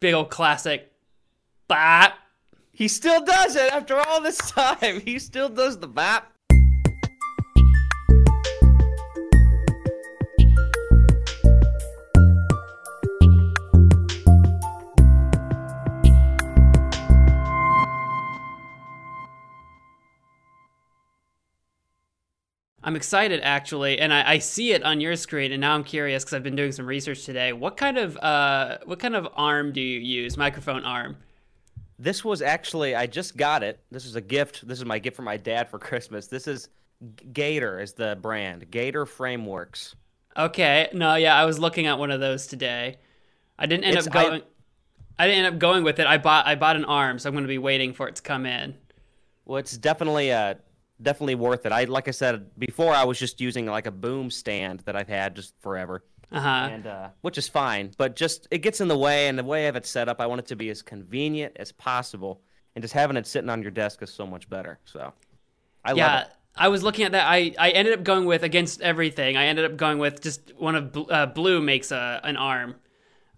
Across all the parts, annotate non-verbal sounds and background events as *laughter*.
big old classic. Bop. He still does it after all this *laughs* time. He still does the bap. I'm excited actually, and I, I see it on your screen, and now I'm curious because I've been doing some research today. What kind of uh, what kind of arm do you use? Microphone arm. This was actually I just got it. This is a gift. This is my gift from my dad for Christmas. This is Gator is the brand. Gator Frameworks. Okay. No, yeah, I was looking at one of those today. I didn't end It's- up going. I, didn't end up going with it. I bought I bought an arm, so I'm going to be waiting for it to come in. Well, it's definitely uh definitely worth it. I like I said before, I was just using like a boom stand that I've had just forever, Uh huh. and uh, which is fine. But just it gets in the way, and the way I have it set up, I want it to be as convenient as possible. And just having it sitting on your desk is so much better. So, I love Yeah. I was looking at that. I, I ended up going with against everything. I ended up going with just one of uh, Blue makes a an arm.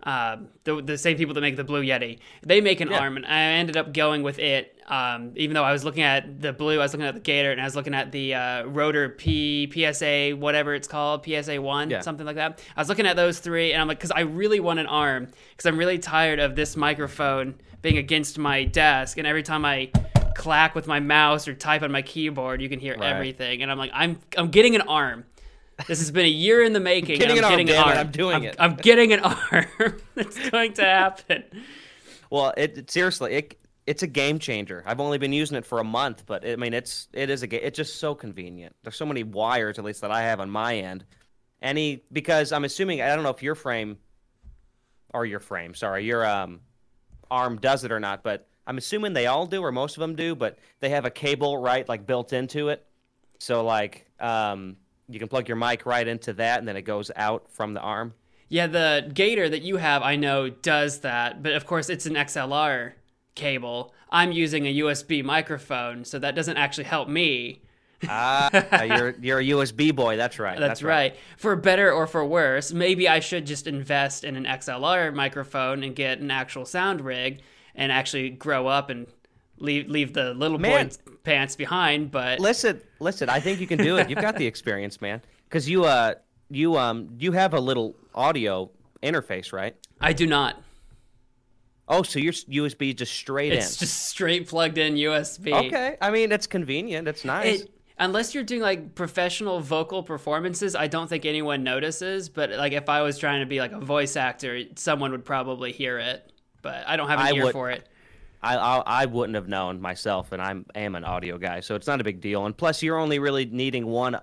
Uh, the the same people that make the Blue Yeti, they make an Yeah. arm, and I ended up going with it. Um, even though I was looking at the Blue, I was looking at the Gator, and I was looking at the uh, Rotor P PSA whatever it's called PSA one Yeah. something like that. I was looking at those three, and I'm like, because I really want an arm, because I'm really tired of this microphone being against my desk, and every time I clack with my mouse or type on my keyboard, you can hear Right. everything. And I'm like, I'm I'm getting an arm. This has been a year in the making. Getting and I'm an arm, getting an it, arm. I'm doing I'm, it. I'm getting an *laughs* arm. it's going to happen. Well, it, it- seriously, it it's a game changer. I've only been using it for a month, but I mean, it's it is a ga- it's just so convenient. There's so many wires, at least that I have on my end. Any because I'm assuming I don't know if your frame or your frame, sorry, your um arm does it or not, but I'm assuming they all do or most of them do, but they have a cable right like built into it. So like um you can plug your mic right into that and then it goes out from the arm. Yeah, the Gator that you have, I know, does that, but of course it's an XLR cable. I'm using a USB microphone, so that doesn't actually help me. Ah, you're *laughs* you're a USB boy, that's right. That's, right. For better or for worse, maybe I should just invest in an XLR microphone and get an actual sound rig and actually grow up and leave leave the little Man. boy pants behind. But Listen, listen. I think you can do it. You've got the experience, man. Because you, uh, you, um, you have a little audio interface, right? I do not. Oh, so your USB just straight It's in. It's just straight plugged in USB. Okay. I mean, it's convenient. It's nice. It, unless you're doing like professional vocal performances, I don't think anyone notices. But like if I was trying to be like a voice actor, someone would probably hear it. But I don't have an I ear would- for it. I, I, I wouldn't have known myself, and I'm am an audio guy, so it's not a big deal. And plus, you're only really needing one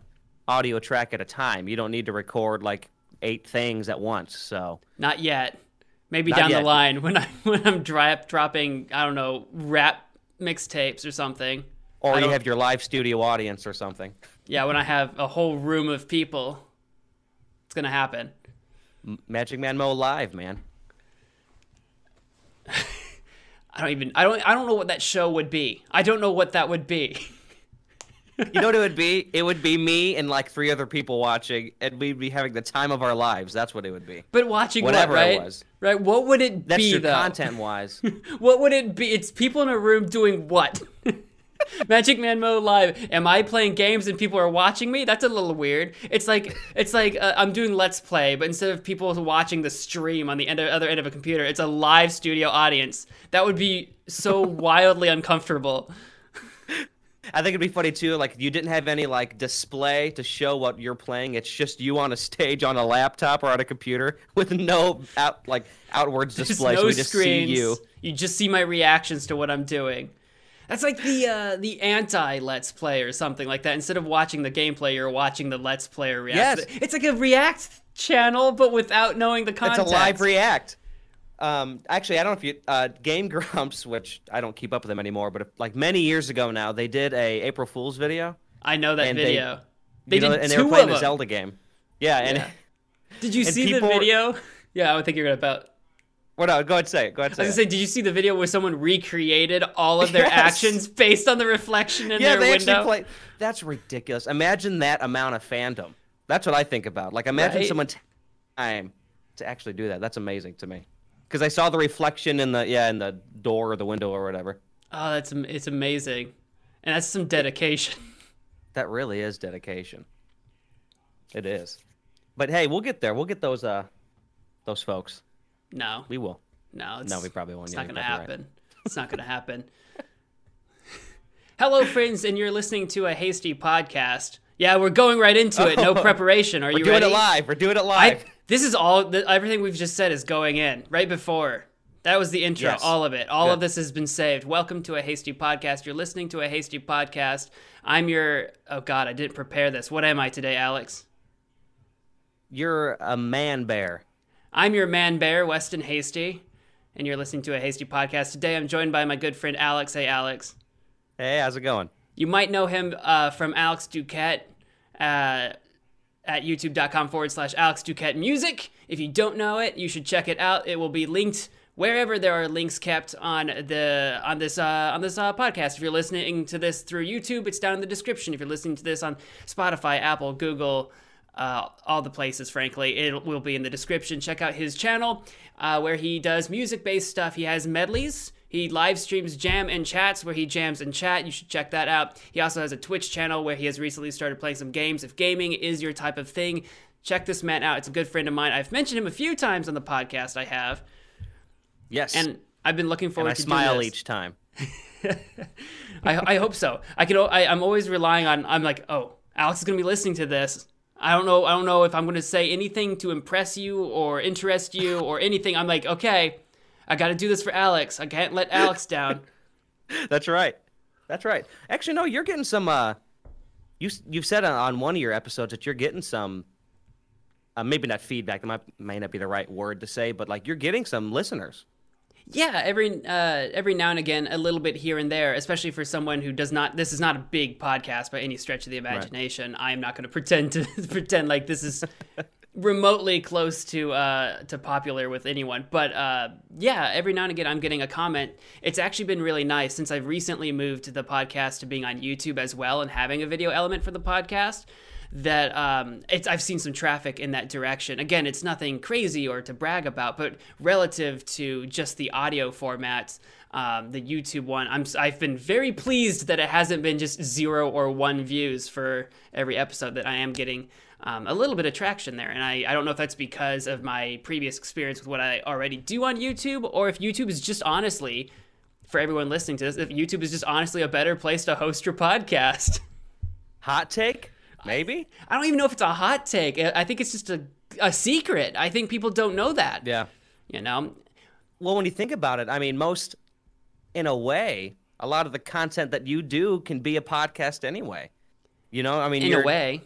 audio track at a time. You don't need to record like eight things at once. So Not yet. Maybe Not down yet. the line when *laughs* I when I'm dry, dropping I don't know rap mixtapes or something. Or you have your live studio audience or something. Yeah, when I have a whole room of people, it's gonna happen. Magic Man Mo live, man. *laughs* I don't even I don't I don't know what that show would be. I don't know what that would be. You know what it would *laughs* be? It would be me and like three other people watching, and we'd be having the time of our lives. That's what it would be. But watching Whatever what, it was. Right? What would it That's be though? content wise. *laughs* What would it be? It's people in a room doing what? *laughs* Magic Man Mo live. Am I playing games and people are watching me? That's a little weird. It's like it's like uh, I'm doing Let's Play, but instead of people watching the stream on the end other end of a computer, it's a live studio audience. That would be so *laughs* wildly uncomfortable. I think it'd be funny too. Like you didn't have any like display to show what you're playing. It's just you on a stage on a laptop or on a computer with no out like outwards There's display. no so we just screens. see you. You just see my reactions to what I'm doing. That's like the uh, the anti Let's Play or something like that. Instead of watching the gameplay, you're watching the Let's Player react. Yes. It's like a React channel, but without knowing the content. It's a live react. Um, actually, I don't know if you uh, Game *laughs* Grumps, which I don't keep up with them anymore, but like many years ago now, they did a April Fool's video. I know that And they- video. They, you know, did and they were playing a. Zelda game. Yeah, and Yeah. Did you see the video? *laughs* Yeah, I would think you're gonna about. What? No, go ahead and say it. Go ahead. And I was say gonna say, did you see the video where someone recreated all of their *laughs* Yes. actions based on the reflection in yeah, their they window? actually play. That's ridiculous. Imagine that amount of fandom. That's what I think about. Like, imagine Right? someone time to actually do that. That's amazing to me. because I saw the reflection in the yeah in the door or the window or whatever. Oh, that's it's amazing, and that's some dedication. *laughs* That really is dedication. It is. But hey, we'll get there. We'll get those uh those folks. No, We will. no, it's, No, we probably won't It's not going to happen. It's not going to happen. Hello, friends, and you're listening to a hasty podcast. Yeah, we're going right into it. No *laughs* oh. preparation. Are We're you doing ready? it live. We're doing it I, live. this is all. The, everything we've just said is going in right before. That was the intro. Yes. All of it. All of this has been saved. Welcome to a hasty podcast. You're listening to a hasty podcast. I'm your. Oh God, I didn't prepare this. What am I today, Alex? You're a man bear. I'm your man bear, Weston Hasty, and you're listening to a hasty podcast. Today, I'm joined by my good friend Alex. Hey, Alex. Hey, how's it going? You might know him uh, from Alex Duquette uh, at youtube.com forward slash Alex Duquette Music. If you don't know it, you should check it out. It will be linked wherever there are links kept on the on this uh, on this uh, podcast. If you're listening to this through YouTube, it's down in the description. If you're listening to this on Spotify, Apple, Google, uh, all the places, frankly. It will be in the description. Check out his channel uh, where he does music based stuff. He has medleys. He live streams jam and chats where he jams and chat. You should check that out. He also has a Twitch channel where he has recently started playing some games. If gaming is your type of thing, check this man out. It's a good friend of mine. I've mentioned him a few times on the podcast. I have, Yes. and I've been looking And forward I to smile each time. *laughs* I, I hope so. I can. I, I'm always relying on. I'm like, oh, Alex is gonna be listening to this. I don't know. I don't know if I'm gonna say anything to impress you or interest you or *laughs* anything. I'm like, okay, I got to do this for Alex. I can't let Alex down. *laughs* That's right. That's right. Actually, no, you're getting some. uh You you've said on- on one of your episodes that you're getting some. Uh, maybe not feedback. That might may not be the right word to say, but like you're getting some listeners. Yeah, every uh, every now and again, a little bit here and there, especially for someone who does not. This is not a big podcast by any stretch of the imagination. I am not going to pretend to *laughs* pretend like this is remotely close to uh, to popular with anyone. But uh, yeah, every now and again, I'm getting a comment. It's actually been really nice since I've recently moved the podcast to being on YouTube as well and having a video element for the podcast that um, it's I've seen some traffic in that direction. Again, it's nothing crazy or to brag about, but relative to just the audio formats, um, the YouTube one, I'm I've been very pleased that it hasn't been just zero or one views for every episode. That I am getting um, a little bit of traction there, and I I don't know if that's because of my previous experience with what I already do on YouTube, or if YouTube is just honestly. For everyone listening to this, if YouTube is just honestly a better place to host your podcast. Hot take? Maybe. I don't even know if it's a hot take. I I think it's just a, a secret. I think people don't know that. Yeah. You know? Well, when you think about it, I mean, most, in a way, a lot of the content that you do can be a podcast anyway. You know, I mean, In a way.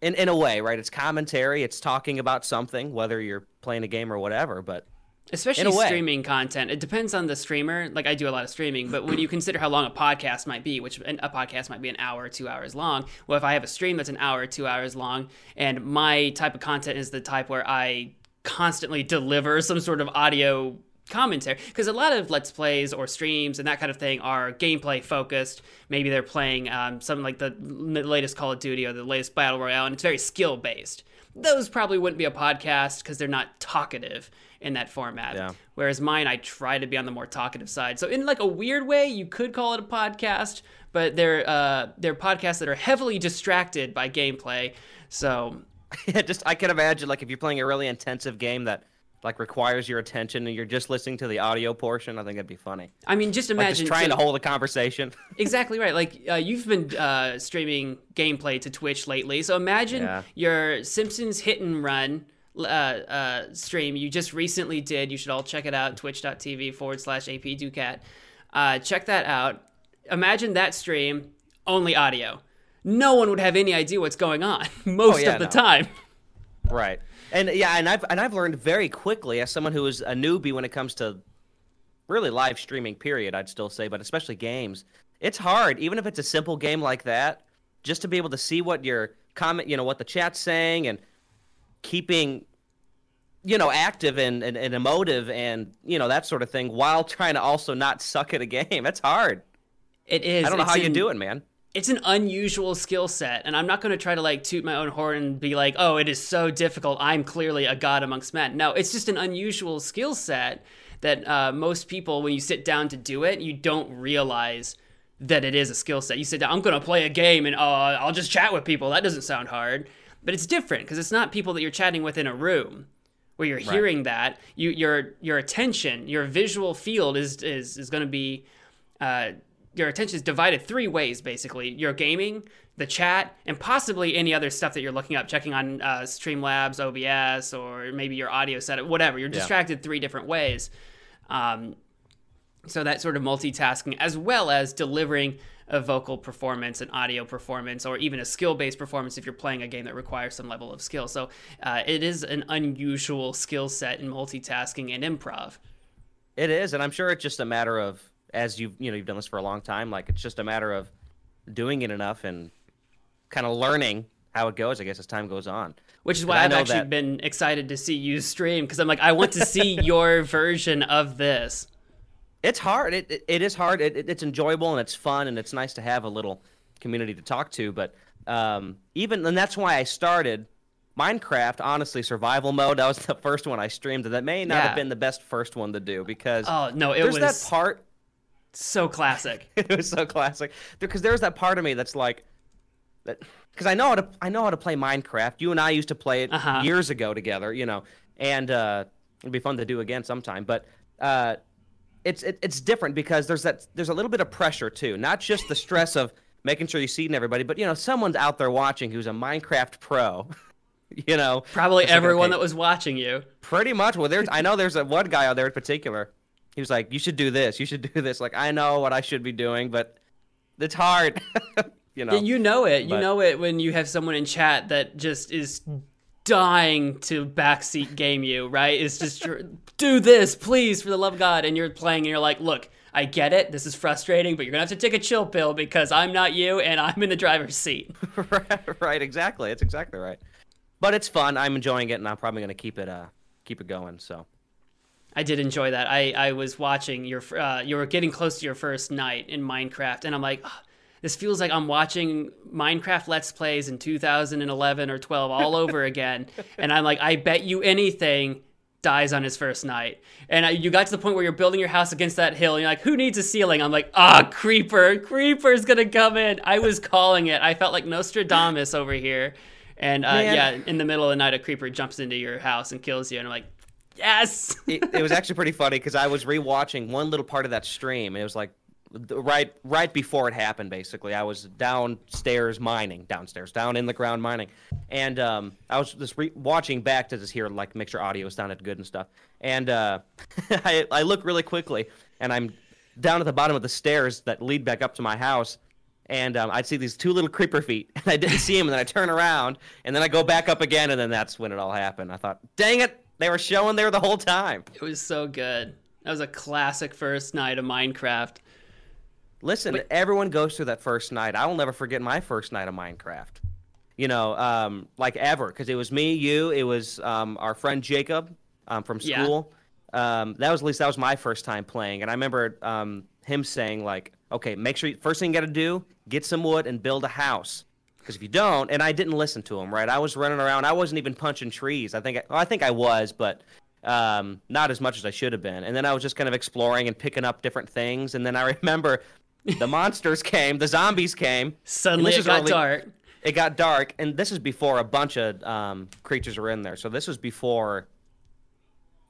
in in a way, right? It's commentary. It's talking about something, whether you're playing a game or whatever. But Especially In a way. streaming content. It depends on the streamer. Like I do a lot of streaming, but when you consider how long a podcast might be, which a podcast might be an hour, or two hours long. Well, if I have a stream that's an hour, or two hours long, and my type of content is the type where I constantly deliver some sort of audio commentary, because a lot of let's plays or streams and that kind of thing are gameplay focused. Maybe they're playing um, something like the latest Call of Duty or the latest Battle Royale, and it's very skill based. Those probably wouldn't be a podcast because they're not talkative in that format. Yeah. Whereas mine, I try to be on the more talkative side. So in like a weird way, you could call it a podcast, but they're uh, they're podcasts that are heavily distracted by gameplay. So *laughs* yeah, just I can imagine like if you're playing a really intensive game that like requires your attention and you're just listening to the audio portion, I think it'd be funny. I mean, just Like imagine just trying so- to hold a conversation. *laughs* exactly right. Like uh, you've been uh, streaming gameplay to Twitch lately, so imagine Yeah. your Simpsons hit and run uh, uh, stream you just recently did. You should all check it out. Twitch.tv forward slash AP Duquette. Uh, check that out. Imagine that stream only audio. No one would have any idea what's going on *laughs* most Oh, yeah, of the no. time. Right. And yeah, and I've and I've learned very quickly as someone who is a newbie when it comes to really live streaming period, I'd still say, but especially games. It's hard, even if it's a simple game like that, just to be able to see what your comment, you know, what the chat's saying and keeping you know, active and, and, and emotive and, you know, that sort of thing while trying to also not suck at a *laughs* game. That's hard. It is. I don't know It's how you in- do it, man. It's an unusual skill set and i'm not going to try to like toot my own horn and be like oh it is so difficult. I'm clearly a god amongst men. No it's just an unusual skill set that uh, most people when you sit down to do it you don't realize that it is a skill set. You sit down i'm going to play a game and uh, i'll just chat with people. That doesn't sound hard but it's different because it's not people that you're chatting with in a room where you're right. hearing that. You your your attention your visual field is is, is going to be uh, your attention is divided three ways basically. Your gaming the chat and possibly any other stuff that you're looking up checking on uh, streamlabs obs or maybe your audio setup whatever. You're distracted yeah. three different ways. Um, so that sort of multitasking as well as delivering a vocal performance an audio performance or even a skill-based performance if you're playing a game that requires some level of skill. So uh, it is an unusual skill set in multitasking and improv. It is and i'm sure it's just a matter of as you've you know you've done this for a long time like it's just a matter of doing it enough and kind of learning how it goes i guess as time goes on which is why i've actually that... been excited to see you stream because i'm like i want to see *laughs* your version of this it's hard it, it, it is hard it, it's enjoyable and it's fun and it's nice to have a little community to talk to but um, even and that's why i started Minecraft, honestly, survival mode. That was the first one I streamed. And that may not yeah. have been the best first one to do because oh no, it there's was that part so classic. *laughs* it was so classic because there's that part of me that's like that because I know how to I know how to play Minecraft. You and I used to play it uh-huh. years ago together, you know, and uh, it'd be fun to do again sometime. But uh, it's it, it's different because there's that there's a little bit of pressure too, not just the stress of making sure you see everybody, but you know, someone's out there watching who's a Minecraft pro. *laughs* you know, probably everyone like, okay, that was watching you. Pretty much. Well, there's I know there's a one guy out there in particular he was like, "You should do this. You should *laughs* do this." Like, I know what I should be doing, but it's hard. *laughs* you know. Yeah, you know it. But... You know it when you have someone in chat that just is dying to backseat game you. Right? It's just *laughs* do this, please, for the love of God, and you're playing, and you're like, "Look, I get it. This is frustrating, but you're gonna have to take a chill pill because I'm not you, and I'm in the driver's seat." right, right. Exactly. It's exactly right. But it's fun. I'm enjoying it, and I'm probably gonna keep it uh keep it going. So. I did enjoy that. I, I was watching your uh, you were getting close to your first night in Minecraft, and I'm like, oh, this feels like I'm watching Minecraft Let's Plays in 2011 or 12 all over *laughs* again. and I'm like, I bet you anything dies on his first night. And I, you got to the point where you're building your house against that hill, and you're like, who needs a ceiling? I'm like, ah, oh, creeper, creeper's gonna come in. I was calling it. I felt like Nostradamus over here. And uh, yeah, in the middle of the night, a creeper jumps into your house and kills you, and I'm like, Yes. it, it, was actually pretty funny because I was rewatching one little part of that stream. And it was like right right before it happened. Basically, I was downstairs mining, downstairs, down in the ground mining, and um, I was just re- watching back to just hear like make sure audio sounded good and stuff. And uh, *laughs* I I look really quickly, and I'm down at the bottom of the stairs that lead back up to my house and um, I'd see these two little creeper feet, *laughs* and I didn't see them, and then I turn around, and then I go back up again, and then that's when it all happened. I thought, dang it, they were showing there the whole time. It was so good. That was a classic first night of Minecraft. Listen, Wait. everyone goes through that first night. I will never forget my first night of Minecraft. You know, um, like ever, because it was me, you, it was um, our friend Jacob um, from school. Yeah. Um, that was at least that was my first time playing, and I remember um, him saying like, "Okay, make sure you, first thing you got to do, get some wood and build a house." Because if you don't, and I didn't listen to him, right? I was running around. I wasn't even punching trees. I think I, well, I think I was, but um, not as much as I should have been. And then I was just kind of exploring and picking up different things. And then I *laughs* remember the monsters came, the zombies came. Suddenly it got early, dark. It got dark, and this is before a bunch of um, creatures were in there. So this was before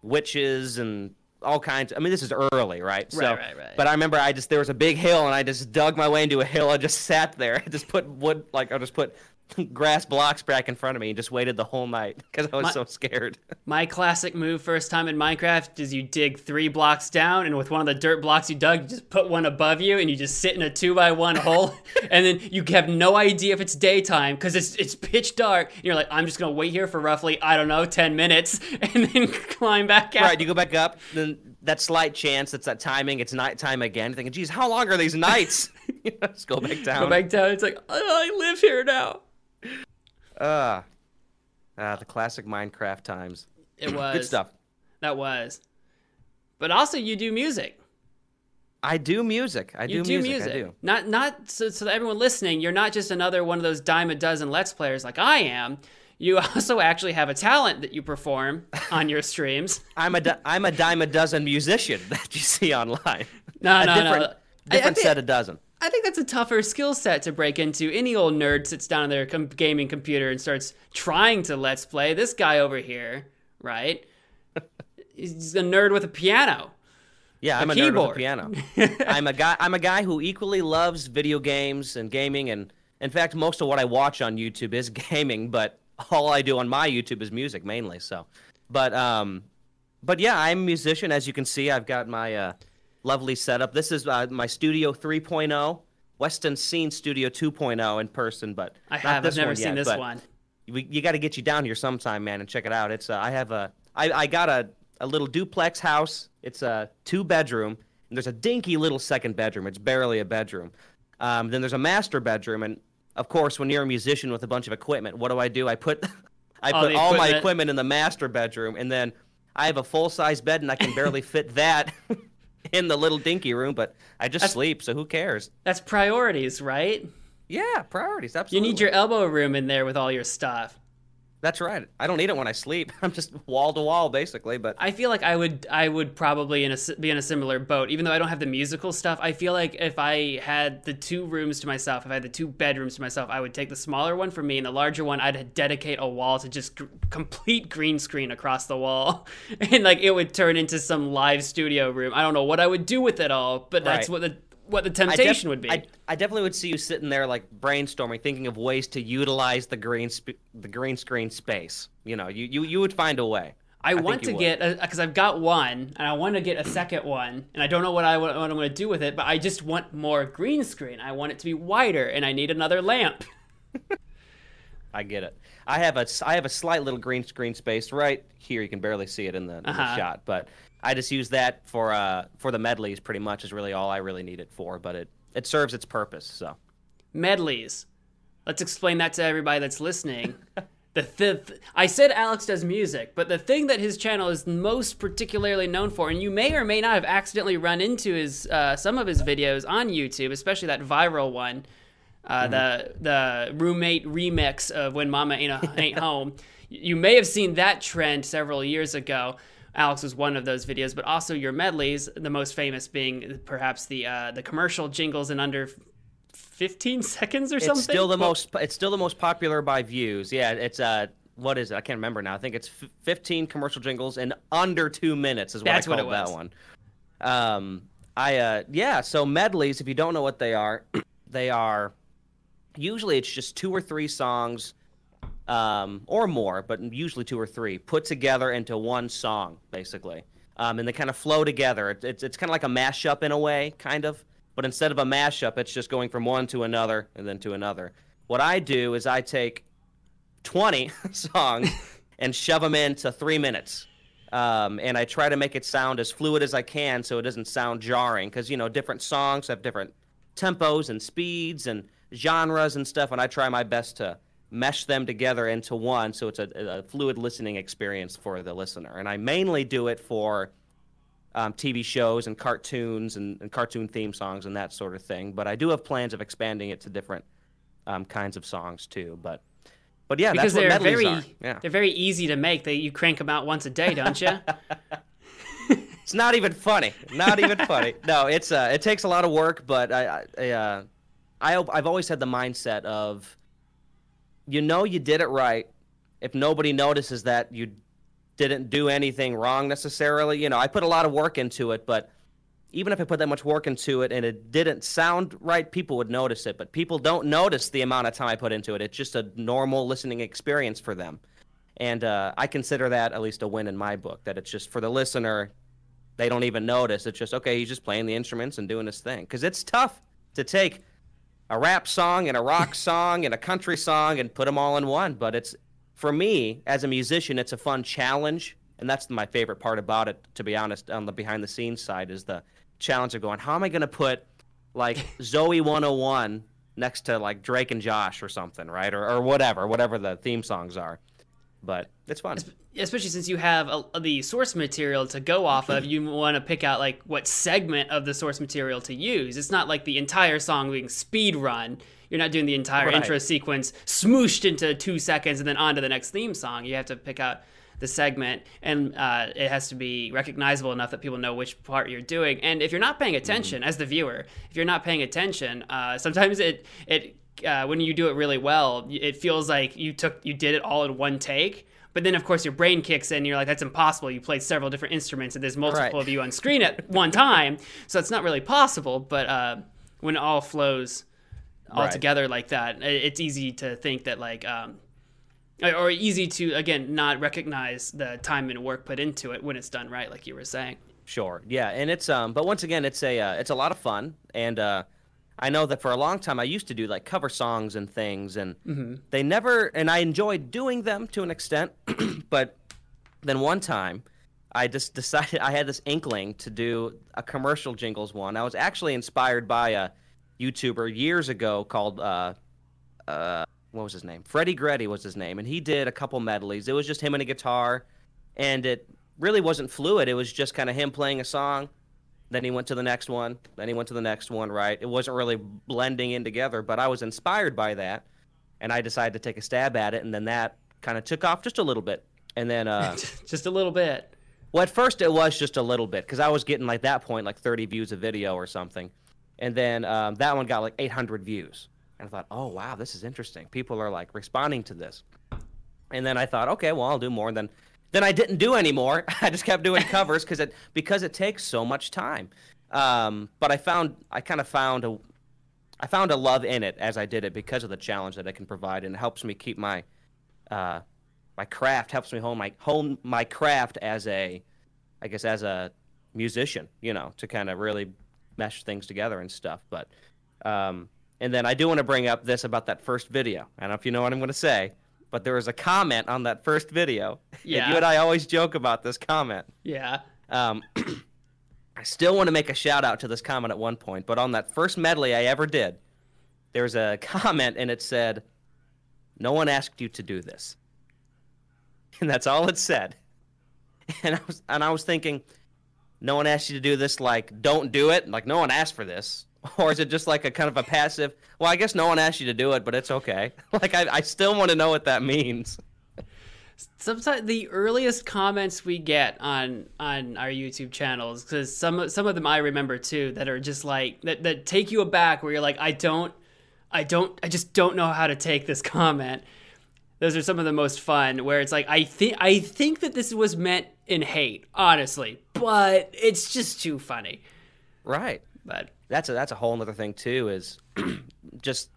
witches and all kinds. I mean, this is early, right? So, right, right, right. But I remember I just there was a big hill, and I just dug my way into a hill. I just sat there. *laughs* I just put wood, like I just put *laughs* grass blocks back in front of me and just waited the whole night *laughs* because I was my, so scared. *laughs* my classic move first time in Minecraft is you dig three blocks down, and with one of the dirt blocks you dug, you just put one above you, and you just sit in a two by one hole, and then you have no idea if it's daytime because it's it's pitch dark. And you're like, I'm just gonna wait here for roughly I don't know ten minutes, and then climb back out. Right, you go back up, then that slight chance, that's that timing, it's nighttime again. Thinking, geez, how long are these nights? you know, just go back down. Go back down. It's like oh, I live here now. Uh, uh, the classic Minecraft times. It *clears throat* was good stuff. That was. But also, you do music. I do music. I You do, music. I do. Not not so, so that everyone listening, you're not just another one of those dime a dozen let's players like I am. You *laughs* also actually have a talent that you perform on your streams. *laughs* I'm a di- I'm a dime a dozen musician *laughs* that you see online. No, a no, different, no. I- I Different think- set of dozen. I think that's a tougher skill set to break into. Any old nerd sits down on their com- gaming computer and starts trying to let's play. This guy over here, right? *laughs* He's a nerd with a piano. Yeah, I'm a, nerd with a piano. *laughs* I'm a guy. I'm a guy who equally loves video games and gaming, and in fact, most of what I watch on YouTube is *laughs* gaming. But all I do on my YouTube is music mainly. So, but um, but yeah, I'm a musician. As you can see, I've got my uh, lovely setup. This is uh, my Studio 3.0, Weston seen Studio 2.0 in person, but I have. I've never seen yet, this one. we, you got to get you down here sometime, man, and check it out. It's uh, I have a I, I got a, a little duplex house. It's a two bedroom, and there's a dinky little second bedroom. It's barely a bedroom. Um, then there's a master bedroom, and of course, when you're a musician with a bunch of equipment, what do I do? I put *laughs* I All put all my equipment in the master bedroom, and then I have a full size bed, and I can barely fit that *laughs* *laughs* in the little dinky room. But I just sleep, so who cares? That's priorities, right? Yeah, priorities. Absolutely. You need your elbow room in there with all your stuff. That's right. I don't need it when I sleep. *laughs* I'm just wall to wall, basically. But I feel like I would I would probably in a, be in a similar boat. Even though I don't have the musical stuff, I feel like if I had the two rooms to myself, if I had the two bedrooms to myself, I would take the smaller one for me, and the larger one I'd dedicate a wall to just gr- complete green screen across the wall, *laughs* and like it would turn into some live studio room. I don't know what I would do with it all, but that's Right. what the what the I def- temptation would be. I, I definitely would see you sitting there like brainstorming, thinking of ways to utilize the green sp- the green screen space. You know, you, you you would find a way. I, think want to would. get because I've got one, and I want to get a second one, and I don't know what I what, what I'm going to do with it, but I just want more green screen. I want it to be wider, and I need another lamp. *laughs* I get it. I have a I have a slight little green screen space right here. You can barely see it in the, in Uh-huh. shot, but I just use that for uh for the medleys. Pretty much is really all I really need it for. But it it serves its purpose. So Medleys. Let's explain that to everybody that's listening. *laughs* The th- I said Alex does music, but the thing that his channel is most particularly known for, and you may or may not have accidentally run into his uh, some of his videos on YouTube, especially that viral one, uh, the the roommate remix of "When Mama Ain't, Ain't Home." You may have seen that trend several years ago. Alex was one of those videos, but also your medleys, the most famous being perhaps the uh, the commercial jingles in under 15 seconds or it's something. still the most it's still the most popular by views. Yeah, it's uh what is it? I can't remember now. I think it's f- 15 commercial jingles in under two minutes is what That's I what called it that one. Um, I uh yeah. So medleys, if you don't know what they are, *clears throat* they are usually it's just two or three songs, um, or more, but usually two or three put together into one song, basically. Um, and they kind of flow together. It, it's it's kind of like a mashup in a way, kind of. But instead of a mashup, it's just going from one to another and then to another. What I do is I take 20 *laughs* songs and shove them into three minutes. Um, and I try to make it sound as fluid as I can so it doesn't sound jarring. Because, you know, different songs have different tempos and speeds and genres and stuff. And I try my best to mesh them together into one so it's a, a fluid listening experience for the listener. And I mainly do it for um, TV shows and cartoons and, and cartoon theme songs and that sort of thing. But I do have plans of expanding it to different um, kinds of songs too. But but yeah, because that's they're very. Yeah. they're very easy to make. They you crank them out once a day, don't you? *laughs* *laughs* It's not even funny. Not even funny. No, it's uh, it takes a lot of work, but I, I, I, uh, I, I've always had the mindset of, you know, you did it right. If nobody notices that you didn't do anything wrong necessarily, you know, I put a lot of work into it, but even if I put that much work into it and it didn't sound right, people would notice it. But people don't notice the amount of time I put into it. It's just a normal listening experience for them. And uh, I consider that at least a win in my book, that it's just for the listener, they don't even notice. It's just, okay, he's just playing the instruments and doing his thing. Because it's tough to take a rap song and a rock *laughs* song and a country song and put them all in one. But it's, for me, as a musician, it's a fun challenge. And that's my favorite part about it, to be honest, on the behind the scenes side, is the challenge of going, how am I going to put like *laughs* Zoe 101 next to like Drake and Josh or something, right? Or, or whatever, whatever the theme songs are. But it's fun. Especially since you have a, the source material to go off of, you want to pick out like what segment of the source material to use. It's not like the entire song being speed run. You're not doing the entire Right. intro sequence smooshed into two seconds and then on to the next theme song. You have to pick out the segment, and uh, it has to be recognizable enough that people know which part you're doing. And if you're not paying attention, as the viewer, if you're not paying attention, uh, sometimes it it uh, when you do it really well, it feels like you took you did it all in one take. But then, of course, your brain kicks in. You're like, "That's impossible." You played several different instruments, and there's multiple Right. of you on screen at one time, so it's not really possible. But uh, when it all flows all Right. together like that, it's easy to think that like, um, or- easy to again not recognize the time and work put into it when it's done right, like you were saying. Sure. Yeah, and it's um, but once again, it's a uh, it's a lot of fun, and uh, I know that for a long time I used to do like cover songs and things, and they never, and I enjoyed doing them to an extent, *clears throat* but then one time I just *laughs* decided I had this inkling to do a commercial jingles one. I was actually inspired by a YouTuber years ago called uh, uh, what was his name? Freddie Gretty was his name, and he did a couple medleys. It was just him and a guitar, and it really wasn't fluid. It was just kind of him playing a song. Then he went to the next one. Then he went to the next one. Right? It wasn't really blending in together. But I was inspired by that, and I decided to take a stab at it. And then that kind of took off just a little bit. And then, uh, *laughs* Just a little bit. well, at first it was just a little bit because I was getting like that point like 30 views a video or something, and then um, that one got like 800 views, and I thought, oh wow, this is interesting. People are like responding to this, and then I thought, okay, well I'll do more. And then, then I didn't do anymore. *laughs* I just kept doing covers because it because it takes so much time. Um, but I found I kind of found a I found a love in it as I did it because of the challenge that it can provide, and it helps me keep my uh, my craft helps me hone my hone my craft as a I guess as a musician, you know, to kind of really mesh things together and stuff. But um, and then I do want to bring up this about that first video. I don't know if you know what I'm going to say, but there was a comment on that first video. and you and I always joke about this comment. Yeah. Um, *clears throat* I still want to make a shout out to this comment at one point, but on that first medley I ever did, there was a *laughs* comment and it said, "No one asked you to do this," and that's all it said. *laughs* And I was and I was thinking, no one asked you to do this. Like, don't do it. Like, no one asked for this. *laughs* Or is it just like a kind of a passive? Well, I guess no one asked you to do it, but it's okay. *laughs* Like, I, I still want to know what that means. sometimes the earliest comments we get on on our YouTube channels because some some of them I remember too that are just like that that take you aback where you're like I don't I don't I just don't know how to take this *laughs* comment. Those are some of the most fun where it's like I think I think that this was meant in hate, honestly, but it's just too funny. Right. But that's a that's a whole other thing too is *clears throat* just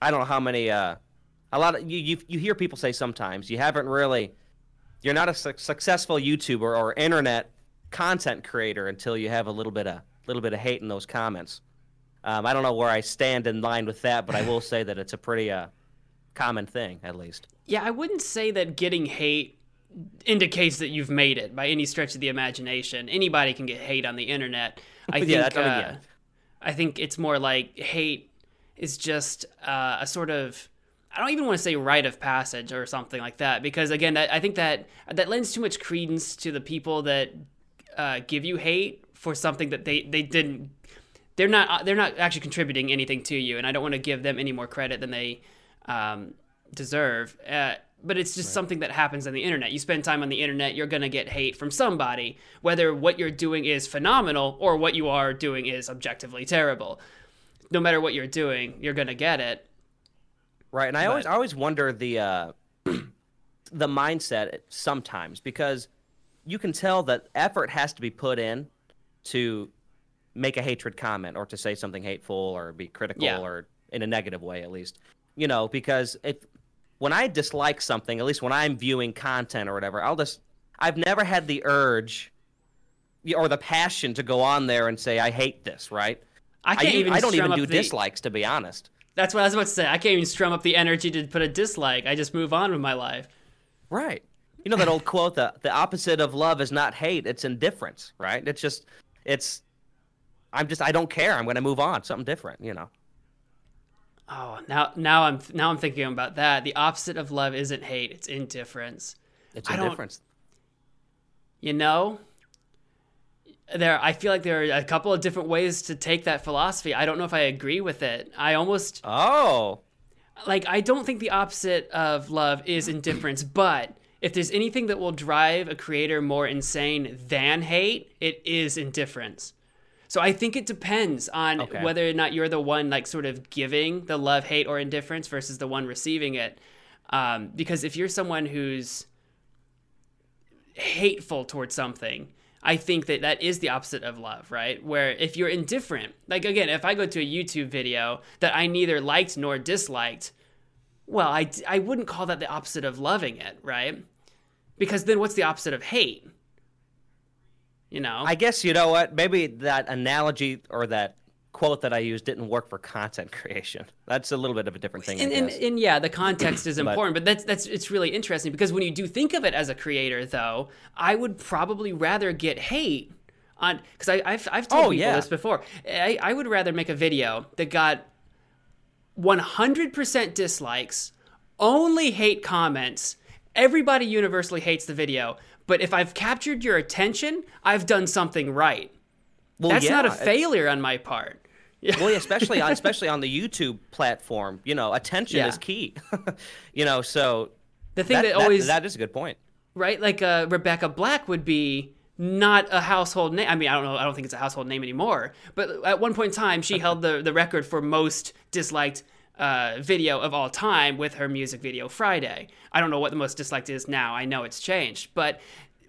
i don't know how many uh a lot of you you, you hear people say sometimes you haven't really you're not a su- successful youtuber or internet content creator until you have a little bit of little bit of hate in those comments um, i don't know where i stand in line with that but i will say that it's a pretty uh common thing at least Yeah, I wouldn't say that getting hate indicates that you've made it by any stretch of the imagination. Anybody can get hate on the internet. I *laughs* Yeah, think. that's what I mean, uh, yeah. I think it's more like hate is just uh, a sort of. I don't even want to say rite of passage or something like that because again, I, I think that that lends too much credence to the people that uh, give you hate for something that they they didn't they're not they're not actually contributing anything to you, and I don't want to give them any more credit than they um, deserve. Uh, but it's just something that happens on the internet. You spend time on the internet, you're gonna get hate from somebody, whether what you're doing is phenomenal or what you are doing is objectively terrible. No matter what you're doing, you're gonna get it. Right, and I always I always wonder the uh, *clears throat* the mindset sometimes because you can tell that effort has to be put in to make a hatred comment or to say something hateful or be critical Yeah. or in a negative way at least. You know, because if when I dislike something, at least when I'm viewing content or whatever, I'll just I've never had the urge or the passion to go on there and say I hate this, right? I can't u- even. I don't even do the- dislikes to be honest. That's what I was about to say. I can't even strum up the energy to put a dislike. I just move on with my life. Right. You know that old quote the the opposite of love is not hate, it's indifference, right? It's just it's I'm just I don't care. I'm going to move on, something different, you know. Oh, now now I'm now I'm thinking about that. The opposite of love isn't hate; it's indifference. It's indifference. you know there i feel like there are a couple of different ways to take that philosophy i don't know if i agree with it i almost Oh, like i don't think the opposite of love is *clears throat* indifference but if there's anything that will drive a creator more insane than hate it is indifference so i think it depends on Okay. whether or not you're the one like sort of giving the love hate or indifference versus the one receiving it. Um, because if you're someone who's hateful towards something i think that that is the opposite of love right? Where if you're indifferent like again if i go to a youtube video that i neither liked nor disliked well i, I wouldn't call that the opposite of loving it right? Because then what's the opposite of hate you know I guess you know what? Maybe that analogy or that quote that I used didn't work for content *laughs* creation. That's a little bit of a different thing. and, I and, and yeah, the context is *clears throat* But- important, but that's that's it's really interesting because when you do think of it as a creator, though, I would probably rather get hate on because I've I've told Oh, people yeah. this before. I, I would rather make a video that got 100% dislikes, only hate comments. Everybody universally hates the video, but if I've captured your attention, I've done something right. well, That's yeah, not a failure on my part. *laughs* Yeah. Well, especially on especially on the YouTube platform, you know, attention Yeah. is key. *laughs* you know, so The thing that, that, that- always that is a good point. right? Like uh, Rebecca Black would be not a household name. I mean, I don't know. I don't think it's a household name anymore. But at one point in time, she *laughs* held the the record for most disliked uh, video of all time with her music video Friday. I don't know what the most disliked is now. I know it's changed, but.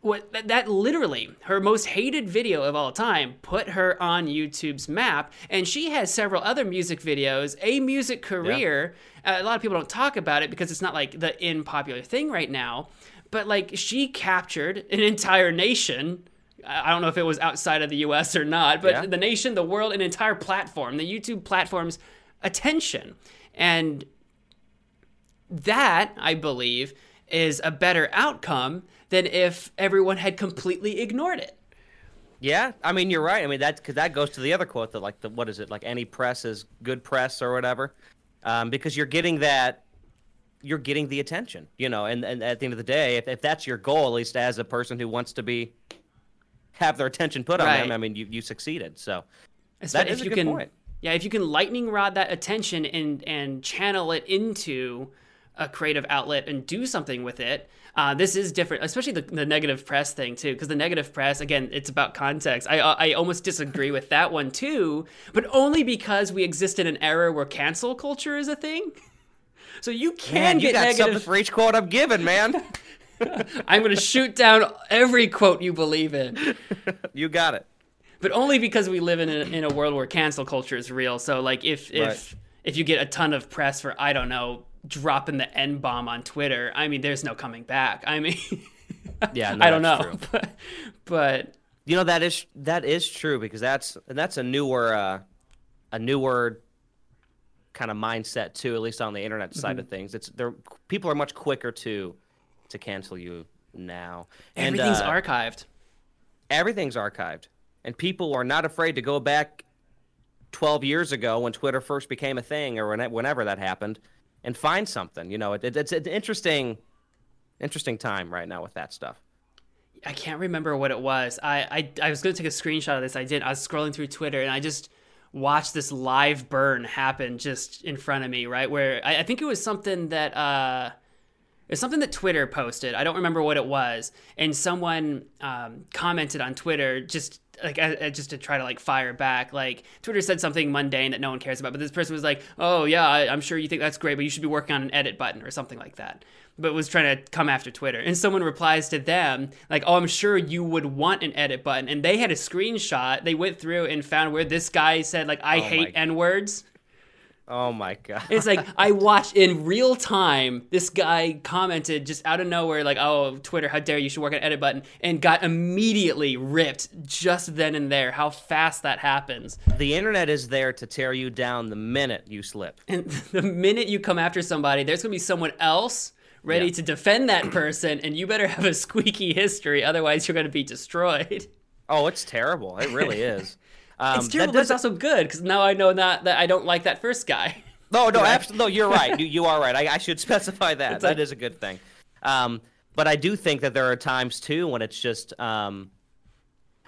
What that, that literally her most hated video of all time put her on YouTube's map, and she has several other music videos, a music career. Uh, a lot of people don't talk about it because it's not like the in popular thing right now but like she captured an entire nation i I don't know if it was outside of the us or not but Yeah. the nation the world an entire platform the youtube platform's attention and that i believe is a better outcome than if everyone had completely ignored it Yeah, I mean you're right. I mean that because that goes to the other quote that like the what is it like any press is good press or whatever, um, because you're getting that, you're getting the attention, you know, and, and at the end of the day, if, if that's your goal, at least as a person who wants to be, have their attention put on Right. them, I mean you you succeeded. So Espe- That is if a you good can, point. Yeah, if you can lightning rod that attention and and channel it into a creative outlet and do something with it. Uh, this is different, especially the, the negative press thing too, because the negative press again, it's about context. I I almost disagree with that one too, but only because we exist in an era where cancel culture is a thing. So you can man, you get got something for each quote I'm giving, man. *laughs* I'm going to shoot down every quote you believe in. *laughs* you got it. But only because we live in a, in a world where cancel culture is real. So like if if Right. if you get a ton of press for I don't know dropping the n bomb on Twitter, I mean there's no coming back. I mean *laughs* Yeah, no, I don't know, *laughs* but but You know that is that is true because that's that's a newer uh, a newer kind of mindset too, at least on the internet side Mm-hmm. of things. It's there people are much quicker to to cancel you now. And, everything's uh, archived. everything's archived, and people are not afraid to go back 12 years ago when Twitter first became a thing, or whenever that happened, and find something. You know, it, it, it's an interesting, interesting time right now with that stuff. I can't remember what it was. I, I I was gonna take a screenshot of this. I did. I was scrolling through Twitter and I just watched this live burn happen just in front of me. Right where I, I think it was something that uh, it's something that Twitter posted. I don't remember what it was, and someone um, commented on Twitter just like uh, uh, just to try to like fire back. Like Twitter said something mundane that no one cares about, but this person was like, "Oh yeah, I, I'm sure you think that's great, but you should be working on an edit button or something like that." But was trying to come after Twitter, and someone replies to them like, "Oh, I'm sure you would want an edit button," and they had a screenshot. They went through and found where this guy said like, "I Oh hate n words." Oh my god! It's like I watched in real time. This guy commented just out of nowhere, like, "Oh, Twitter, how dare you? you should work an edit button," and got immediately ripped just then and there. How fast that happens! the internet is there to tear you down the minute you slip. And *laughs* the minute you come after somebody, there's gonna be someone else ready Yeah. to defend that person, and you better have a squeaky history, otherwise you're gonna be destroyed. Oh, it's terrible. It really *laughs* is. Um, it's terrible, but it's also good because now I know not that I don't like that first guy. *laughs* No, no, *laughs* Right. absolutely. No, you're right. You, you are right. I, I should *laughs* specify that. It's That like- is a good thing. Um, but I do think that there are times too when it's just um,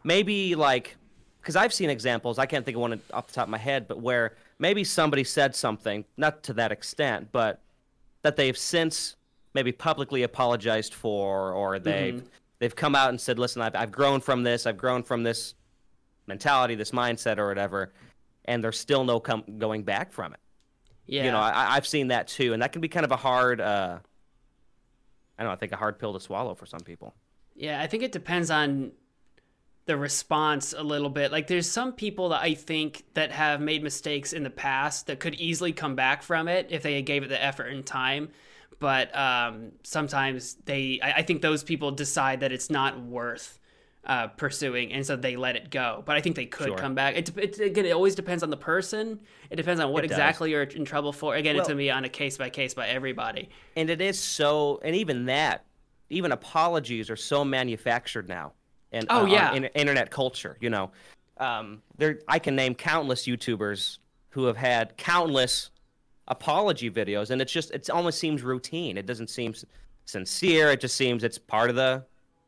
maybe like because I've seen examples. I can't think of one off the top of my head, but where maybe somebody said something, not to that extent, but that they've since maybe publicly apologized for, or they've mm-hmm. they've come out and said, "Listen, I've I've grown from this. I've grown from this mentality, this mindset, or whatever," and there's still no com- going back from it. Yeah, you know, I, have seen that too, and that can be kind of a hard. Uh, I don't know. I think a hard pill to swallow for some people. Yeah, I think it depends on the response a little bit. Like there's some people that I think that have made mistakes in the past that could easily come back from it if they gave it the effort and time. But um, sometimes they, I, I, think those people decide that it's not worth uh, pursuing, and so they let it go. But I think they could sure. come back. It, it, again, it always depends on the person. It depends on what exactly you're in trouble for. Again, well, it's gonna be on a case by case by everybody. And it is so, and even that, even apologies are so manufactured now and oh uh, yeah, in, internet culture. You know, um, there I can name countless YouTubers who have had countless apology videos, and it's just it almost seems routine. It doesn't seem sincere. It just seems it's part of the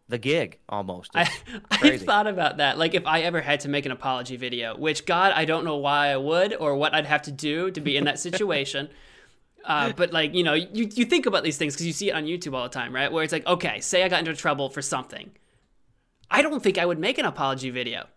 the gig almost. I, *laughs* I thought about that. Like if I ever had to make an apology video, which God, I don't know why I would or what I'd have to do to be in that *laughs* situation. uh, but like you know, you you think about these things because you see it on YouTube all the time, right? Where it's like, okay, say I got into trouble for something. I don't think I would make an apology video,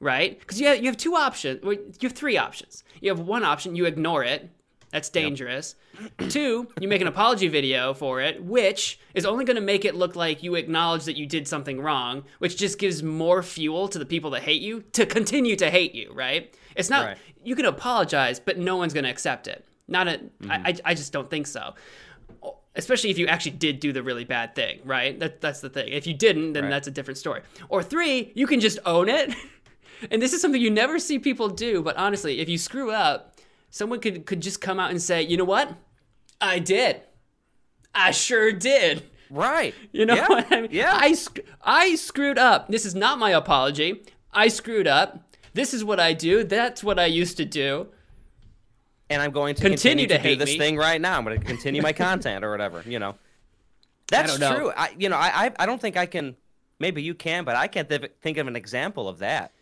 right? Because you have, you have two options. You have three options. You have one option, you ignore it. That's dangerous. Yep. Two, you make an apology video for it, which is only going to make it look like you acknowledge that you did something wrong, which just gives more fuel to the people that hate you to continue to hate you, right? It's not, right. you can apologize, but no one's going to accept it. Not a, mm-hmm. I, I just don't think so especially if you actually did do the really bad thing, right? That, that's the thing. If you didn't, then right. that's a different story. Or three, you can just own it. *laughs* and this is something you never see people do, but honestly, if you screw up, someone could, could just come out and say, you know what? I did. I sure did. Right. *laughs* You know yeah. what I mean? Yeah. I, I screwed up. This is not my apology. I screwed up. This is what I do. That's what I used to do and I'm going to continue, continue to, to do this me. thing right now. I'm going to continue my *laughs* content or whatever. You know, that's I true. I you know I I don't think I can. Maybe you can, but I can't th- think of an example of that,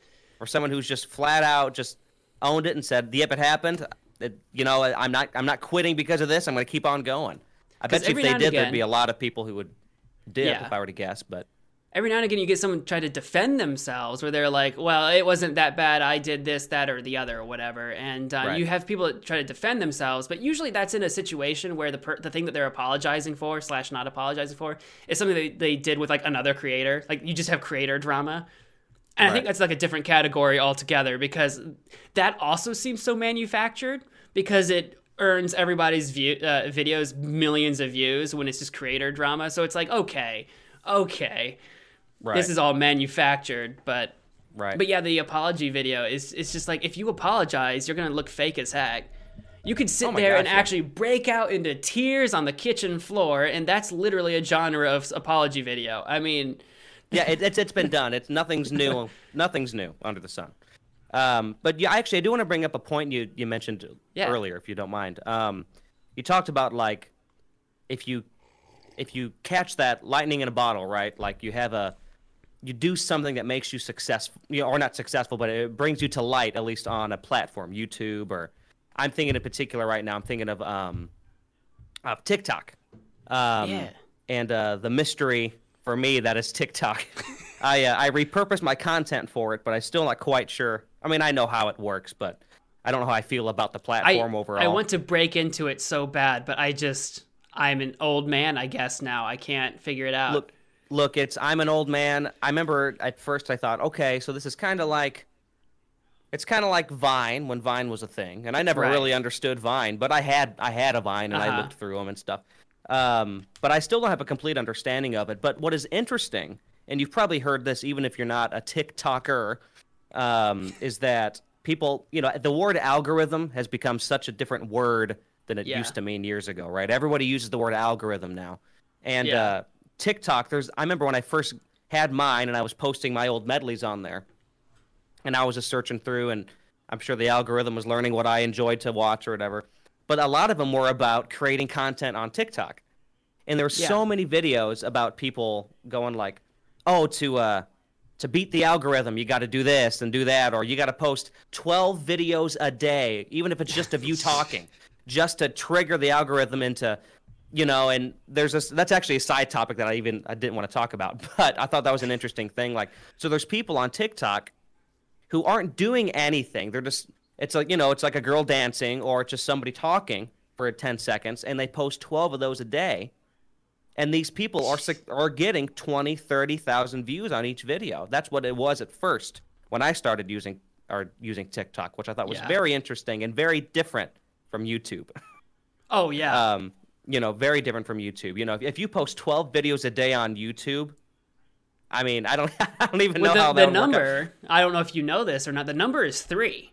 or someone who's just flat out just owned it and said, "Yep, it happened." You know, I'm not I'm not quitting because of this. I'm going to keep on going. I bet you if they did, again, there'd be a lot of people who would dip yeah. if I were to guess, but every now and again you get someone try to defend themselves where they're like well it wasn't that bad i did this that or the other or whatever and uh, right. you have people that try to defend themselves but usually that's in a situation where the per- the thing that they're apologizing for slash not apologizing for is something they, they did with like another creator like you just have creator drama and right. i think that's like a different category altogether because that also seems so manufactured because it earns everybody's view uh, videos millions of views when it's just creator drama so it's like okay okay Right. This is all manufactured, but right. But yeah, the apology video is it's just like if you apologize, you're gonna look fake as heck. You could sit oh there gosh, and yeah. actually break out into tears on the kitchen floor, and that's literally a genre of apology video. I mean, yeah, it, *laughs* it's it's been done. It's nothing's new. nothing's new under the sun. Um, but yeah, actually, I do want to bring up a point you you mentioned yeah. earlier, if you don't mind. Um, you talked about like if you if you catch that lightning in a bottle, right? Like you have a you do something that makes you successful, you know, or not successful, but it brings you to light at least on a platform, YouTube or I'm thinking in particular right now. I'm thinking of um, of TikTok. Um, yeah. And uh, the mystery for me that is TikTok. *laughs* I uh, I repurpose my content for it, but I'm still not quite sure. I mean, I know how it works, but I don't know how I feel about the platform I, overall. I want to break into it so bad, but I just I'm an old man, I guess now. I can't figure it out. Look, look, it's I'm an old man. I remember at first I thought, okay, so this is kind of like it's kind of like Vine when Vine was a thing, and I never right. really understood Vine, but I had I had a Vine and uh-huh. I looked through them and stuff. Um, but I still don't have a complete understanding of it. But what is interesting, and you've probably heard this even if you're not a TikToker, um, is that people, you know, the word algorithm has become such a different word than it yeah. used to mean years ago, right? Everybody uses the word algorithm now, and yeah. uh, TikTok, there's I remember when I first had mine and I was posting my old medleys on there. And I was just searching through and I'm sure the algorithm was learning what I enjoyed to watch or whatever. But a lot of them were about creating content on TikTok. and there were Yeah. so many videos about people going like, "Oh, to uh, to beat the algorithm, you got to do this and do that, or you got to post 12 videos a day, even if it's just of you talking, just to trigger the algorithm into." You know, and there's this. That's actually a side topic that I even I didn't want to talk about, *laughs* but I thought that was an interesting thing. Like, so there's people on TikTok who aren't doing anything. They're just it's like you know it's like a girl dancing or it's just somebody talking for 10 seconds and they post 12 of those a day and these people are are getting 20 30,000 views on each video. That's what it was at first when I started using or using TikTok, which I thought was Yeah. very interesting and very different from YouTube. *laughs* Oh yeah. um, you know, very different from YouTube. You know, if, if you post 12 videos a day on YouTube, I mean, I don't *laughs* I don't even know how the, the work out. number, I don't know if you know this or not. The number is three.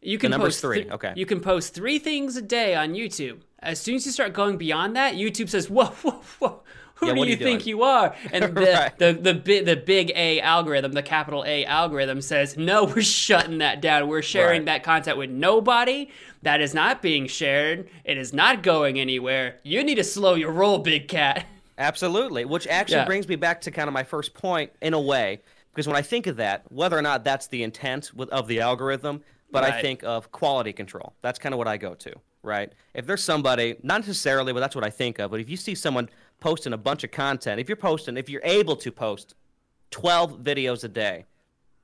You can number's post three, okay. You can post three things a day on YouTube. As soon as you start going beyond that, YouTube says, "Whoa, *laughs* whoa, whoa! Who Yeah, do you you think you are?" *laughs* And the Right. the the big the big A algorithm, the capital A algorithm, says, "No, *laughs* we're shutting that down. We're sharing Right. that content with nobody. That is not being shared. It is not going anywhere. You need to slow your roll, big cat." Absolutely, which actually Yeah. brings me back to kind of my first point in a way, because when I think of that, whether or not that's the intent with, of the algorithm, but I think of quality control. That's kind of what I go to, right? If there's somebody, not necessarily, but that's what I think of. But if you see someone posting a bunch of content, if you're posting, if you're able to post 12 videos a day,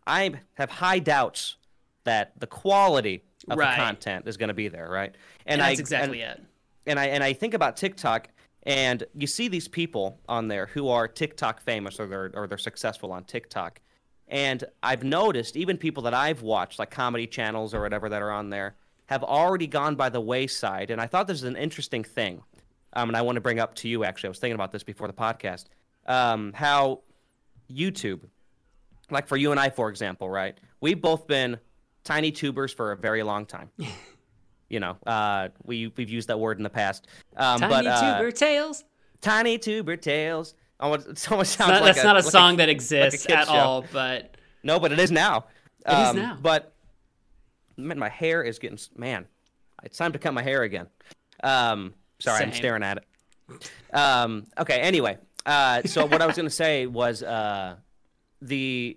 I have high doubts that the quality of Right. the content is going to be there, right? And, I, that's exactly and- it. and I and I think about TikTok, and you see these people on there who are TikTok famous or they're or they're successful on TikTok, and I've noticed even people that I've watched, like comedy channels or whatever that are on there, have already gone by the wayside. And I thought this is an interesting thing, um, and I want to bring up to you actually. I was thinking about this before the podcast, um, how YouTube, like for you and I, for example, right? We've both been tiny tubers for a very long time. *laughs* you know, uh, we we've used that word in the past. Um, Tiny but uh, tuber tales. tiny tuber tales. Almost, it almost sounds Not- like that's not a like song that exists kid's at show. all, but No, but it is now. It is um, now. But man, my hair is getting man. It's time to cut my hair again. Um, sorry, I'm staring at it. Um, okay. Anyway, uh, so what I was gonna say was uh, the.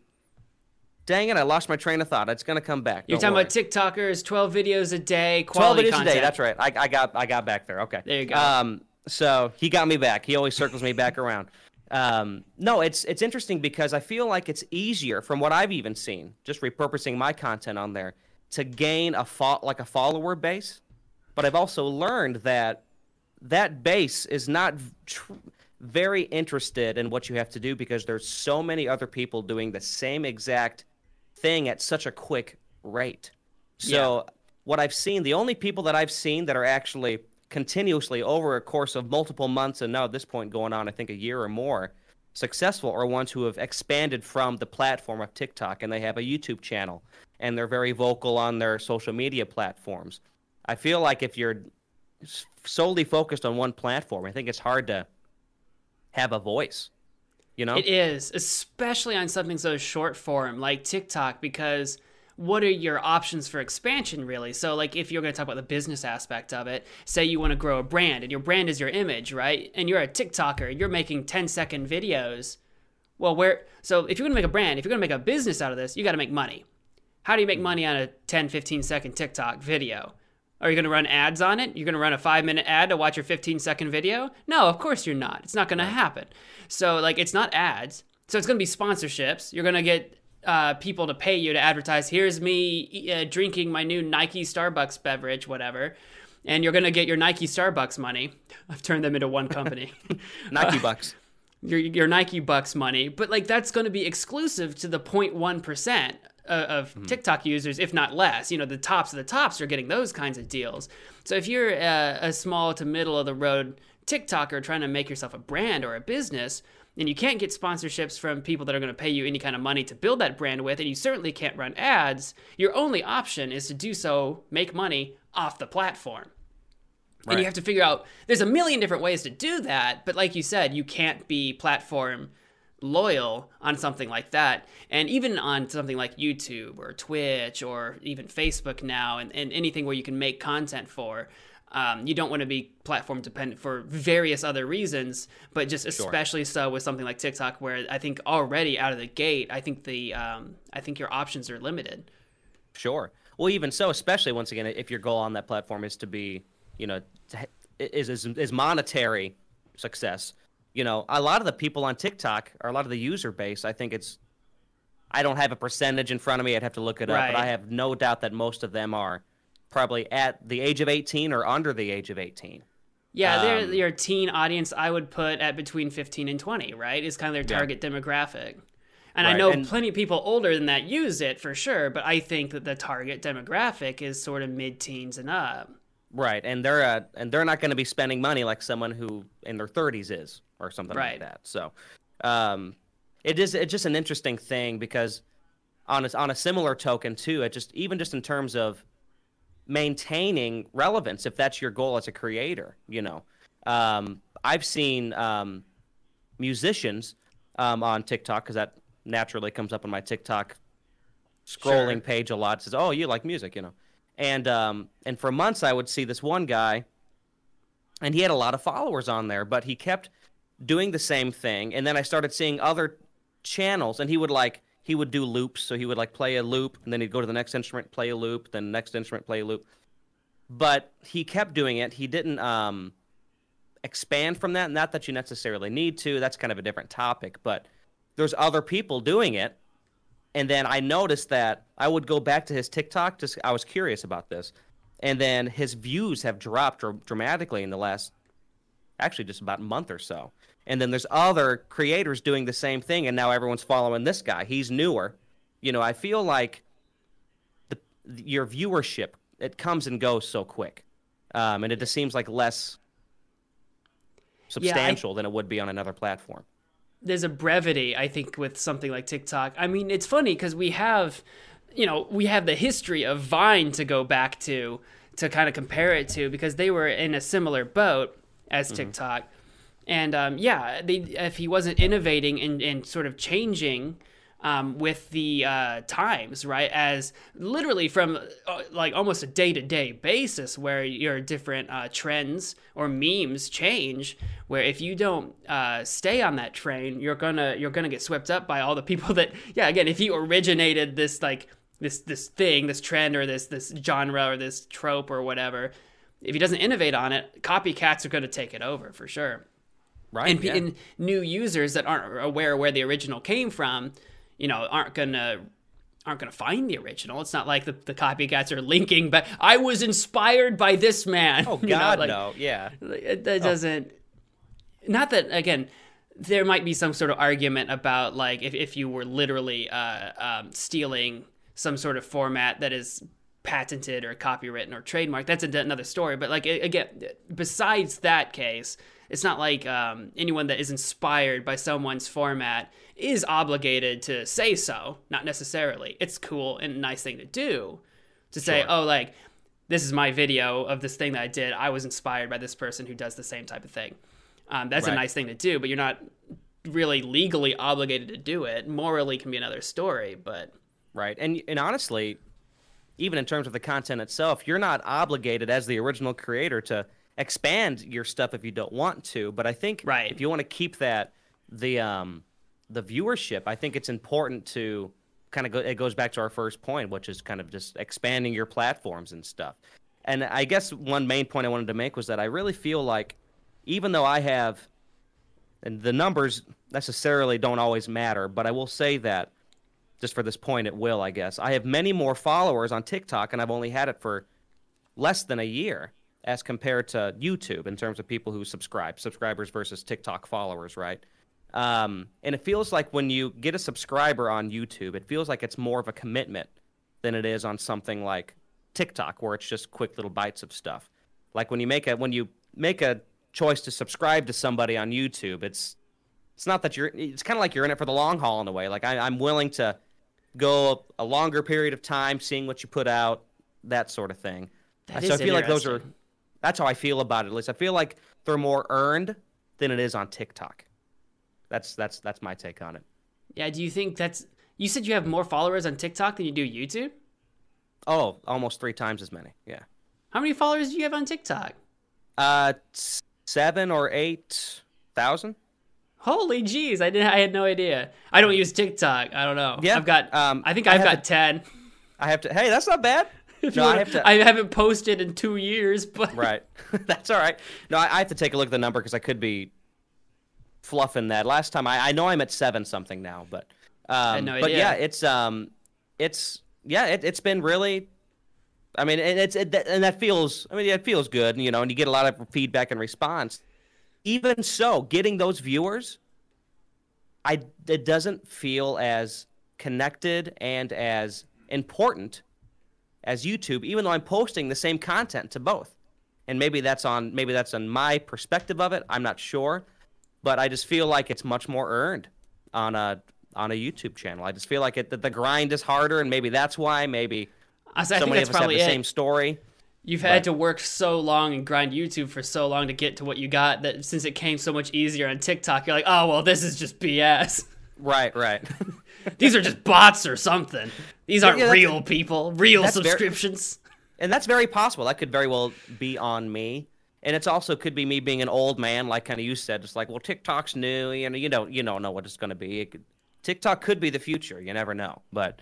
Dang it! I lost my train of thought. It's gonna come back. you're talking worry. about TikTokers, 12 videos a day, quality 12 videos content. a day. That's right. I, I got I got back there. Okay. There you go. Um, so he got me back. He always circles me back around. Um, no, it's it's interesting because I feel like it's easier from what I've even seen, just repurposing my content on there to gain a fo- like a follower base. But I've also learned that that base is not tr- very interested in what you have to do because there's so many other people doing the same exact thing at such a quick rate. So what I've seen, the only people that I've seen that are actually continuously over a course of multiple months and now at this point going on I think a year or more successful are ones who have expanded from the platform of TikTok and they have a YouTube channel and they're very vocal on their social media platforms. I feel like if you're solely focused on one platform, I think it's hard to have a voice. You know? It is, especially on something so short form like TikTok, because what are your options for expansion really? So, like, if you're going to talk about the business aspect of it, say you want to grow a brand and your brand is your image, right? And you're a TikToker and you're making 10 second videos. Well, where, so if you're going to make a brand, if you're going to make a business out of this, you got to make money. How do you make money on a 10, 15 second TikTok video? Are you going to run ads on it? You're going to run a five minute ad to watch your 15 second video? No, of course you're not. It's not going to happen. So, like, it's not ads. So, it's going to be sponsorships. You're going to get uh, people to pay you to advertise. Here's me uh, drinking my new Nike Starbucks beverage, whatever. And you're going to get your Nike Starbucks money. *laughs* I've turned them into one company. *laughs* Nike bucks. your your Nike Bucks money, but like that's going to be exclusive to the 0.1 percent of hmm. TikTok users, if not less. You know, the tops of the tops are getting those kinds of deals. So if you're a, a small to middle of the road TikToker trying to make yourself a brand or a business, and you can't get sponsorships from people that are going to pay you any kind of money to build that brand with, and you certainly can't run ads, your only option is to do so, make money off the platform. And you have to figure out there's a million different ways to do that, but like you said, you can't be platform loyal on something like that. And even on something like YouTube or Twitch or even Facebook now and, and anything where you can make content for, Um, you don't want to be platform dependent for various other reasons, but just especially so with something like TikTok, where I think already out of the gate, I think the um, I think your options are limited. Sure. Well, even so, especially once again, if your goal on that platform is to be, you know, is is, is monetary success, you know, a lot of the people on TikTok or a lot of the user base, I think it's, I don't have a percentage in front of me. I'd have to look it up, but I have no doubt that most of them are probably at the age of 18 or under the age of 18. Yeah, they're Um, your teen audience. I would put at between fifteen and twenty. Right, is kind of their Yeah. target demographic. And I know and- plenty of people older than that use it for sure, but I think that the target demographic is sort of mid-teens and up. Right, and they're uh, and they're not going to be spending money like someone who in their 30s is or something Right. like that. So, um, it is it's just an interesting thing because on a, on a similar token too, it just even just in terms of maintaining relevance, if that's your goal as a creator, you know, um, I've seen um, musicians um, on TikTok because that naturally comes up on my TikTok scrolling Sure. page a lot. It says, "Oh, you like music," you know, and um, and for months I would see this one guy, and he had a lot of followers on there, but he kept doing the same thing, and then I started seeing other channels, and he would like he would do loops, so he would like play a loop, and then he'd go to the next instrument, play a loop, then next instrument, play a loop, but he kept doing it. He didn't um expand from that. And not that you necessarily need to. That's kind of a different topic, but there's other people doing it. And then I noticed that I would go back to his TikTok. Just I was curious about this, and then his views have dropped dr- dramatically in the last, actually just about a month or so. And then there's other creators doing the same thing, and now everyone's following this guy. He's newer. You know, I feel like the your viewership it comes and goes so quick, um, and it just seems like less substantial than it would be on another platform. There's a brevity I think with something like TikTok. I mean, it's funny because we have, you know, we have the history of Vine to go back to to kind of compare it to because they were in a similar boat as TikTok, and um, yeah, they, if he wasn't innovating and, and sort of changing. Um, with the uh, times, right? As literally from uh, like almost a day to day basis, where your different uh, trends or memes change. Where if you don't uh, stay on that train, you're gonna you're gonna get swept up by all the people that *laughs* yeah. Again, if you originated this like this this thing, this trend or this this genre or this trope or whatever, if he doesn't innovate on it, copycats are gonna take it over for sure Right? and, yeah. and new users that aren't aware where the original came from, you know, aren't gonna aren't gonna find the original. It's not like the, the copycats are linking, but I was inspired by this man. oh *laughs* you know, God, like, no. Yeah. that doesn't. Not that again. There might be some sort of argument about like if, if you were literally uh, um, stealing some sort of format that is patented or copywritten or trademarked. That's a, another story. But like again, besides that case, it's not like um, anyone that is inspired by someone's format is obligated to say so. Not necessarily. It's cool and nice thing to do to say, Sure. oh, like this is my video of this thing that I did. I was inspired by this person who does the same type of thing. Um, that's a nice thing to do, but you're not really legally obligated to do it. Morally can be another story, but Right. And and honestly, even in terms of the content itself, you're not obligated as the original creator to expand your stuff if you don't want to. But I think Right. if you want to keep that the um the viewership, I think it's important to kind of go it goes back to our first point, which is kind of just expanding your platforms and stuff. And I guess one main point I wanted to make was that I really feel like even though I have and the numbers necessarily don't always matter, but I will say that just for this point, it will, I guess. I have many more followers on TikTok, and I've only had it for less than a year as compared to YouTube in terms of people who subscribe, subscribers versus TikTok followers, right? Um, and it feels like when you get a subscriber on YouTube, it feels like it's more of a commitment than it is on something like TikTok, where it's just quick little bites of stuff. Like when you make a when you make a choice to subscribe to somebody on YouTube, it's it's not that you're it's kind of like you're in it for the long haul in a way like I, i'm willing to go a longer period of time seeing what you put out that sort of thing That so i feel like those are. That's how i feel about it at least i feel like they're more earned than it is on tiktok that's that's that's my take on it yeah. Do you think that's? You said you have more followers on TikTok than you do YouTube. oh almost three times as many yeah How many followers do you have on TikTok? Uh, seven or eight thousand. Holy jeez, I didn't. I had no idea. I don't use TikTok. I don't know. Yeah, I've got. um, I think I I've have got ten. I have to. Hey, that's not bad. *laughs* If No, I have to- I haven't posted in two years, but *laughs* Right. *laughs* That's all right. No, I, I have to take a look at the number because I could be fluffing that. Last time I, I know I'm at seven something now, but um, no but yeah, it's um, it's yeah, it, it's been really. I mean, and it's it, and that feels. I mean, yeah, it feels good, you know, and you get a lot of feedback and response. Even so, getting those viewers, I it doesn't feel as connected and as important as YouTube, even though I'm posting the same content to both. And maybe that's on maybe that's on my perspective of it. I'm not sure, but I just feel like it's much more earned on a on a YouTube channel. I just feel like it that the grind is harder, and maybe that's why. Maybe I, so many that's of us have the it. same story. You've had but- to work so long and grind YouTube for so long to get to what you got that since it came so much easier on TikTok, you're like, oh well, this is just BS. Right, right. *laughs* These are just bots or something. These aren't yeah, real people, real that's very- subscriptions. and that's very possible. That could very well be on me. And it's also could be me being an old man, like kind of you said. It's like, well, TikTok's new, you know, you don't you don't know what it's going to be. It could, TikTok could be the future. You never know. But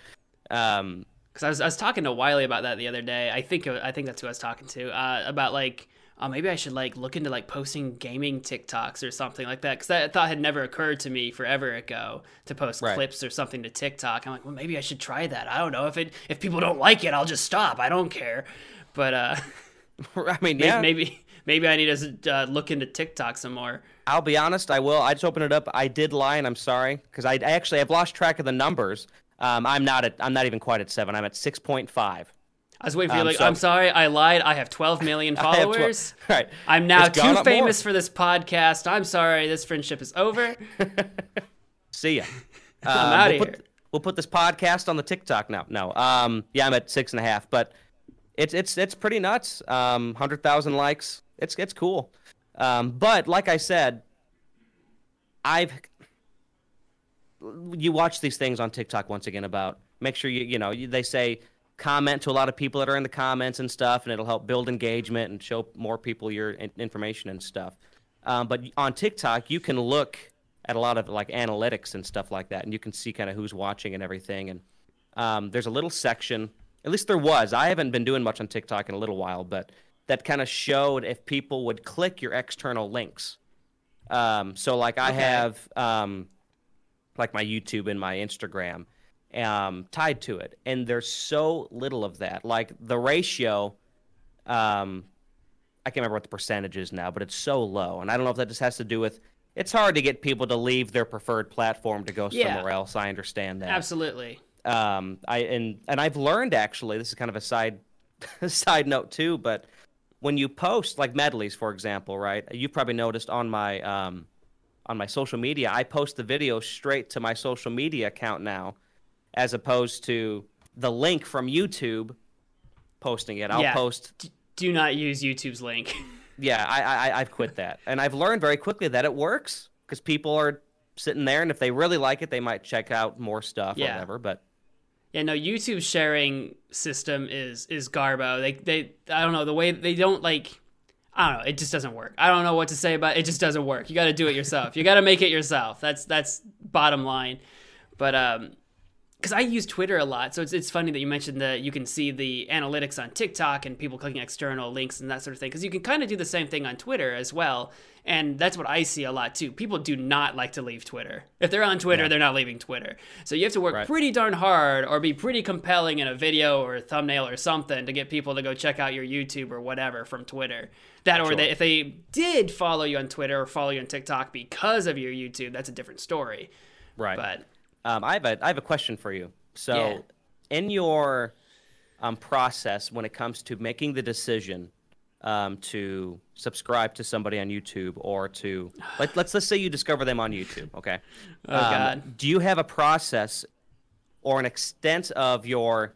um, Because I was, I was talking to Wiley about that the other day. I think I think that's who I was talking to uh, about like uh, maybe I should like look into like posting gaming TikToks or something like that. Because that thought had never occurred to me forever ago to post Right. clips or something to TikTok. I'm like, well, maybe I should try that. I don't know if it if people don't like it, I'll just stop. I don't care. But uh, *laughs* I mean, maybe, yeah, maybe maybe I need to uh, look into TikTok some more. I'll be honest. I will. I just opened it up. I did lie, and I'm sorry because I, I actually I've lost track of the numbers. Um, I'm not at. I'm not even quite at seven. I'm at six point five. I was waiting for you. Um, Like, so- I'm sorry, I lied. I have 12 million *laughs* I have tw- followers. *laughs* right. I'm now It's too up more. famous for this podcast. I'm sorry, this friendship is over. *laughs* See ya. I'm Um, outta we'll here. Put, we'll put this podcast on the TikTok now. No. Um. Yeah, I'm at six and a half, but it's it's it's pretty nuts. Um. Hundred thousand likes. It's it's cool. Um. But like I said, I've you watch these things on TikTok once again about make sure you you know they say comment to a lot of people that are in the comments and stuff, and it'll help build engagement and show more people your information and stuff. Um, but on TikTok, you can look at a lot of like analytics and stuff like that, and you can see kind of who's watching and everything. And um, there's a little section, at least there was. I haven't been doing much on TikTok in a little while, but that kind of showed if people would click your external links. Um, so like I Okay. have um, like my YouTube and my Instagram um, tied to it, and there's so little of that. Like the ratio, um, I can't remember what the percentage is now, but it's so low, and I don't know if that just has to do with it's hard to get people to leave their preferred platform to go Yeah. somewhere else. I understand that. Absolutely. Um, I and and I've learned actually. This is kind of a side *laughs* side note too, but when you post like medleys, for example, right? You've probably noticed on my um, on my social media, I post the video straight to my social media account now, as opposed to the link from YouTube posting it. I'll Yeah. post do not use YouTube's link. *laughs* yeah, I, I I've quit that, and I've learned very quickly that it works because people are sitting there, and if they really like it, they might check out more stuff or whatever. But yeah, no, YouTube's sharing system is is garbo. They they I don't know the way they don't like. I don't know. It just doesn't work. I don't know what to say about it. It just doesn't work. You got to do it yourself. You got to make it yourself. That's that's bottom line. But um, because I use Twitter a lot, so it's it's funny that you mentioned that you can see the analytics on TikTok and people clicking external links and that sort of thing. Because you can kind of do the same thing on Twitter as well, and that's what I see a lot too. People do not like to leave Twitter. If they're on Twitter, they're not leaving Twitter. So you have to work Right. pretty darn hard or be pretty compelling in a video or a thumbnail or something to get people to go check out your YouTube or whatever from Twitter. That or Sure. they, if they did follow you on Twitter or follow you on TikTok because of your YouTube, that's a different story. right. But Um, I have a I have a question for you. So, Yeah. in your um, process when it comes to making the decision um, to subscribe to somebody on YouTube or to let, let's let's say you discover them on YouTube, okay? Oh, Um, God. Do you have a process or an extent of your,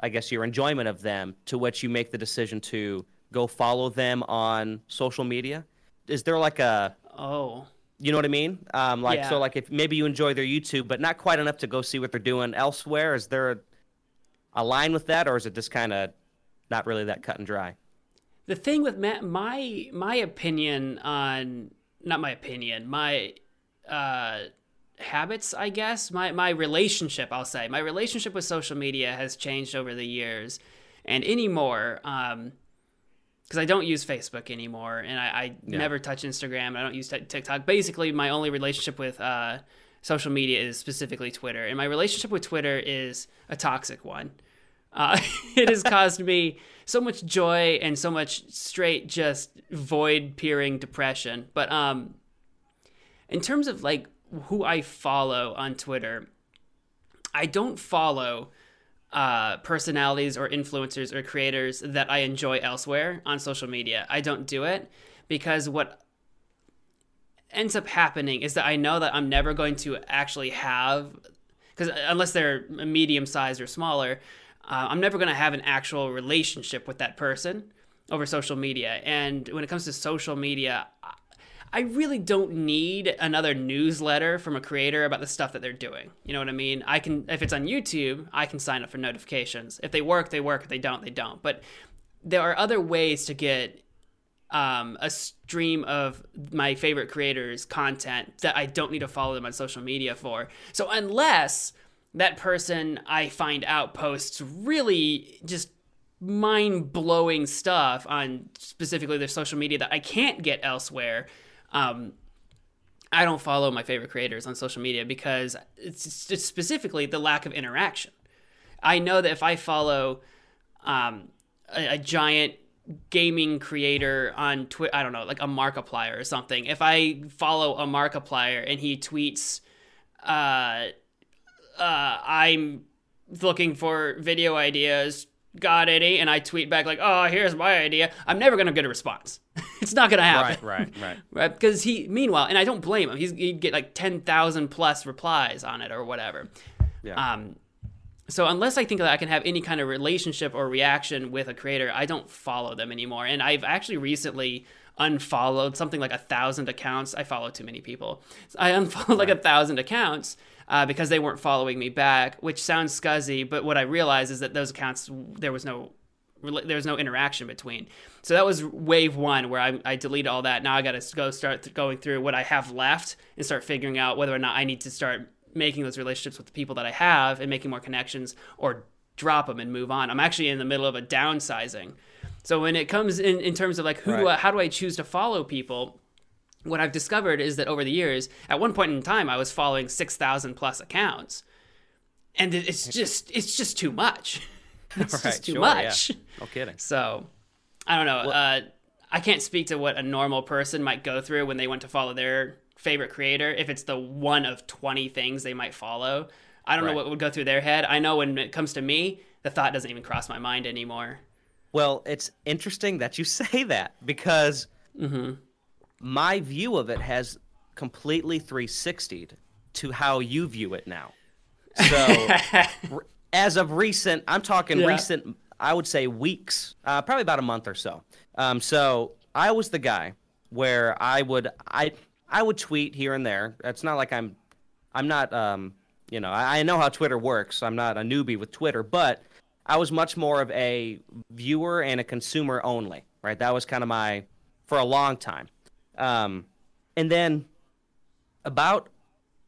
I guess, your enjoyment of them to which you make the decision to go follow them on social media? Is there like a oh. You know what I mean? Um, like Yeah. so, like if maybe you enjoy their YouTube, but not quite enough to go see what they're doing elsewhere. Is there a, a line with that, or is it just kind of not really that cut and dry? the thing with ma- my my opinion on not my opinion my uh habits i guess my my relationship i'll say my relationship with social media has changed over the years and anymore um because I don't use Facebook anymore, and I, I Yeah. never touch Instagram. I don't use t- TikTok. Basically, my only relationship with uh, social media is specifically Twitter, and my relationship with Twitter is a toxic one. Uh, *laughs* it has *laughs* caused me so much joy and so much straight just void peering depression. But um, in terms of like who I follow on Twitter, I don't follow uh, personalities or influencers or creators that I enjoy elsewhere on social media. I don't do it because what ends up happening is that I know that I'm never going to actually have, because unless they're medium sized or smaller, uh, I'm never going to have an actual relationship with that person over social media. And when it comes to social media, I- really don't need another newsletter from a creator about the stuff that they're doing. You know what I mean? I can if it's on YouTube, I can sign up for notifications. If they work, they work. If they don't, they don't. But there are other ways to get um, a stream of my favorite creators' content that I don't need to follow them on social media for. So unless that person I find out posts really just mind blowing stuff on specifically their social media that I can't get elsewhere. Um, I don't follow my favorite creators on social media because it's, it's specifically the lack of interaction. I know that if I follow um, a, a giant gaming creator on Twitter, I don't know, like a Markiplier or something, if I follow a Markiplier and he tweets, uh, uh, I'm looking for video ideas, got any? And I tweet back like, oh, here's my idea. I'm never gonna get a response. *laughs* it's not gonna happen. Right, right, *laughs* right. right? Because he, meanwhile, and I don't blame him. He's he'd get like ten thousand plus replies on it or whatever. Yeah. Um, so unless I think that I can have any kind of relationship or reaction with a creator, I don't follow them anymore. And I've actually recently unfollowed something like a thousand accounts. I follow too many people. So I unfollowed like a thousand accounts uh, because they weren't following me back, which sounds scuzzy. But what I realized is that those accounts there was no there was no interaction between. So that was wave one where I, I deleted all that. Now I got to go start going through what I have left and start figuring out whether or not I need to start making those relationships with the people that I have and making more connections or drop them and move on. I'm actually in the middle of a downsizing. So when it comes in, in terms of like who do I, how do I choose to follow people? What I've discovered is that over the years, at one point in time, I was following six thousand plus accounts, and it's just it's just too much. *laughs* It's Right, just too sure, yeah. much. No kidding. So, I don't know. uh, I can't speak to what a normal person might go through when they want to follow their favorite creator. If it's the one of twenty things they might follow, I don't know what would go through their head. I know when it comes to me, the thought doesn't even cross my mind anymore. Well, it's interesting that you *laughs* say that because my view of it has completely 360'd to how you view it now. So, *laughs* r- as of recent, I'm talking Yeah. recent, I would say weeks, uh, probably about a month or so. Um, so, I was the guy where I would I I would tweet here and there. It's not like I'm I'm not um you know I, I know how Twitter works. I'm not a newbie with Twitter, but I was much more of a viewer and a consumer only. Right, that was kind of my for a long time. Um, and then about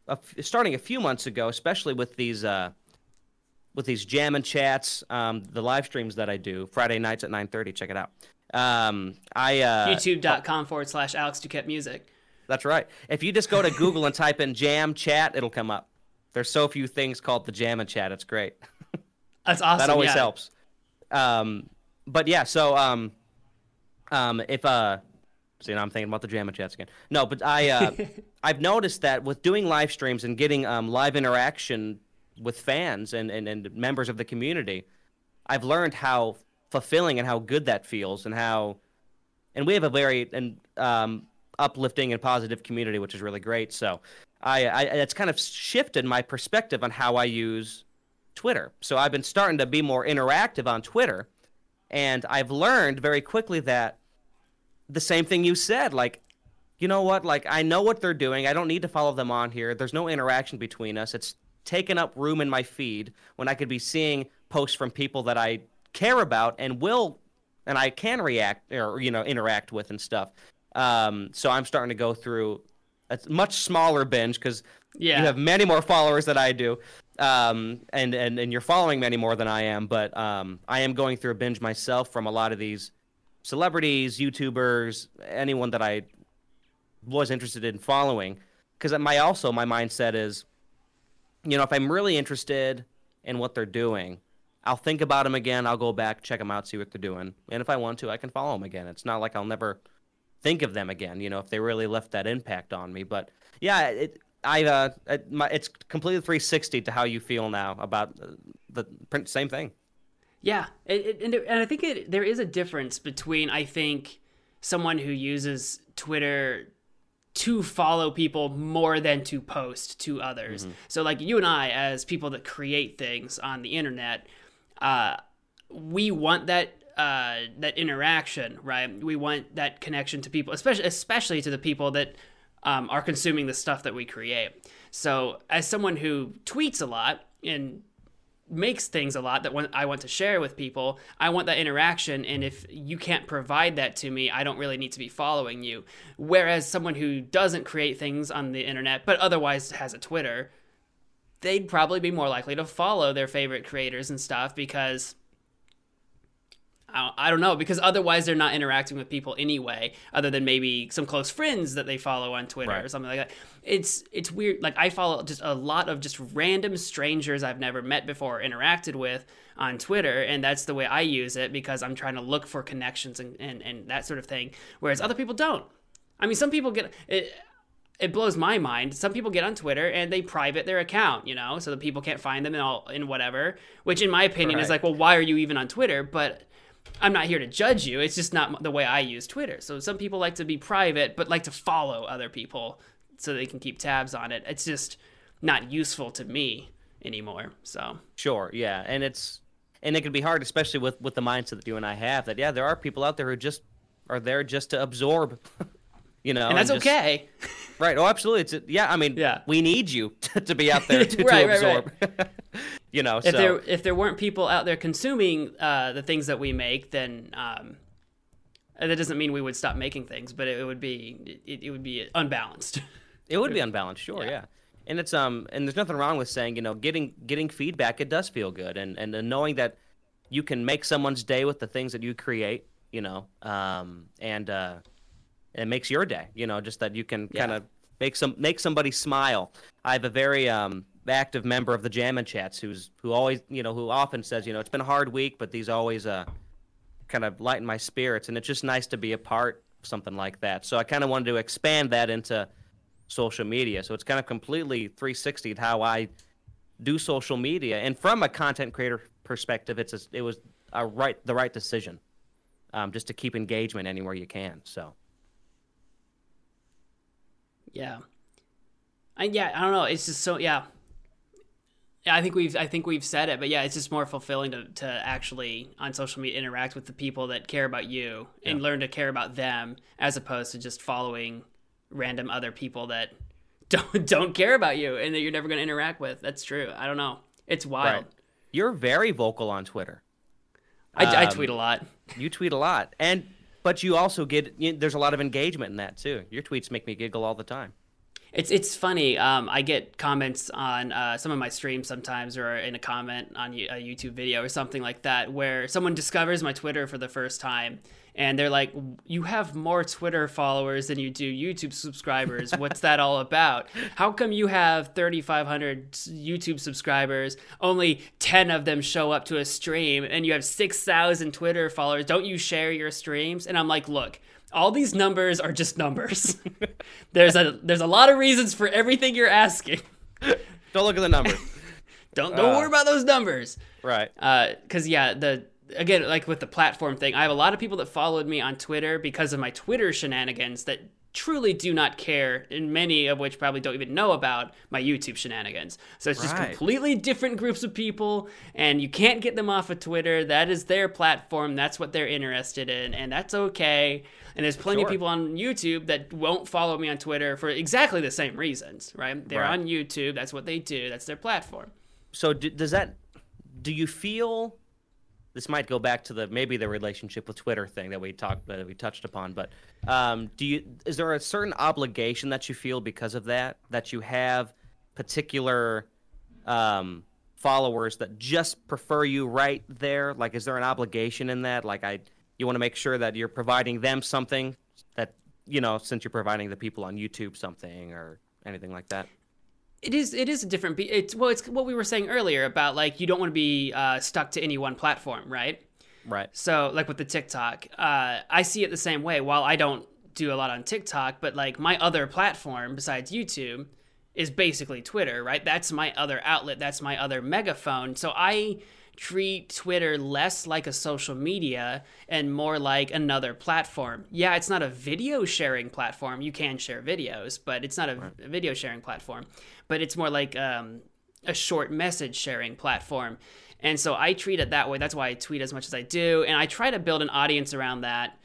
a starting a few months ago, especially with these uh, with these jam and chats, um, the live streams that I do Friday nights at 9:30. Check it out. Um, I uh, YouTube.com forward slash Alex Duquette Music. that's right. If you just go to Google and type in jam chat, it'll come up. There's so few things called the jam and chat. It's great. That's awesome. that always yeah. helps. Um, but yeah, so um, um, if uh, see now I'm thinking about the jam and chats again. No, but I uh, *laughs* I've noticed that with doing live streams and getting um, live interaction with fans and, and and members of the community, I've learned how fulfilling and how good that feels and how and we have a very and um, uplifting and positive community, which is really great. So I, I it's kind of shifted my perspective on how I use Twitter. So I've been starting to be more interactive on Twitter, and I've learned very quickly that the same thing you said, like. You know what? Like, I know what they're doing. I don't need to follow them on here. There's no interaction between us. It's taken up room in my feed when I could be seeing posts from people that I care about and will and I can react or you know interact with and stuff. Um, so I'm starting to go through a much smaller binge because Yeah. you have many more followers than I do, um, and and and you're following many more than I am. But um, I am going through a binge myself from a lot of these celebrities, YouTubers, anyone that I was interested in following. Because my also my mindset is, you know, if I'm really interested in what they're doing, I'll think about them again. I'll go back, check them out, see what they're doing, and if I want to, I can follow them again. It's not like I'll never think of them again. You know, if they really left that impact on me. But yeah, it, I uh, it, my, it's completely 360 to how you feel now about uh, the print same thing. Yeah, it, it, and, and I think it, there is a difference between I think someone who uses Twitter to follow people more than to post to others. So like you and I, as people that create things on the internet, uh, we want that uh, that interaction, right? We want that connection to people, especially especially to the people that um, are consuming the stuff that we create. So as someone who tweets a lot and makes things a lot that I want to share with people, I want that interaction. And if you can't provide that to me, I don't really need to be following you. Whereas someone who doesn't create things on the internet, but otherwise has a Twitter, they'd probably be more likely to follow their favorite creators and stuff because. I I don't know because otherwise they're not interacting with people anyway, other than maybe some close friends that they follow on Twitter or something like that. It's it's weird. Like I follow just a lot of just random strangers I've never met before or interacted with on Twitter, and that's the way I use it because I'm trying to look for connections and, and, and that sort of thing. Whereas other people don't. I mean, some people get it. It blows my mind. Some people get on Twitter and they private their account, you know, so that people can't find them and all in whatever. Which, in my opinion, is like, well, why are you even on Twitter? But I'm not here to judge you. It's just not the way I use Twitter. So some people like to be private, but like to follow other people so they can keep tabs on it. It's just not useful to me anymore. So Sure, yeah, and it's and it can be hard, especially with with the mindset that you and I have. That yeah, there are people out there who just are there just to absorb, *laughs* you know, and that's just- okay. Right. Oh, absolutely. It's yeah. I mean, Yeah. we need you to, *laughs* to be out there *laughs* to, Right, to right, right. You know, If so there if there weren't people out there consuming uh, the things that we make, then um, that doesn't mean we would stop making things, but it, would be it, it would be unbalanced. it would be unbalanced. Sure, Yeah. yeah. And it's um and there's nothing wrong with saying you know getting getting feedback. It does feel good, and and, and knowing that you can make someone's day with the things that you create. You know, um and uh, it makes your day. You know, just that you can Yeah. kind of make some make somebody smile. I have a very um active member of the Jammin' Chats who's who always you know who often says you know it's been a hard week, but these always uh kind of lighten my spirits, and it's just nice to be a part of something like that. So I kind of wanted to expand that into social media. So it's kind of completely 360 how I do social media, and from a content creator perspective, it's a, it was a right the right decision, um, just to keep engagement anywhere you can. So Yeah. I, yeah, I don't know. It's just so yeah. Yeah, I think we've I think we've said it, but yeah, it's just more fulfilling to, to actually on social media interact with the people that care about you and learn to care about them as opposed to just following random other people that *laughs* don't don't care about you and that you're never going to interact with. That's true. I don't know. It's wild. Right. you're very vocal on Twitter. I, I Um, tweet a lot. *laughs* You tweet a lot, and but you also get you, there's a lot of engagement in that too. Your tweets make me giggle all the time. It's it's funny. Um, I get comments on uh, some of my streams sometimes, or in a comment on a YouTube video or something like that, where someone discovers my Twitter for the first time, and they're like, "You have more Twitter followers than you do YouTube subscribers. *laughs* What's that all about? How come you have 3,500 YouTube subscribers? Only 10 of them show up to a stream, and you have 6,000 Twitter followers. Don't you share your streams?" And I'm like, "Look." All these numbers are just numbers. *laughs* there's a there's a lot of reasons for everything you're asking. *laughs* Don't look at the numbers. *laughs* Don't don't Uh. worry about those numbers. right. Because yeah, the again like with the platform thing, I have a lot of people that followed me on Twitter because of my Twitter shenanigans that truly do not care, and many of which probably don't even know about my YouTube shenanigans. So it's just Right. completely different groups of people, and you can't get them off of Twitter. That is their platform. That's what they're interested in, and that's okay. And there's plenty of people on YouTube that won't follow me on Twitter for exactly the same reasons, right? They're Right. on YouTube. That's what they do. That's their platform. So d does that? Do you feel this might go back to the maybe the relationship with Twitter thing that we talked that we touched upon. But um, do you is there a certain obligation that you feel because of that that you have particular um, followers that just prefer you right there? Like, is there an obligation in that? Like, I you want to make sure that you're providing them something that you know since you're providing the people on YouTube something or anything like that. It is. It is a different. It's well. It's what we were saying earlier about like you don't want to be uh, stuck to any one platform, right? Right. So like with the TikTok, uh, I see it the same way. While I don't do a lot on TikTok, but like my other platform besides YouTube is basically Twitter, right? That's my other outlet. That's my other megaphone. So I treat Twitter less like a social media and more like another platform. Yeah, it's not a video sharing platform. You can share videos, but it's not a, right. video sharing platform. But it's more like um, a short message sharing platform. And so I treat it that way. That's why I tweet as much as I do. And I try to build an audience around that,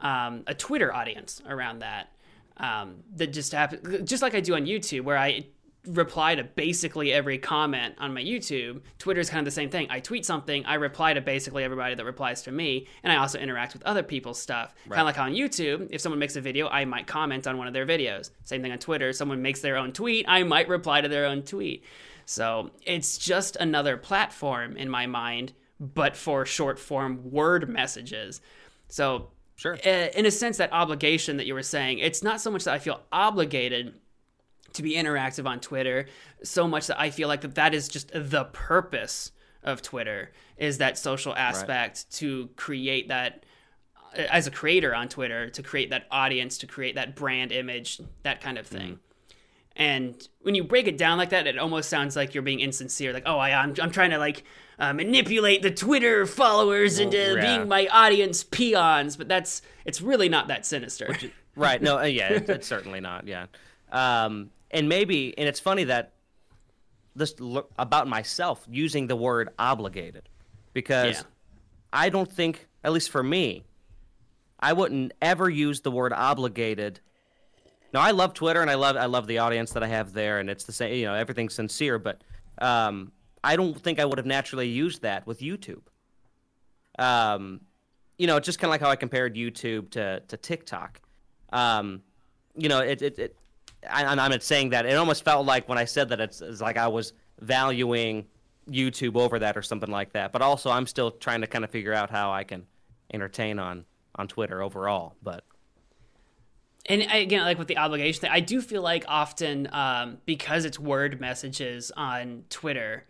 um, a Twitter audience around that. Um, that just happen, just like I do on YouTube, where I reply to basically every comment on my YouTube. Twitter is kind of the same thing. I tweet something, I reply to basically everybody that replies to me, and I also interact with other people's stuff. Right. Kind of like on YouTube, if someone makes a video, I might comment on one of their videos. Same thing on Twitter. Someone makes their own tweet, I might reply to their own tweet. So it's just another platform in my mind, but for short form word messages. So, sure. Eh, in a sense, that obligation that you were saying, it's not so much that I feel obligated to be interactive on Twitter so much that I feel like that that is just the purpose of Twitter is that social aspect right. to create that uh, as a creator on Twitter to create that audience to create that brand image that kind of thing. Mm. And when you break it down like that, it almost sounds like you're being insincere. Like, oh, I, am I'm, I'm trying to like uh, manipulate the Twitter followers into yeah. being my audience peons. But that's it's really not that sinister. right? No, uh, yeah, *laughs* it, it's certainly not. Yeah. Um, and maybe and it's funny that this look about myself using the word obligated because yeah. I don't think at least for me I wouldn't ever use the word obligated. Now I love Twitter and I love I love the audience that I have there and it's the same you know everything's sincere but um, I don't think I would have naturally used that with YouTube. Um, you know, it's just kind of like how I compared YouTube to to TikTok. Um, you know, it, it, it and I'm saying that. It almost felt like when I said that it's, it's like I was valuing YouTube over that or something like that. But also, I'm still trying to kind of figure out how I can entertain on on Twitter overall. But and again, like with the obligation thing, I do feel like often um, because it's word messages on Twitter,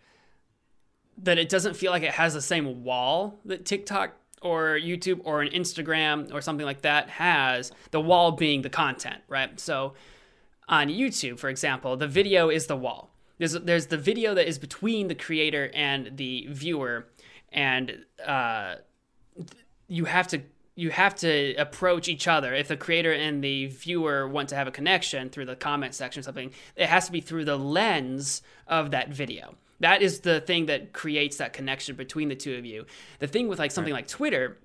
that it doesn't feel like it has the same wall that TikTok or YouTube or an Instagram or something like that has. The wall being the content, right? So on YouTube, for example, the video is the wall. There's there's the video that is between the creator and the viewer, and uh, you have to you have to approach each other. If the creator and the viewer want to have a connection through the comment section or something, it has to be through the lens of that video. That is the thing that creates that connection between the two of you. The thing with like something right. like Twitter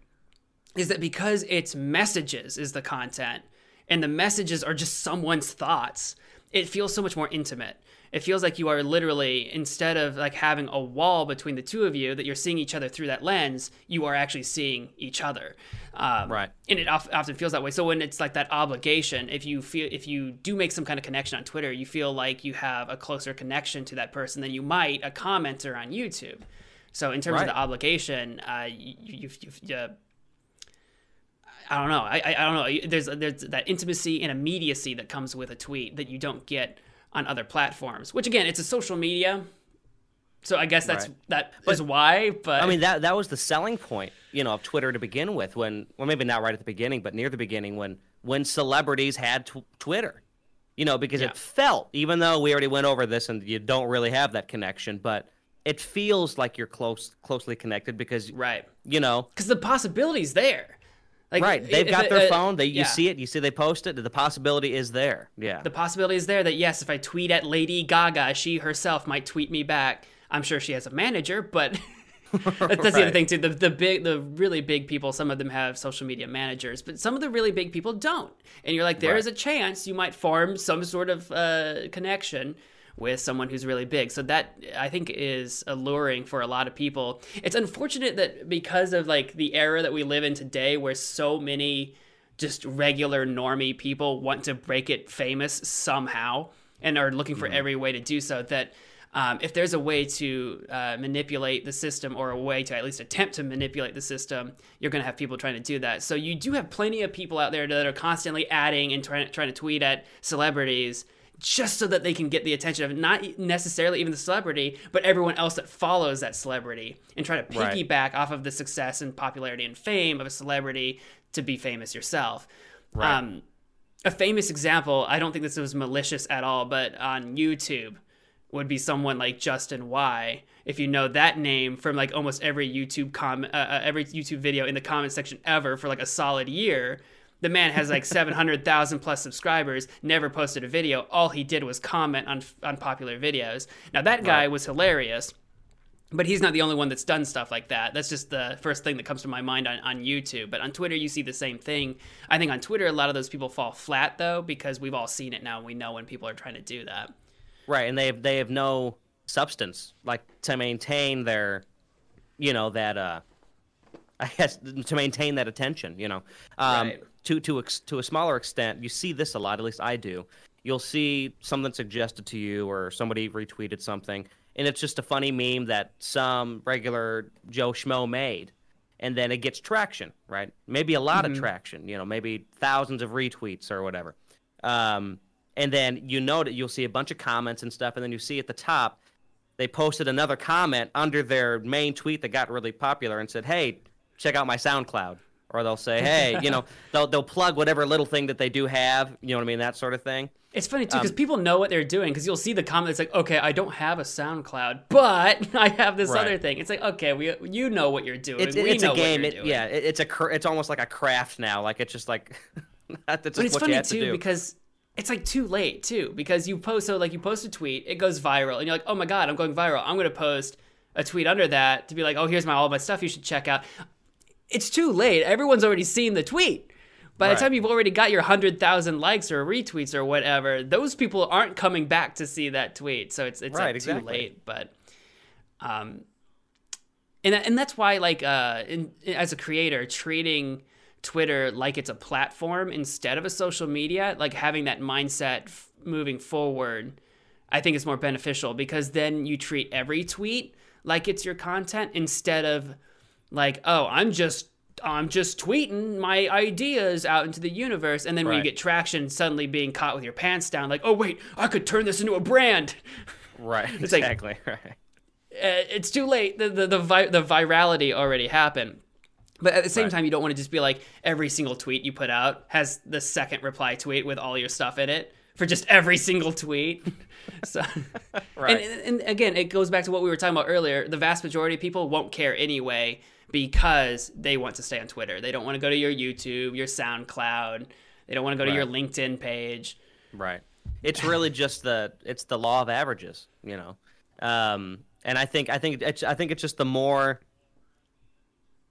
is that because it's messages is the content, and the messages are just someone's thoughts, it feels so much more intimate. It feels like you are literally, instead of like having a wall between the two of you, that you're seeing each other through that lens, you are actually seeing each other. Um, right. And it often feels that way. So when it's like that obligation, if you feel, if you do make some kind of connection on Twitter, you feel like you have a closer connection to that person than you might a commenter on YouTube. So in terms right. of the obligation, uh, you, you, you, you I don't know. I, I, don't know. There's there's that intimacy and immediacy that comes with a tweet that you don't get on other platforms. Which again, it's a social media, so I guess that's right. that but, why. But I mean that that was the selling point, you know, of Twitter to begin with. When well, maybe not right at the beginning, but near the beginning, when when celebrities had tw- Twitter, you know, because yeah. it felt, even though we already went over this and you don't really have that connection, but it feels like you're close closely connected because right, you know, because the possibilities there. Like, right, they've got their uh, phone. They you yeah. see it, you see they post it. The possibility is there. Yeah, the possibility is there that yes, if I tweet at Lady Gaga, she herself might tweet me back. I'm sure she has a manager, but *laughs* that's right. the other thing too. The the big, the really big people, some of them have social media managers, but some of the really big people don't. And you're like, there right. is a chance you might form some sort of uh, connection with someone who's really big. So that I think is alluring for a lot of people. It's unfortunate that because of like the era that we live in today where so many just regular normie people want to break it famous somehow and are looking for every way to do so that um, if there's a way to uh, manipulate the system or a way to at least attempt to manipulate the system, you're going to have people trying to do that. So you do have plenty of people out there that are constantly adding and trying, trying to tweet at celebrities just so that they can get the attention of not necessarily even the celebrity, but everyone else that follows that celebrity and try to Right. piggyback off of the success and popularity and fame of a celebrity to be famous yourself. Right. Um, a famous example, I don't think this was malicious at all, but on YouTube would be someone like Justin Y. If you know that name from like almost every YouTube comment, uh, uh, every YouTube video in the comment section ever for like a solid year, the man has like 700,000 plus subscribers, never posted a video. All he did was comment on on popular videos. Now that guy Right. was hilarious. But he's not the only one that's done stuff like that. That's just the first thing that comes to my mind on, on YouTube. But on Twitter, you see the same thing. I think on Twitter, a lot of those people fall flat, though, because we've all seen it now. and We know when people are trying to do that. Right, and they have they have no substance like to maintain their, you know that uh, I guess to maintain that attention. You know, um, Right. To to ex- to a smaller extent, you see this a lot. At least I do. You'll see something suggested to you, or somebody retweeted something, and it's just a funny meme that some regular Joe Schmo made, and then it gets traction, right? Maybe a lot of traction. You know, maybe thousands of retweets or whatever. Um, and then you know that you'll see a bunch of comments and stuff, and then you see at the top they posted another comment under their main tweet that got really popular and said, "Hey, check out my SoundCloud." Or they'll say, *laughs* "Hey, you know, they'll they'll plug whatever little thing that they do have, you know what I mean, that sort of thing." It's funny too um, because people know what they're doing because you'll see the comment that's like, okay, I don't have a SoundCloud, but *laughs* I have this Right. other thing. It's like, okay, we you know what you're doing. It's, we it's a game. It, yeah, it, it's a it's almost like a craft now. Like it's just like *laughs* that's just But it's funny you have too to do. because it's like too late too because you post so like you post a tweet, it goes viral, and you're like, oh my god, I'm going viral. I'm gonna post a tweet under that to be like, oh, here's my all my stuff you should check out. It's too late. Everyone's already seen the tweet. By the Right. time you've already got your hundred thousand likes or retweets or whatever, those people aren't coming back to see that tweet. So it's it's Right, like too late. But um, and and that's why like uh, in, as a creator, treating Twitter like it's a platform instead of a social media, like having that mindset f- moving forward, I think is more beneficial because then you treat every tweet like it's your content instead of like, oh, I'm just I'm just tweeting my ideas out into the universe, and then when you get traction, suddenly being caught with your pants down, like, oh wait, I could turn this into a brand. right, *laughs* It's like- exactly. *laughs* right. uh, it's too late. The the the, vi- the virality already happened. But at the same Right. time, you don't want to just be like every single tweet you put out has the second reply tweet with all your stuff in it for just every single tweet. *laughs* so, Right. and, and again, it goes back to what we were talking about earlier. The vast majority of people won't care anyway because they want to stay on Twitter. They don't want to go to your YouTube, your SoundCloud. They don't want to go to your LinkedIn page. Right. It's really just the it's the law of averages, you know. Um, and I think I think it's I think it's just the more.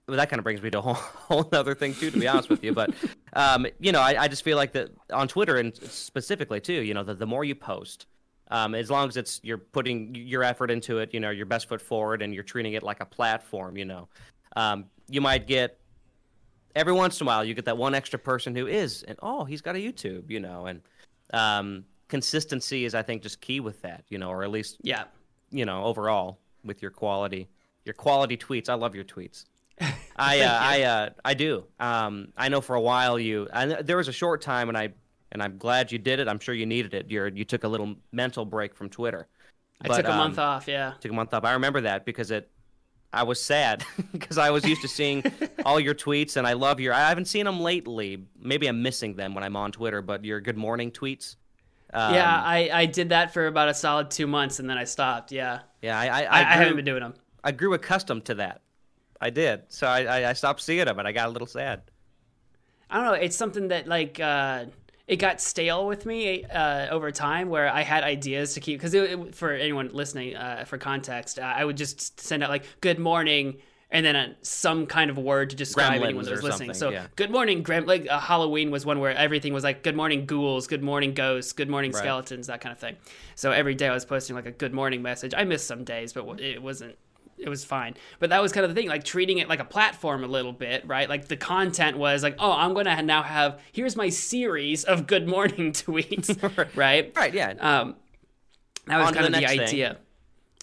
Well, that kind of brings me to a whole, *laughs* whole other thing too, to be honest with you. But *laughs* um, you know, I, I just feel like that on Twitter and specifically too, you know, the, the more you post, um, as long as it's you're putting your effort into it, you know, your best foot forward, and you're treating it like a platform, you know, um, you might get every once in a while you get that one extra person who is and oh he's got a youtube you know and um, consistency is i think just key with that you know or at least Yeah. you know overall with your quality your quality tweets i love your tweets *laughs* i uh, i uh, i do um, i know for a while you I, there was a short time and i and i'm glad you did it i'm sure you needed it you you took a little mental break from twitter I took a um, month off. Yeah. took a month off. I remember that because it, I was sad *laughs* because I was used to seeing *laughs* all your tweets and I love your. I haven't seen them lately. Maybe I'm missing them when I'm on Twitter. But your good morning tweets. Um, yeah, I, I did that for about a solid two months and then I stopped. Yeah. yeah. I I, I, I, grew, haven't been doing them. I grew accustomed to that. I did. So I, I, I stopped seeing them and I got a little sad. I don't know. It's something that like uh, it got stale with me uh, over time, where I had ideas to keep. Because for anyone listening, uh, for context, uh, I would just send out like "Good morning," and then a, some kind of word to describe Gremlins anyone that was listening. So yeah. good morning, Grem. Like uh, Halloween was one where everything was like good morning ghouls, good morning ghosts, good morning Right. skeletons, that kind of thing. So every day I was posting like a good morning message. I missed some days, but it wasn't. It was fine, but that was kind of the thing, like treating it like a platform a little bit, right? Like the content was like, oh, I'm gonna now have here's my series of good morning *laughs* tweets, *laughs* right? Right, yeah. Um, that was On kind of the the next thing.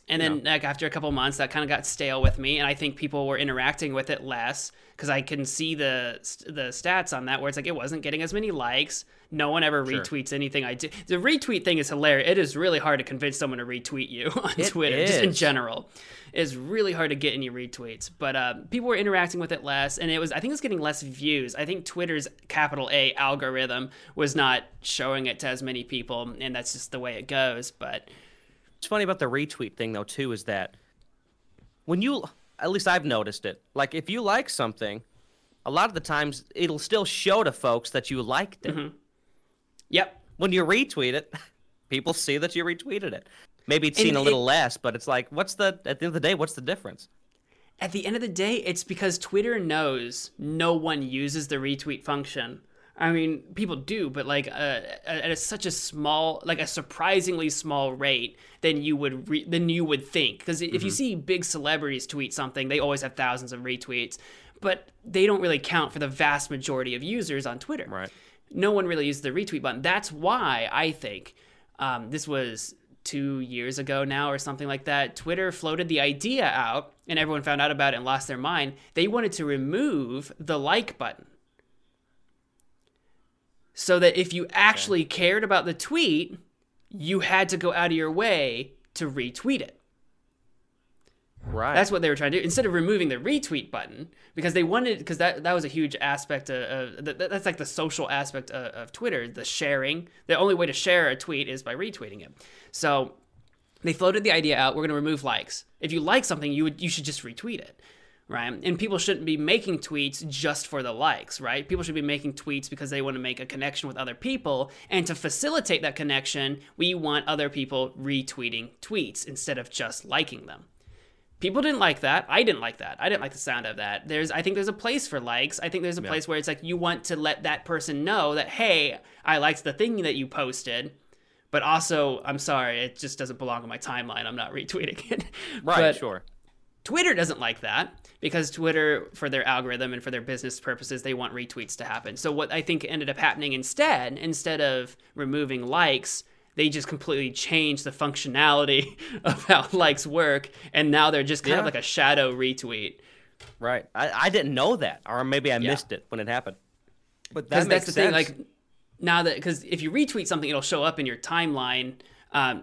And then, like after a couple months, that kind of got stale with me, and I think people were interacting with it less because I can see the the stats on that where it's like it wasn't getting as many likes. No one ever Sure. retweets anything I do. The retweet thing is hilarious. It is really hard to convince someone to retweet you *laughs* on It Twitter, just in general. It's really hard to get any retweets, but uh, people were interacting with it less, and it was. I think it's getting less views. I think Twitter's capital A algorithm was not showing it to as many people, and that's just the way it goes. But What's funny about the retweet thing though too is that when you at least I've noticed it. Like if you like something, a lot of the times it'll still show to folks that you liked it. Mm-hmm. yep, When you retweet it, *laughs* people see that you retweeted it. Maybe it's And seen a it- little less, but it's like what's the at the end of the day, what's the difference? at the end of the day, it's because Twitter knows no one uses the retweet function. I mean, people do, but like uh, at a, such a small, like a surprisingly small rate than you would re- than you would think. Because if you see big celebrities tweet something, they always have thousands of retweets, but they don't really count for the vast majority of users on Twitter. Right. no one really uses the retweet button. That's why I think um, this was two years ago now or something like that. Twitter floated the idea out, and everyone found out about it and lost their mind. They wanted to remove the like button. So that if you actually cared about the tweet, you had to go out of your way to retweet it. Right. That's what they were trying to do instead of removing the retweet button because they wanted because that that was a huge aspect of, of that, that's like the social aspect of, of Twitter, the sharing. The only way to share a tweet is by retweeting it. So they floated the idea out. We're going to remove likes. If you like something, you would you should just retweet it, right? And people shouldn't be making tweets just for the likes, right? People should be making tweets because they want to make a connection with other people, and to facilitate that connection, we want other people retweeting tweets instead of just liking them. People didn't like that. I didn't like that. I didn't like the sound of that. There's i think there's a place for likes. I think there's a place where it's like you want to let that person know that hey i liked the thing that you posted but also i'm sorry it just doesn't belong on my timeline. I'm not *laughs* retweeting it. Right, but sure. twitter doesn't like that because twitter for their algorithm and for their business purposes they want retweets to happen so what i think ended up happening instead instead of removing likes they just completely changed the functionality *laughs* of how likes work and now they're just kind Yeah. of like a shadow retweet Right. I, I didn't know that, or maybe I Yeah. missed it when it happened. But that makes that's the sense. thing like now that because if you retweet something it'll show up in your timeline um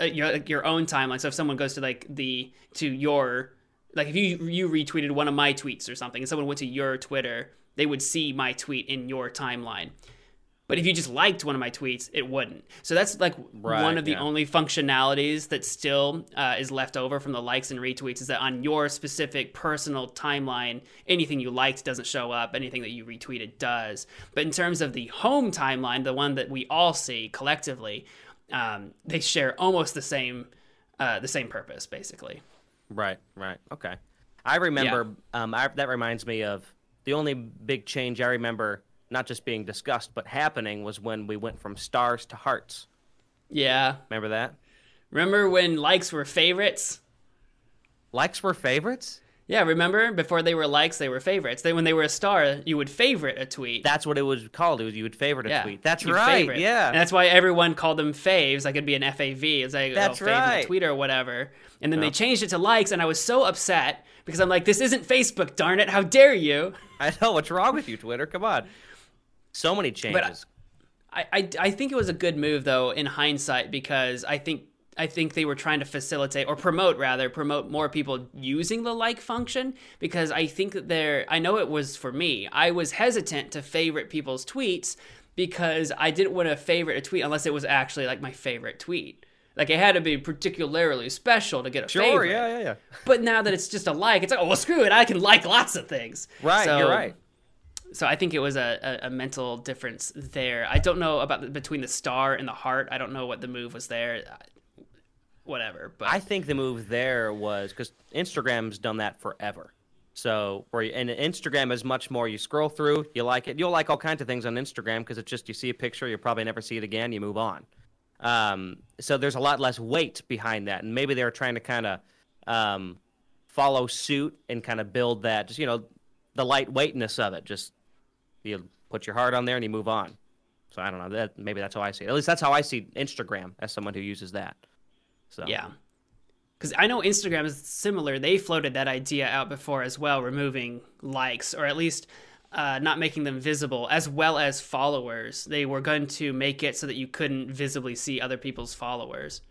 uh, your your own timeline so if someone goes to like the to your like if you you retweeted one of my tweets or something and someone went to your twitter they would see my tweet in your timeline. But if you just liked one of my tweets it wouldn't. So that's like Right, one of the yeah. only functionalities that still uh, is left over from the likes and retweets is that on your specific personal timeline anything you liked doesn't show up anything that you retweeted does. But in terms of the home timeline the one that we all see collectively um, they share almost the same uh, the same purpose basically Right, right. Okay. I remember um I, that reminds me of the only big change I remember not just being discussed but happening was when we went from stars to hearts. yeah Remember that? remember when likes were favorites Likes were favorites? Yeah remember before they were likes they were favorites they, when they were a star you would favorite a tweet That's what it was called. It was you would favorite a Yeah, tweet. That's you'd right. favorite. Yeah. and that's why everyone called them faves. Like it'd be an FAV. It's like oh, That's oh, right. tweet or whatever. And then they changed it to likes, and I was so upset because I'm like, this isn't Facebook, darn it! How dare you? *laughs* I know what's wrong with you, Twitter. Come on. So many changes. I, I, I think it was a good move though in hindsight because I think I think they were trying to facilitate or promote rather promote more people using the like function because I think that there I know it was for me I was hesitant to favorite people's tweets because I didn't want to favorite a tweet unless it was actually like my favorite tweet like it had to be particularly special to get a sure, favorite yeah, yeah, yeah. but now that it's just a like it's like oh well screw it I can like lots of things Right, So- you're right. so I think it was a, a, a mental difference there. I don't know about the, between the star and the heart. I don't know what the move was there. Whatever, but I think the move there was because Instagram's done that forever. So where you, and Instagram is much more you scroll through, you like it, you'll like all kinds of things on Instagram because it's just you see a picture, you'll probably never see it again, you move on. Um, so there's a lot less weight behind that, and maybe they're trying to kind of um, follow suit and kind of build that, just you know, the lightweightness of it. Just you put your heart on there and you move on. So I don't know that maybe that's how I see it. At least that's how I see Instagram as someone who uses that. So Yeah. Because I know Instagram is similar. They floated that idea out before as well, removing likes or at least uh, not making them visible, as well as followers. They were going to make it so that you couldn't visibly see other people's followers.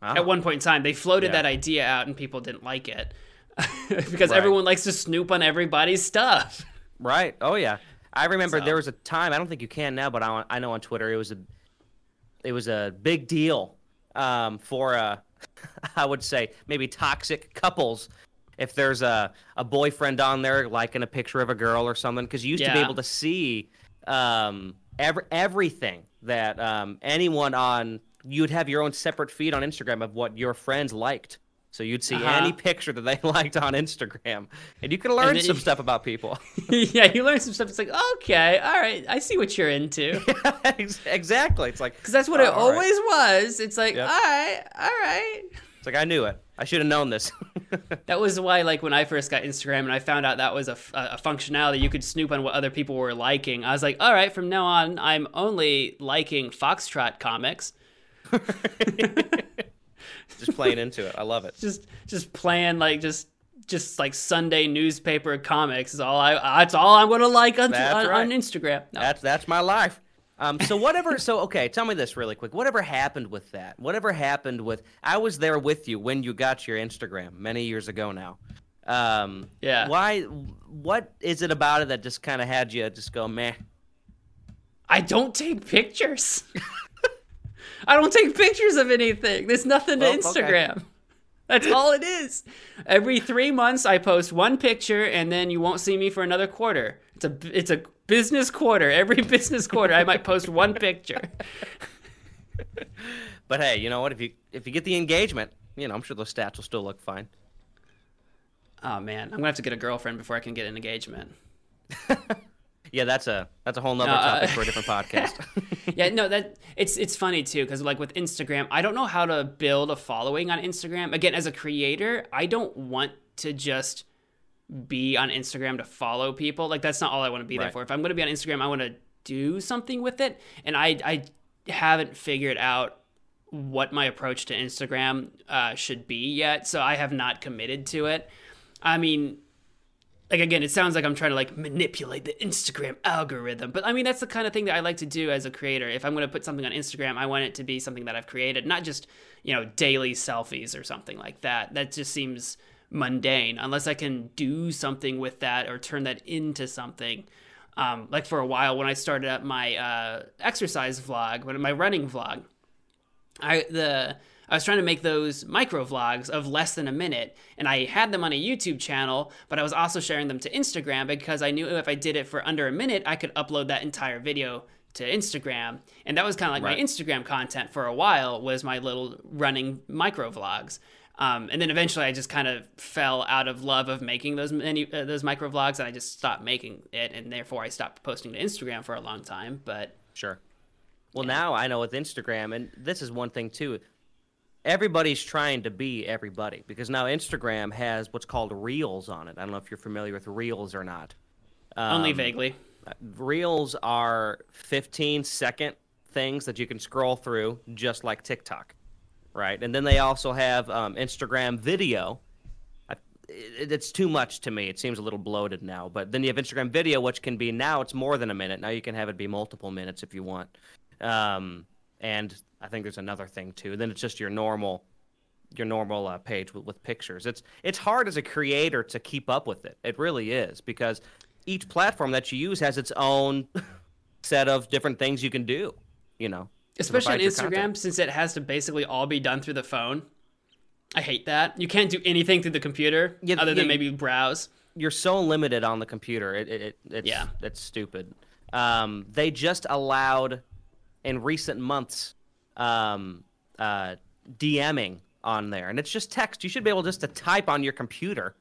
Ah, At one point in time, they floated Yeah. that idea out and people didn't like it *laughs* because Right. everyone likes to snoop on everybody's stuff. *laughs* Right. Oh yeah. I remember So- there was a time. I don't think you can now, but I, I know on Twitter it was a it was a big deal um, for uh, I would say maybe toxic couples. If there's a, a boyfriend on there liking a picture of a girl or something, because you used to be able to see um, every, everything that um, anyone on you'd have your own separate feed on Instagram of what your friends liked. So you'd see Uh-huh. any picture that they *laughs* liked on Instagram, and you could learn then some stuff about people. *laughs* yeah, you learn some stuff. It's like, okay, all right, I see what you're into. *laughs* Ex- exactly. It's like Because that's what it Oh, all right. always was. It's like, Yep. all right, all right. It's like I knew it. I should have known this. That was why, like, when I first got Instagram and I found out that was a, f- a functionality, you could snoop on what other people were liking. I was like, all right, from now on, I'm only liking Foxtrot comics. Just playing into it. I love it. Just, just playing like just, just like Sunday newspaper comics is all I. That's all I'm gonna like on on, right. on Instagram. No. That's that's my life. Um, so whatever. so okay, tell me this really quick. Whatever happened with that? Whatever happened with? I was there with you when you got your Instagram many years ago now. Um, Yeah. Why? What is it about it that just kind of had you just go meh? I don't take pictures. *laughs* I don't take pictures of anything. There's nothing to Well, okay. Instagram. That's all it is. Every three months, I post one picture, and then you won't see me for another quarter. It's a it's a business quarter. Every *laughs* business quarter, I might post one picture. *laughs* But hey, you know what? If you if you get the engagement, you know I'm sure those stats will still look fine. Oh man, I'm gonna have to get a girlfriend before I can get an engagement. *laughs* Yeah, that's a that's a whole nother uh, topic for a different *laughs* podcast. *laughs* yeah, no, that it's it's funny too because like with Instagram, I don't know how to build a following on Instagram. Again, as a creator, I don't want to just be on Instagram to follow people. Like that's not all I want to be there for. If I'm going to be on Instagram, I want to do something with it, and I I haven't figured out what my approach to Instagram uh, should be yet. So I have not committed to it. I mean, like again, it sounds like I'm trying to like manipulate the Instagram algorithm, but I mean that's the kind of thing that I like to do as a creator. If I'm going to put something on Instagram, I want it to be something that I've created, not just you know daily selfies or something like that. That just seems mundane unless I can do something with that or turn that into something. Um, like for a while when I started up my uh, exercise vlog, when my running vlog, I the I was trying to make those micro vlogs of less than a minute, and I had them on a YouTube channel, but I was also sharing them to Instagram because I knew if I did it for under a minute, I could upload that entire video to Instagram, and that was kind of like Right. my Instagram content for a while was my little running micro vlogs. Um, and then eventually, I just kind of fell out of love of making those many uh, those micro vlogs, and I just stopped making it, and therefore I stopped posting to Instagram for a long time. But Sure. Well, now I know with Instagram, and this is one thing too. Everybody's trying to be everybody because now Instagram has what's called Reels on it. I don't know if you're familiar with Reels or not. only Um, vaguely. Reels are 15 second things that you can scroll through, just like TikTok, right? And then they also have um, Instagram video. I- it- It's too much to me. It seems a little bloated now. But then you have Instagram video, which can be now it's more than a minute. Now you can have it be multiple minutes if you want. Um, and I think there's another thing too. Then it's just your normal your normal uh, page with, with pictures. It's it's hard as a creator to keep up with it. It really is because each platform that you use has its own *laughs* set of different things you can do. You know, especially on Instagram, content. since it has to basically all be done through the phone. I hate that. You can't do anything through the computer Yeah, other than yeah, maybe browse. You're so limited on the computer. It, it, it it's Yeah. it's stupid. Um, they just allowed in recent months um, uh, DMing on there, and it's just text. You should be able just to type on your computer,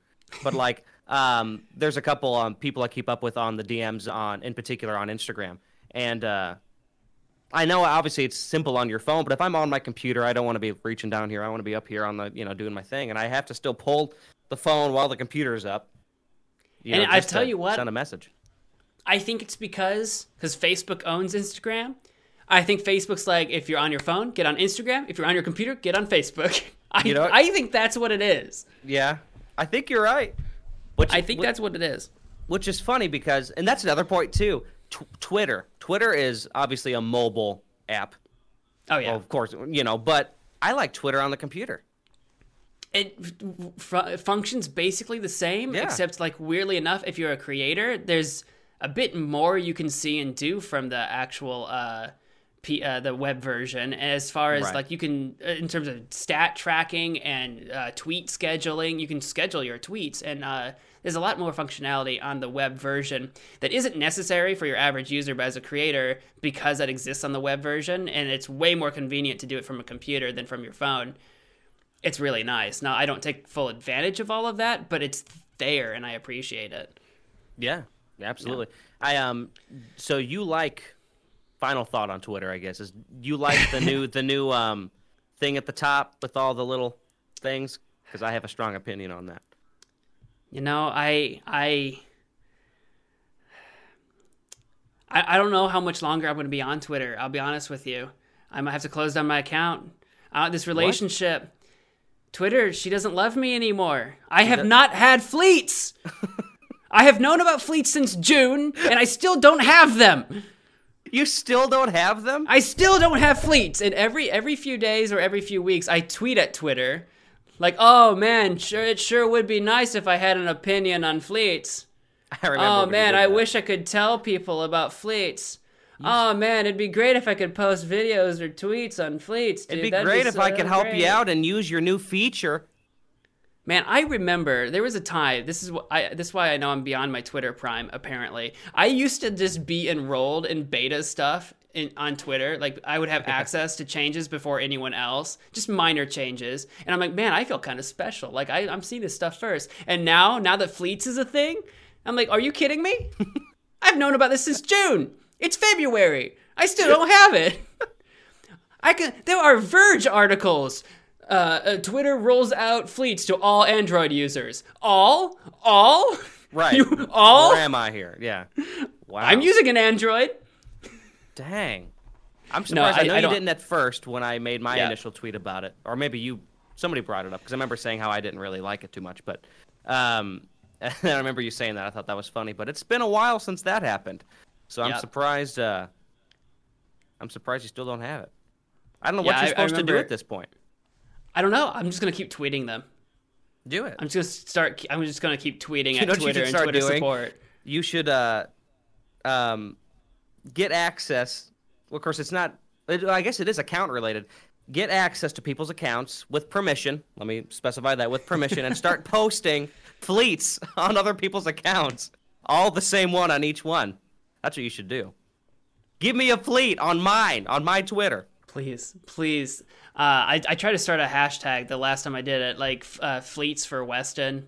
but *laughs* like um, there's a couple um, people I keep up with on the DMs on, in particular on Instagram, and uh, I know obviously it's simple on your phone, but if I'm on my computer, I don't want to be reaching down here. I want to be up here on the, you know, doing my thing, and I have to still pull the phone while the computer is up. And know, I tell you what, send a message. I think it's because because Facebook owns Instagram. I think Facebook's like if you're on your phone, get on Instagram. If you're on your computer, get on Facebook. *laughs* I you know I think that's what it is. Yeah, I think you're right. Which, I think which, that's what it is. Which is funny because, and that's another point too. T- Twitter. Twitter is obviously a mobile app. Oh yeah, well, of course, you know. But I like Twitter on the computer. It f- functions basically the same, yeah. except like weirdly enough, if you're a creator, there's a bit more you can see and do from the actual uh, P, uh, the web version as far as right. like you can uh, in terms of stat tracking and uh, tweet scheduling you can schedule your tweets and uh, there's a lot more functionality on the web version that isn't necessary for your average user but as a creator because that exists on the web version and it's way more convenient to do it from a computer than from your phone it's really nice now i don't take full advantage of all of that but it's there and i appreciate it yeah absolutely yeah. i um so you like final thought on Twitter, I guess, is you like the *laughs* new the new um thing at the top with all the little things? Because I have a strong opinion on that. You know, I I I, I don't know how much longer I'm going to be on Twitter. I'll be honest with you. I might have to close down my account. Uh, this relationship, what? Twitter, she doesn't love me anymore. I have not had fleets. *laughs* I have known about fleets since June, and I still don't have them. You still don't have them? I still don't have fleets. And every every few days or every few weeks, I tweet at Twitter, like, "Oh man, sure it sure would be nice if I had an opinion on fleets." *laughs* I remember. Oh man, I wish I could tell people about fleets. Oh man, it'd be great if I could post videos or tweets on fleets. Dude. It'd be That'd great be if I could help you out and use your new feature. Man, I remember there was a time. This is what I. This is why I know I'm beyond my Twitter prime. Apparently, I used to just be enrolled in beta stuff in, on Twitter. Like I would have *laughs* access to changes before anyone else, just minor changes. And I'm like, man, I feel kind of special. Like I, I'm seeing this stuff first. And now, now that Fleets is a thing, I'm like, are you kidding me? *laughs* I've known about this since June. It's February. I still don't have it. *laughs* I can. There are Verge articles uh, uh, Twitter rolls out fleets to all Android users. All? All? Right. You, all? Where am I here? Yeah. Wow. I'm using an Android. Dang. I'm surprised. No, I, I know I you didn't at first when I made my yeah. initial tweet about it, or maybe you, somebody brought it up because I remember saying how I didn't really like it too much. But um, *laughs* I remember you saying that. I thought that was funny. But it's been a while since that happened, so I'm yep. surprised. Uh, I'm surprised you still don't have it. I don't know yeah, what you're supposed to do at this point. I don't know. I'm just gonna keep tweeting them. Do it. I'm just gonna start. I'm just gonna keep tweeting *laughs* you at Twitter and Twitter doing? support. You should uh, um, get access. Well, of course, it's not. I guess it is account related. Get access to people's accounts with permission. Let me specify that with permission, and start *laughs* posting fleets *laughs* on other people's accounts. All the same one on each one. That's what you should do. Give me a fleet on mine, on my Twitter. Please, please. Uh, I, I tried to start a hashtag the last time I did it, like uh, fleets for Weston,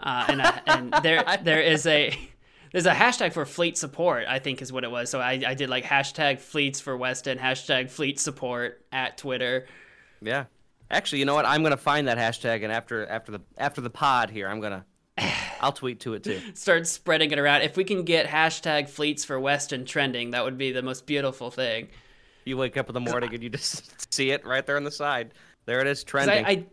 uh, and I, and *laughs* there there is a there's a hashtag for fleet support. I think is what it was. So I, I did like hashtag fleets for Weston, hashtag fleet support at Twitter. Yeah, actually, you know what? I'm gonna find that hashtag, and after after the after the pod here, I'm gonna *sighs* I'll tweet to it too. Start spreading it around. If we can get hashtag fleets for Weston trending, that would be the most beautiful thing. You wake up in the morning and you just *laughs* see it right there on the side. There it is, trending. I, I,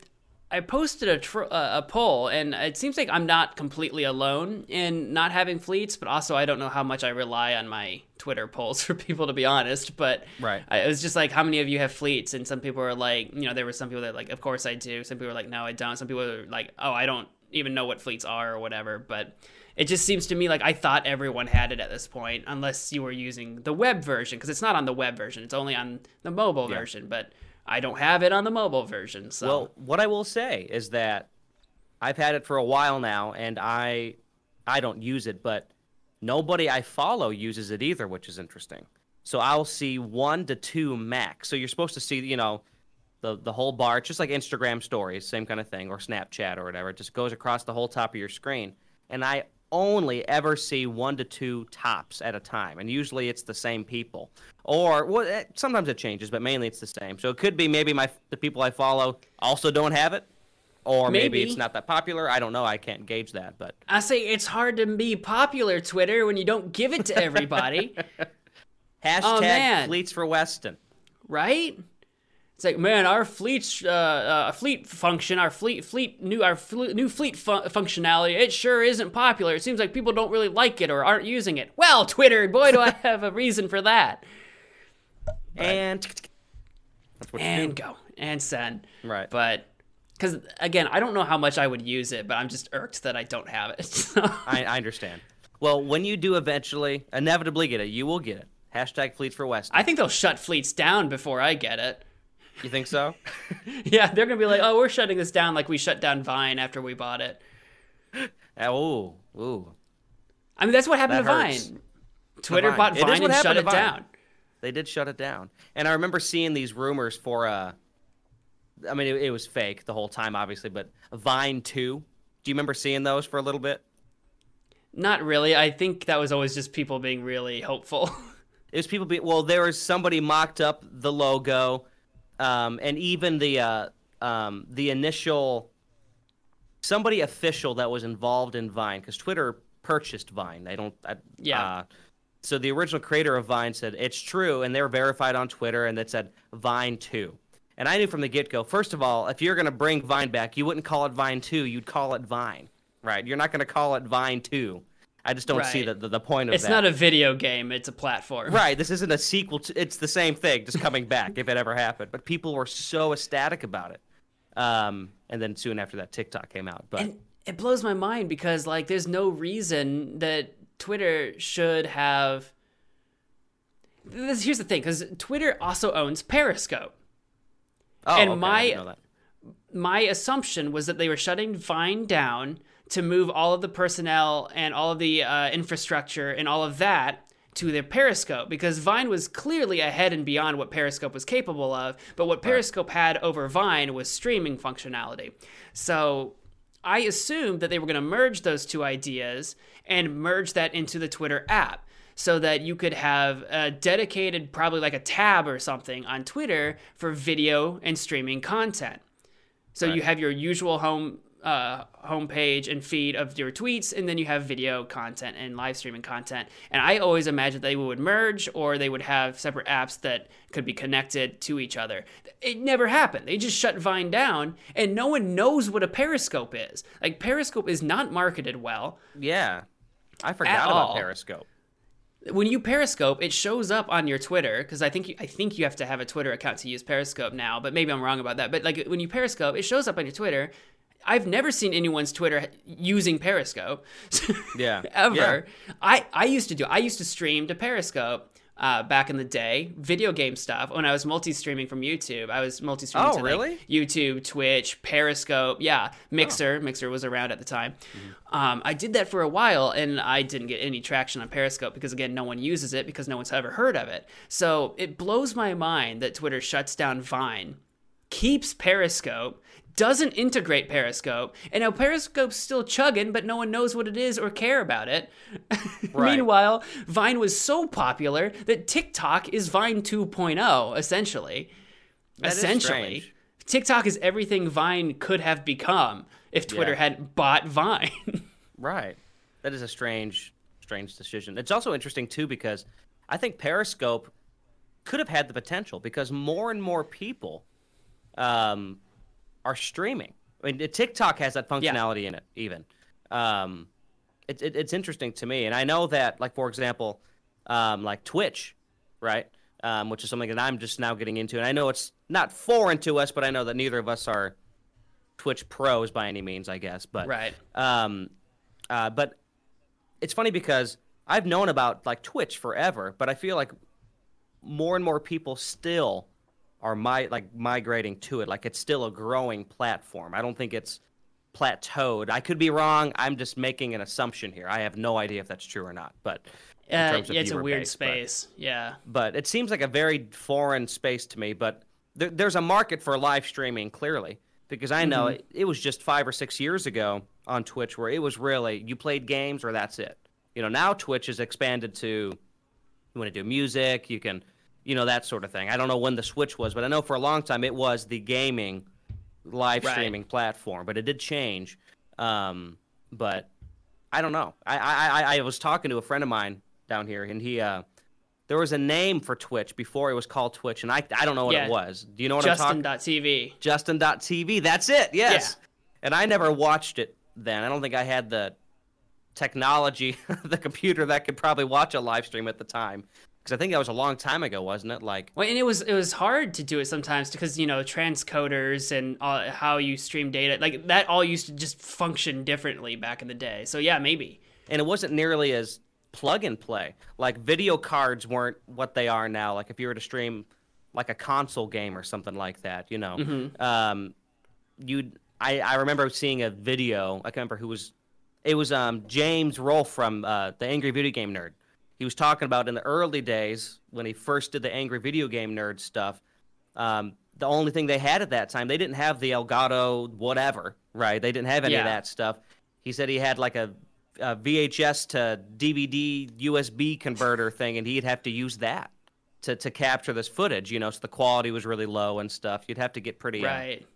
I posted a tr- uh, a poll, and it seems like I'm not completely alone in not having fleets, but also I don't know how much I rely on my Twitter polls *laughs* for people to be honest. But right, I, it was just like, how many of you have fleets? And some people were like, you know, there were some people that like, of course I do. Some people were like, no, I don't. Some people were like, oh, I don't even know what fleets are or whatever. But it just seems to me like I thought everyone had it at this point, unless you were using the web version, because it's not on the web version; it's only on the mobile yeah. version. But I don't have it on the mobile version. So, well, what I will say is that I've had it for a while now, and I I don't use it, but nobody I follow uses it either, which is interesting. So I'll see one to two max. So you're supposed to see, you know, the the whole bar. It's just like Instagram stories, same kind of thing, or Snapchat or whatever. It just goes across the whole top of your screen and I only ever see one to two tops at a time, and usually it's the same people. Or well, eh, sometimes it changes, but mainly it's the same. So it could be maybe my the people I follow also don't have it, or maybe, Maybe. it's not that popular. I don't know. I can't gauge that, but I say it's hard to be popular Twitter when you don't give it to everybody, *laughs* hashtag Oh, man. fleets for Weston. right? It's like, man, our fleet, uh, uh, fleet function, our fleet, fleet new, our fle- new fleet fu- functionality, it sure isn't popular. It seems like people don't really like it or aren't using it. Well, Twitter, boy, do I *laughs* have a reason for that. And that's what you And go and send. Right. But because again, I don't know how much I would use it, but I'm just irked that I don't have it. *laughs* So- I, I understand. Well, when you do eventually, inevitably get it, you will get it. Hashtag fleets for Weston. I think they'll shut fleets down before I get it. You think so? *laughs* Yeah, they're gonna be like, "Oh, we're shutting this down like we shut down Vine after we bought it." oh, ooh. I mean, that's what happened That to hurts. Vine. Twitter Vine. bought Vine and shut it Vine. down. They did shut it down. And I remember seeing these rumors for uh I mean it, it was fake the whole time obviously, but Vine 2. Do you remember seeing those for a little bit? Not really. I think that was always just people being really hopeful. *laughs* It was people be well, there was somebody mocked up the logo, um, and even the uh, um, the initial somebody official that was involved in Vine because Twitter purchased Vine. They don't. I, Yeah. Uh, so the original creator of Vine said it's true, and they were verified on Twitter, and it said Vine Two. And I knew from the get go. First of all, if you're gonna bring Vine back, you wouldn't call it Vine Two. You'd call it Vine, right? You're not gonna call it Vine Two. I just don't see the, the the point of it. it's that. not a video game; it's a platform. Right, this isn't a sequel. To, it's the same thing, just coming back if it ever happened. But people were so ecstatic about it. Um, and then soon after that, TikTok came out. But And it blows my mind because like, there's no reason that Twitter should have. This, here's the thing, because Twitter also owns Periscope. oh, and okay, I my- didn't know that. my assumption was that they were shutting Vine down to move all of the personnel and all of the uh, infrastructure and all of that to their Periscope because Vine was clearly ahead and beyond what Periscope was capable of. But what Periscope had over Vine was streaming functionality. So I assumed that they were going to merge those two ideas and merge that into the Twitter app so that you could have a dedicated, probably like a tab or something on Twitter for video and streaming content. So you have your usual home uh, homepage and feed of your tweets, and then you have video content and live streaming content. And I always imagined they would merge, or they would have separate apps that could be connected to each other. It never happened. They just shut Vine down, and no one knows what a Periscope is. Like Periscope is not marketed well. Yeah, I forgot about all. Periscope. when you Periscope, it shows up on your Twitter because I think you, I think you have to have a Twitter account to use Periscope now, but maybe I'm wrong about that. But like when you Periscope, it shows up on your Twitter. I've never seen anyone's Twitter using Periscope. *laughs* Yeah. ever. I I used to do. I used to stream to Periscope. Uh, back in the day, video game stuff. When I was multi-streaming from YouTube, I was multi-streaming Oh, to really? like YouTube, Twitch, Periscope. Yeah, Mixer. Mixer was around at the time. Um, I did that for a while, and I didn't get any traction on Periscope because again, no one uses it because no one's ever heard of it. So it blows my mind that Twitter shuts down Vine, keeps Periscope. Doesn't integrate Periscope, and now Periscope's still chugging, but no one knows what it is or care about it. *laughs* Right. Meanwhile, Vine was so popular that TikTok is Vine 2.0, essentially. That is essentially, strange. TikTok is everything Vine could have become if Twitter Yeah. hadn't bought Vine. *laughs* Right. That is a strange, strange decision. It's also interesting too because I think Periscope could have had the potential because more and more people um, are streaming. I mean, TikTok has that functionality in it, even. Um, it, it, it's interesting to me, and I know that, like for example, um, like Twitch, right, um, which is something that I'm just now getting into, and I know it's not foreign to us, but I know that neither of us are Twitch pros by any means, I guess. But Right. um, uh, but it's funny because I've known about like Twitch forever, but I feel like more and more people still are my like migrating to it. Like it's still a growing platform. I don't think it's plateaued. I could be wrong. I'm just making an assumption here. I have no idea if that's true or not. But Uh, yeah, it's a weird base, but- space. Yeah. but it seems like a very foreign space to me. But there, there's a market for live streaming, clearly, because I know Mm-hmm. it, it was just five or six years ago on Twitch where it was really you played games or that's it. You know, now Twitch has expanded to you want to do music, you can, you know, that sort of thing. I don't know when the switch was, but I know for a long time it was the gaming live Right. streaming platform, but it did change. Um, but I don't know. I, I I was talking to a friend of mine down here, and he uh, there was a name for Twitch before it was called Twitch, and I I don't know what Yeah. it was. Do you know what I'm talking? Justin.tv. Justin.tv. That's it. Yes. And I never watched it then. I don't think I had the technology, *laughs* the computer that could probably watch a live stream at the time, because I think that was a long time ago, wasn't it? Like, Well, and it was it was hard to do it sometimes because you know transcoders and uh, how you stream data like that all used to just function differently back in the day. So yeah, maybe. and it wasn't nearly as plug and play. Like video cards weren't what they are now. Like if you were to stream like a console game or something like that, you know, um, you I I remember seeing a video. I can't remember who was. It was um James Rolfe from uh, the Angry Video Game Nerd. He was talking about in the early days when he first did the Angry Video Game Nerd stuff. Um, the only thing they had at that time, they didn't have the Elgato whatever, right? They didn't have any of that stuff. He said he had like a, a VHS to DVD USB converter thing, and he'd have to use that to, to capture this footage. You know, so the quality was really low and stuff. You'd have to get pretty uh, Right.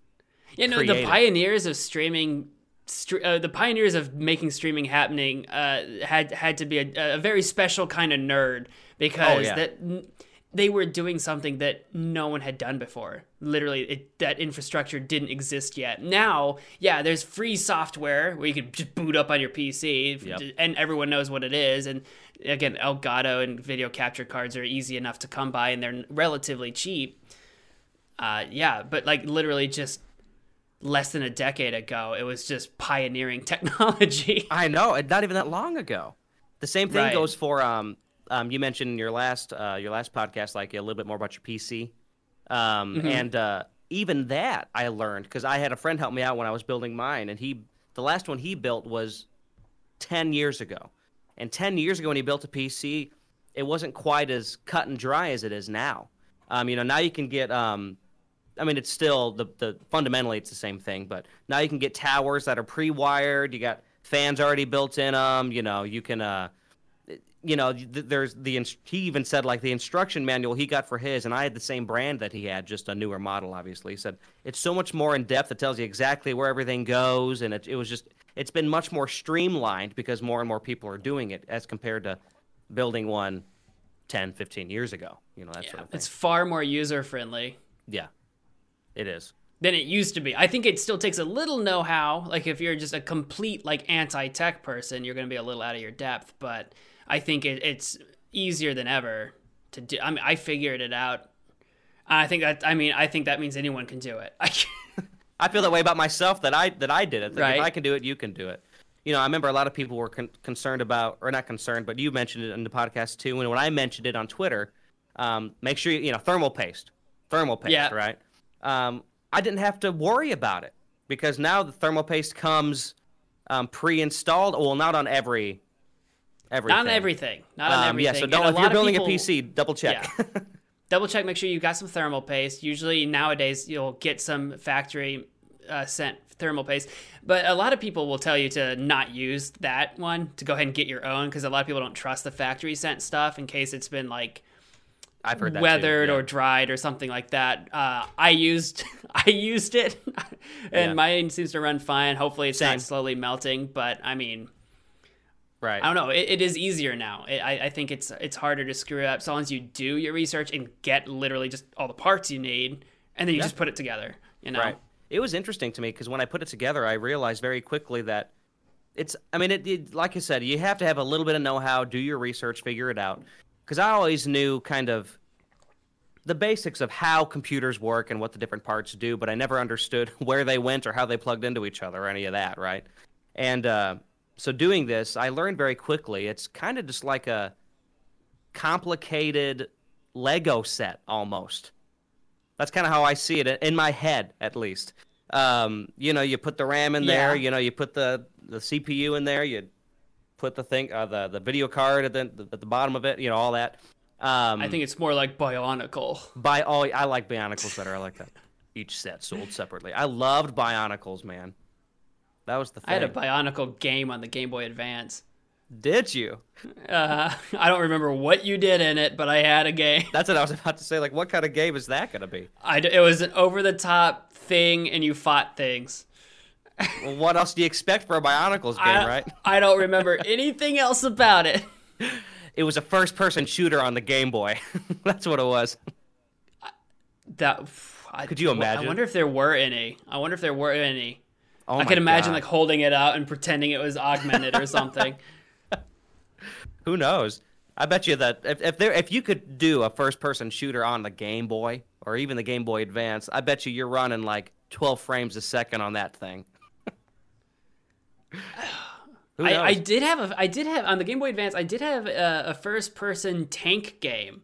You know, the pioneers of streaming, stre- uh, the pioneers of making streaming happening, uh, had had to be a, a very special kind of nerd because Oh, yeah. that n- they were doing something that no one had done before. Literally, it, that infrastructure didn't exist yet. Now, yeah, there's free software where you can just boot up on your PC, Yep. and everyone knows what it is. And again, Elgato and video capture cards are easy enough to come by, and they're relatively cheap. Uh, yeah, but like literally just less than a decade ago, it was just pioneering *laughs* technology. I know, not even that long ago. The same thing Right. goes for um, um you mentioned in your last uh, your last podcast like a little bit more about your PC. Um Mm-hmm. and uh even that I learned cuz I had a friend help me out when I was building mine and he the last one he built was 10 years ago. And 10 years ago when he built a PC, it wasn't quite as cut and dry as it is now. Um you know, now you can get um I mean, it's still the the fundamentally it's the same thing, but now you can get towers that are pre-wired. You got fans already built in them. You know, you can uh, you know, th- there's the he even said like the instruction manual he got for his, and I had the same brand that he had, just a newer model. Obviously, he said it's so much more in depth. It tells you exactly where everything goes, and it it was just it's been much more streamlined because more and more people are doing it as compared to building one 10, 15 years ago. You know that sort of thing. It's far more user friendly Yeah, it is. than it used to be. I think it still takes a little know how. Like if you're just a complete like anti tech person, you're going to be a little out of your depth. But I think it, it's easier than ever to do. I mean, I figured it out. I think that. I mean, I think that means anyone can do it. *laughs* I I feel that way about myself that I that I did it. That Right. If I can do it, you can do it. You know, I remember a lot of people were con- concerned about, or not concerned, but you mentioned it in the podcast too. And when I mentioned it on Twitter, um, make sure you, you know, thermal paste, thermal paste, Yeah. right? Um, I didn't have to worry about it because now the thermal paste comes um, pre-installed. Well, not on every, everything. not on everything. Not on Um, everything. yeah, so don't, if you're building people- a PC, double check. *laughs* double check make sure you got some thermal paste usually nowadays you'll get some factory uh, sent thermal paste but a lot of people will tell you to not use that one to go ahead and get your own because a lot of people don't trust the factory sent stuff in case it's been like I've heard that too, weathered yeah. or dried or something like that uh, i used *laughs* i used it *laughs* and Yeah. mine seems to run fine hopefully it's Same. not slowly melting but i mean right. I don't know. It, it is easier now. It, I, I think it's it's harder to screw up. So long as you do your research and get literally just all the parts you need, and then you Yeah. just put it together. You know, Right. It was interesting to me because when I put it together, I realized very quickly that it's. I mean, it, it like I said, you have to have a little bit of know-how, do your research, figure it out. Because I always knew kind of the basics of how computers work and what the different parts do, but I never understood *laughs* where they went or how they plugged into each other or any of that, right? And uh, so doing this, I learned very quickly. It's kind of just like a complicated Lego set almost. That's kind of how I see it in my head, at least. Um, you know, you put the RAM in there. Yeah. You know, you put the the CPU in there. You put the thing, uh, the the video card at the at the bottom of it. You know, all that. Um, I think it's more like Bionicle. by all, I like Bionicles better. I like that. *laughs* Each set sold separately. I loved Bionicles, man. That was the thing. I had a Bionicle game on the Game Boy Advance. Did you? Uh, I don't remember what you did in it, but I had a game. That's what I was about to say. Like, what kind of game is that going to be? I, d- it was an over the top thing, and you fought things. *laughs* Well, what else do you expect for a Bionicles game, I, right? I don't remember anything else about it. *laughs* It was a first person shooter on the Game Boy. *laughs* That's what it was. That I, Could you imagine? I wonder if there were any. I wonder if there were any. Oh I could imagine God. like holding it out and pretending it was augmented or something. *laughs* *laughs* Who knows? I bet you that if if there if you could do a first person shooter on the Game Boy or even the Game Boy Advance, I bet you you're running like 12 frames a second on that thing. I, I did have a I did have on the Game Boy Advance I did have a, a first person tank game,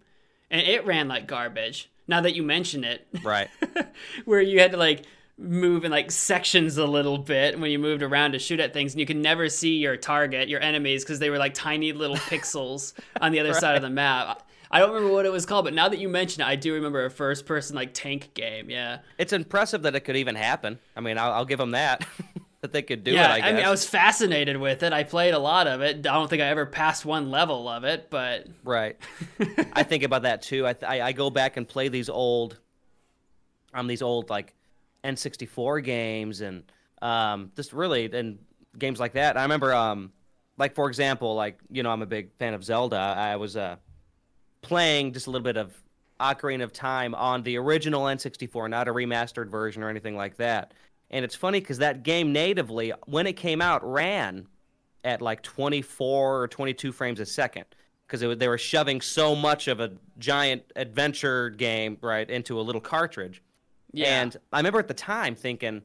and it ran like garbage. Now that you mention it, right. *laughs* where you had to like move in like sections a little bit when you moved around to shoot at things, and you could never see your target, your enemies, because they were like tiny little *laughs* pixels on the other side of the map. I don't remember what it was called, but now that you mention it, I do remember a first person like tank game. Yeah. It's impressive that it could even happen. I mean, I'll, I'll give them that *laughs* that they could do yeah, it. I guess. mean, I was fascinated with it. I played a lot of it. I don't think I ever passed one level of it, but Right. *laughs* I think about that too. I, th- I I go back and play these old, um, these old like N64 games and um, just really and games like that. I remember um, like for example, like you know, I'm a big fan of Zelda. I was uh playing just a little bit of Ocarina of Time on the original N64, not a remastered version or anything like that. And it's funny because that game natively, when it came out, ran at like 24 or 22 frames a second because they were shoving so much of a giant adventure game right into a little cartridge. yeah. And I remember at the time thinking,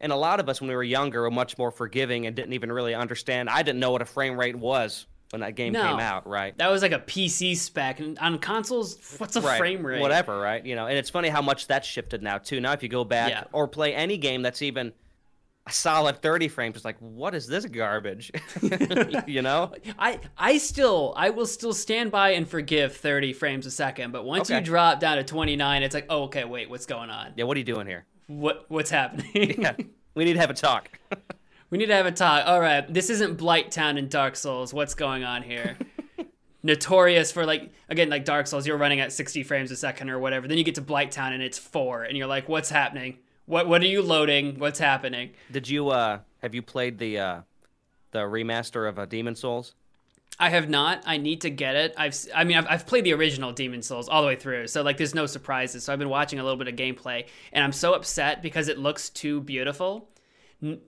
and a lot of us when we were younger were much more forgiving and didn't even really understand. I didn't know what a frame rate was when that game No. came out, right? that was like a PC spec. And on consoles, what's a right. frame rate? Whatever, right? You know, and it's funny how much that's shifted now too. Now if you go back Yeah. or play any game that's even a solid 30 frames, it's like, what is this garbage? *laughs* you know? I I still I will still stand by and forgive 30 frames a second, but once you drop down to 29, it's like, oh, okay, wait, what's going on? Yeah, what are you doing here? What what's happening? Yeah, we need to have a talk. *laughs* we need to have a talk. All right, this isn't Blight Town in Dark Souls. What's going on here? *laughs* Notorious for like again like Dark Souls, you're running at 60 frames a second or whatever. Then you get to Blight Town and it's four, and you're like, what's happening? What what are you loading? What's happening? Did you uh have you played the uh the remaster of uh, Demon Souls? I have not. I need to get it. I've, I mean, I've, I've played the original Demon Souls all the way through, so like, there's no surprises. So I've been watching a little bit of gameplay, and I'm so upset because it looks too beautiful.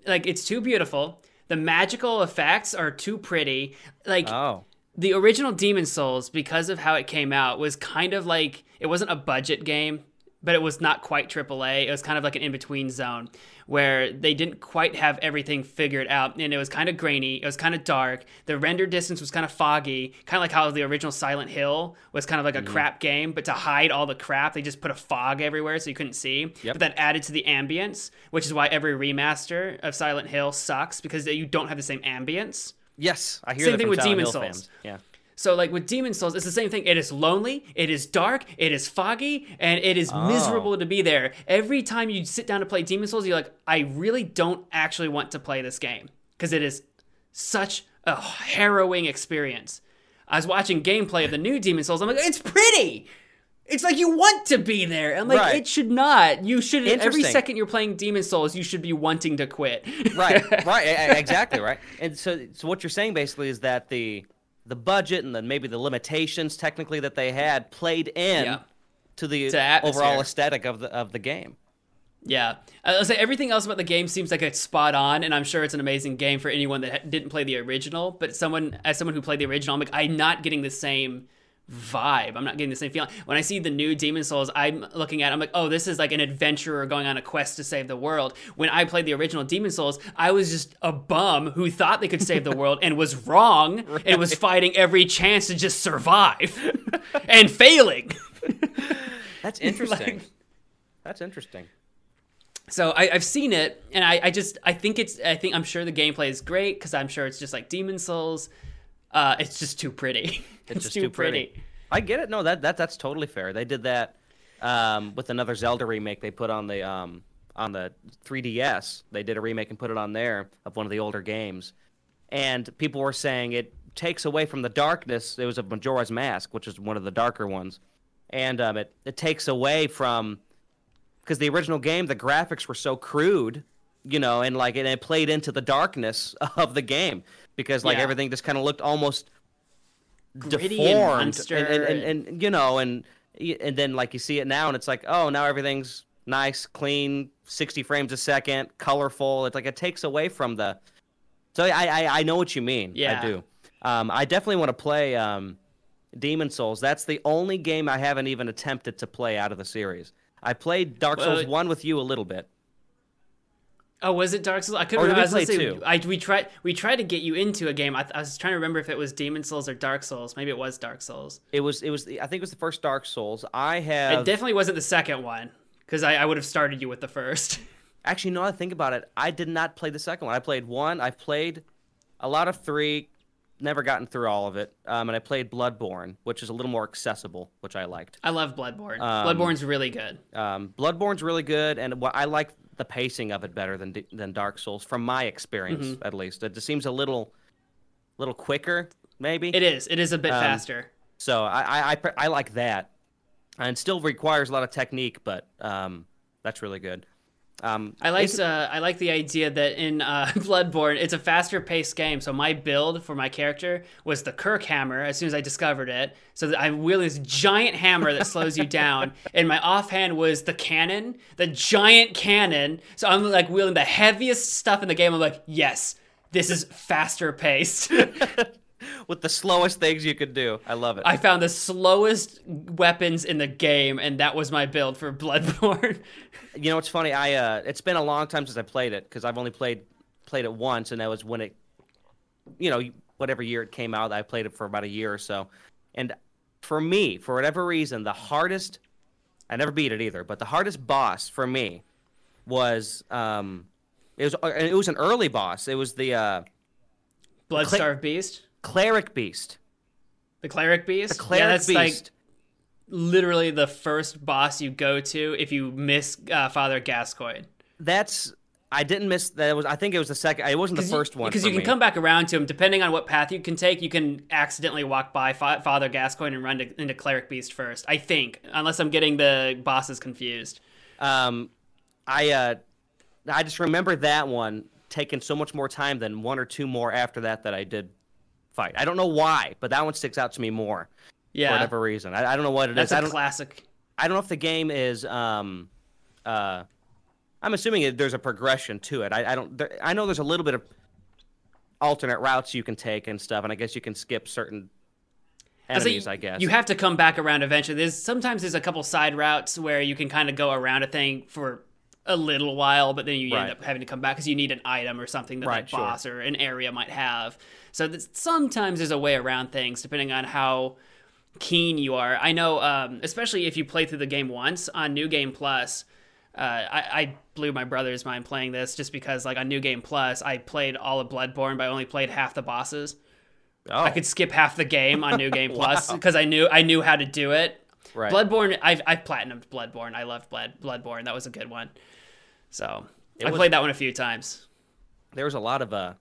Like, it's too beautiful. The magical effects are too pretty. Like, Oh, the original Demon Souls, because of how it came out, was kind of like it wasn't a budget game, but it was not quite AAA. It was kind of like an in between zone where they didn't quite have everything figured out, and it was kind of grainy. It was kind of dark. The render distance was kind of foggy, kind of like how the original Silent Hill was kind of like a mm-hmm. crap game, but to hide all the crap, they just put a fog everywhere so you couldn't see. Yep. But that added to the ambience, which is why every remaster of Silent Hill sucks because you don't have the same ambience. yes, I hear it. Same thing with Silent Demon Hill Souls. fans. Yeah. So like with Demon Souls, it's the same thing. It is lonely, it is dark, it is foggy, and it is Oh. miserable to be there. Every time you sit down to play Demon Souls, you're like, I really don't actually want to play this game because it is such a harrowing experience. I was watching gameplay of the new Demon Souls. I'm like, it's pretty. It's like you want to be there. I'm like, Right. it should not. You should every second you're playing Demon Souls, you should be wanting to quit. right, *laughs* right, exactly, right. And so, so what you're saying basically is that the the budget and then maybe the limitations technically that they had played in Yeah. to the To overall aesthetic of the of the game. Yeah, I'll say everything else about the game seems like it's spot on, and I'm sure it's an amazing game for anyone that didn't play the original. But someone, as someone who played the original, I'm like, I'm not getting the same vibe. I'm not getting the same feeling. When I see the new Demon Souls, I'm looking at, it, I'm like, oh, this is like an adventurer going on a quest to save the world. When I played the original Demon Souls, I was just a bum who thought they could save the world and was wrong *laughs* and was fighting every chance to just survive *laughs* and failing. That's *laughs* interesting. Like- That's interesting. So I, I've seen it, and I, I just I think it's I think I'm sure the gameplay is great because I'm sure it's just like Demon Souls. Uh, it's just too pretty. *laughs* It's, just too pretty. I get it. No, that that that's totally fair. They did that um, with another Zelda remake they put on the um, on the 3DS. They did a remake and put it on there of one of the older games, and people were saying it takes away from the darkness. It was a Majora's Mask, which is one of the darker ones, and um, it it takes away from because the original game the graphics were so crude, you know, and like and it played into the darkness *laughs* of the game because like Yeah. everything just kind of looked almost Gritty and deformed monster and, and, and, and you know and and then like you see it now and it's like oh now everything's nice clean 60 frames a second colorful. It's like it takes away from the so i i, I know what you mean. Yeah. i do. Um i definitely want to play um demon souls. That's the only game i haven't even attempted to play out of the series. I played dark Well, souls 1 with you a little bit Oh, was it Dark Souls? I couldn't did remember. we I was gonna play say, two? I, we tried we tried to get you into a game. I, I was trying to remember if it was Demon Souls or Dark Souls. Maybe it was Dark Souls. it was it was the, i think it was the first dark souls i have. It definitely wasn't the second one because I, I would have started you with the first. *laughs* Actually, no. I think about it. I did not play the second one. I played one. I've played a lot of three. Never gotten through all of it. Um, and I played Bloodborne, which is a little more accessible, which I liked. I love Bloodborne. Um, Bloodborne's really good. Um, Bloodborne's really good, and what I like the pacing of it better than than Dark Souls, from my experience Mm-hmm. at least. It just seems a little, little quicker, maybe. It is. It is a bit Um, faster. So I, I, I, I like that, and still requires a lot of technique, but um, that's really good. Um, I liked is- uh, I like the idea that in uh, *laughs* Bloodborne it's a faster paced game. So my build for my character was the Kirkhammer. As soon as I discovered it, so that I'm wielding this giant hammer that slows you down, *laughs* and my offhand was the cannon, the giant cannon. So I'm like wielding the heaviest stuff in the game. I'm like, yes, this is faster paced. *laughs* *laughs* with the slowest things you could do. I love it. I found the slowest weapons in the game, and that was my build for Bloodborne. *laughs* You know, it's funny. I uh, it's been a long time since I played it because I've only played played it once, and that was when it, you know, whatever year it came out. I played it for about a year or so, and for me, for whatever reason, the hardest. I never beat it either, but the hardest boss for me was um, it was it was an early boss. It was the uh, Bloodstarved Beast, cleric beast. the cleric beast. The cleric yeah, that's beast. like literally the first boss you go to if you miss uh, Father Gascoigne. That's I didn't miss that. Was I think it was the second. It wasn't the first one because you can me. come back around to him depending on what path you can take. You can accidentally walk by Fa- Father Gascoigne and run to, into Cleric Beast first. I think, unless I'm getting the bosses confused. Um, I uh, I just remember that one taking so much more time than one or two more after that that I did fight. I don't know why, but that one sticks out to me more for Yeah, whatever reason. I, I don't know what it is. that's I a classic. I don't know if the game is. Um, uh, I'm assuming it, there's a progression to it. I, I don't. There, I know there's a little bit of alternate routes you can take and stuff, and I guess you can skip certain I say enemies. I guess you have to come back around eventually. There's sometimes there's a couple side routes where you can kind of go around a thing for a little while, but then you Right. end up having to come back because you need an item or something that Right, that sure. boss or an area might have. So sometimes there's a way around things depending on how keen you are. I know, um, especially if you play through the game once on New Game Plus. Uh, I, I blew my brother's mind playing this just because, like, on New Game Plus, I played all of Bloodborne, but I only played half the bosses. Oh, I could skip half the game on New Game *laughs* Plus because I knew I knew how to do it. Right. Bloodborne, I've I've platinumed Bloodborne. I loved Blood Bloodborne. That was a good one. So I was- played that one a few times. there was a lot of uh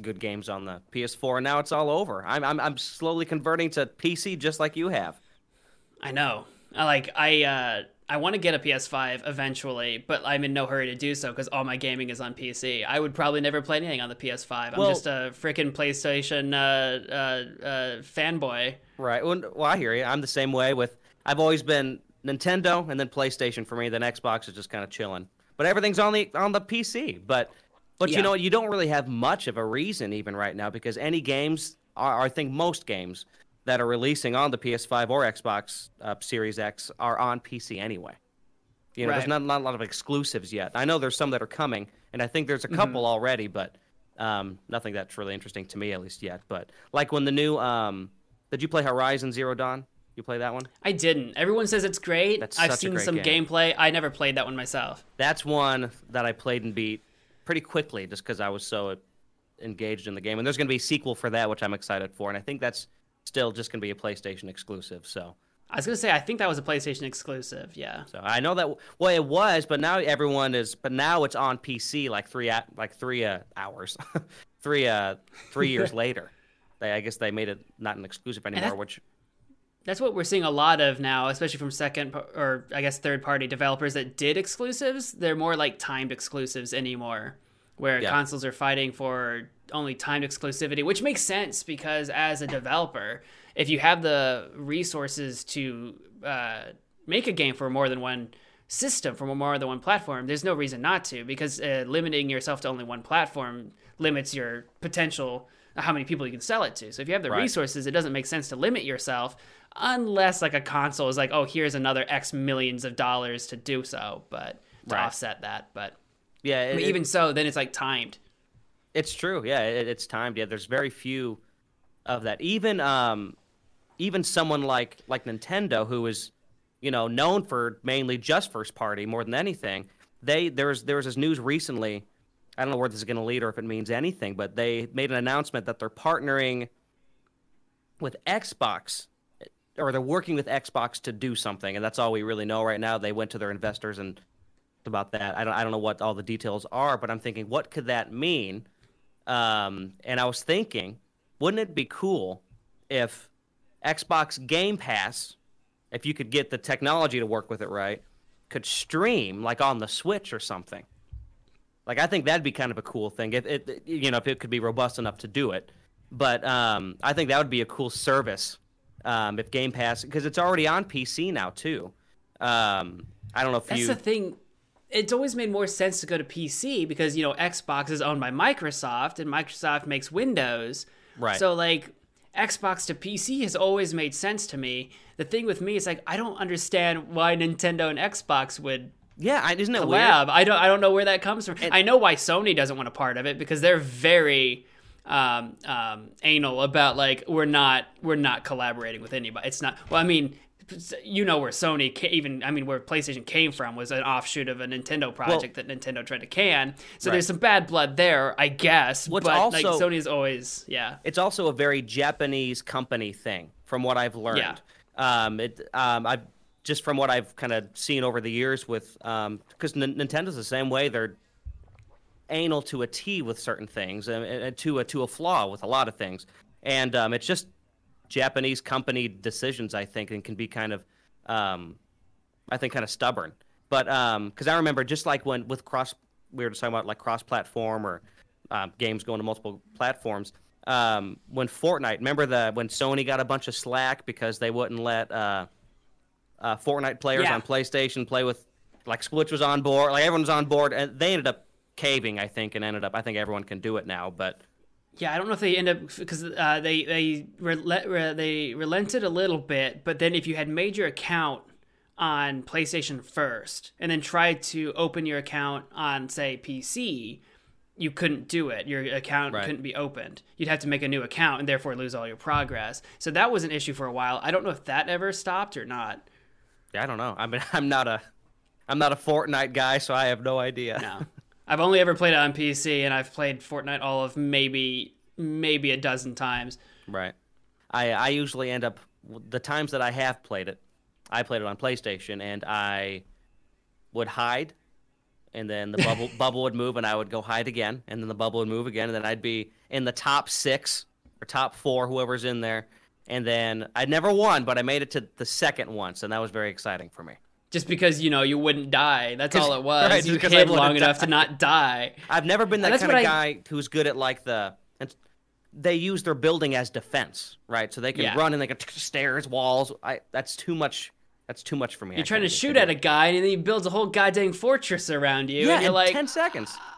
good games on the PS4, and now it's all over. I'm I'm, I'm slowly converting to PC just like you have. I know. I like I uh I want to get a PS5 eventually, but I'm in no hurry to do so because all my gaming is on PC. I would probably never play anything on the PS5. I'm Well- just a freaking PlayStation uh, uh, uh, fanboy. Right. Well, well, I hear you. I'm the same way with. I've always been Nintendo and then PlayStation for me. Then Xbox is just kind of chilling. But everything's on the on the PC. But but Yeah. you know you don't really have much of a reason even right now because any games are I think most games that are releasing on the PS5 or Xbox uh, Series X are on PC anyway. You know, there's not, not a lot of exclusives yet. I know there's some that are coming, and I think there's Mm-hmm. a couple already, but um, nothing that's really interesting to me at least yet. But like when the new, um, did you play Horizon Zero Dawn? You play that one? I didn't. Everyone says it's great. That's I've seen great some game. gameplay. I never played that one myself. That's one that I played and beat pretty quickly, just because I was so engaged in the game. And there's going to be a sequel for that, which I'm excited for. And I think that's still just going to be a PlayStation exclusive. So I was gonna say I think that was a PlayStation exclusive. Yeah. So I know that well it was, but now everyone is. But now it's on PC like three like three uh, hours, *laughs* three uh three years *laughs* later. They I guess they made it not an exclusive anymore, which That's what we're seeing a lot of now, especially from second or I guess third party developers that did exclusives. They're more like timed exclusives anymore, where Yeah. consoles are fighting for only timed exclusivity, which makes sense because as a developer, if you have the resources to uh, make a game for more than one system, for more than one platform, there's no reason not to because uh, limiting yourself to only one platform limits your potential how many people you can sell it to. So if you have the Right. resources, it doesn't make sense to limit yourself unless like a console is like, oh, here's another X millions of dollars to do so, but to Right. offset that. But yeah, I it, mean, even so, then it's like timed. It's true. Yeah, it, it's timed. Yeah, there's very few of that. Even um, even someone like like Nintendo, who is, you know, known for mainly just first party more than anything. They there was there was this news recently. I don't know where this is going to lead or if it means anything, but they made an announcement that they're partnering with Xbox or they're working with Xbox to do something, and that's all we really know right now. They went to their investors and about that. I don't I don't know what all the details are, but I'm thinking what could that mean? Um, and I was thinking, wouldn't it be cool if Xbox Game Pass, if you could get the technology to work with it right, could stream like on the Switch or something? Like I think that'd be kind of a cool thing if it you know if it could be robust enough to do it. But um, I think that would be a cool service um, if Game Pass because it's already on PC now too. Um, I don't know if That's you the thing. It's always made more sense to go to PC because you know Xbox is owned by Microsoft and Microsoft makes Windows. Right. So like Xbox to PC has always made sense to me. The thing with me is like I don't understand why Nintendo and Xbox would yeah, I- isn't it weird? collab. I don't I don't know where that comes from. I know why Sony doesn't want a part of it because they're very um, um, anal about like we're not we're not collaborating with anybody. It's not. Well, I mean, you know where Sony ca- even I mean where PlayStation came from was an offshoot of a Nintendo project that Nintendo tried to can. So Right. there's some bad blood there, I guess. What's but like also- Sony's always yeah. it's also a very Japanese company thing, from what I've learned. Yeah. Um, it, um, I've just from what I've kind of seen over the years with, because N- Nintendo's the same way. They're anal to a T with certain things, and, and to a to a flaw with a lot of things, and um, it's just Japanese company decisions, I think, and can be kind of, um, I think, kind of stubborn. But because I remember just like when with cross, we were talking about like cross-platform or um, games going to multiple platforms. Um, when Fortnite, remember the when Sony got a bunch of slack because they wouldn't let uh, uh, Fortnite players Yeah. on PlayStation play with like Switch was on board, like everyone was on board, and they ended up caving, I think, and ended up. I think everyone can do it now, but Yeah, I don't know if they end up because uh, they they rel- re- they relented a little bit, but then if you had made your account on PlayStation first and then tried to open your account on say PC, you couldn't do it. Your account Right. couldn't be opened. You'd have to make a new account and therefore lose all your progress. So that was an issue for a while. I don't know if that ever stopped or not. I don't know. I mean, *laughs* I'm not a, I'm not a Fortnite guy, so I have no idea. No. I've only ever played it on PC and I've played Fortnite all of maybe maybe a dozen times. Right. I I usually end up the times that I have played it, I played it on PlayStation, and I would hide, and then the bubble *laughs* bubble would move, and I would go hide again, and then the bubble would move again, and then I'd be in the top six or top four, whoever's in there, and then I never won, but I made it to the second once, and that was very exciting for me. Just because you know you wouldn't die, that's all it was. right, you I hid long enough to not die. I've never been that That's kind of I- guy who's good at like the. They use their building as defense, right? So they can Yeah. run and they can *laughs* stairs, walls. I that's too much. That's too much for me. You're trying to shoot at a guy and then he builds a whole goddamn fortress around you, yeah, and you're in like, ten seconds. Ah,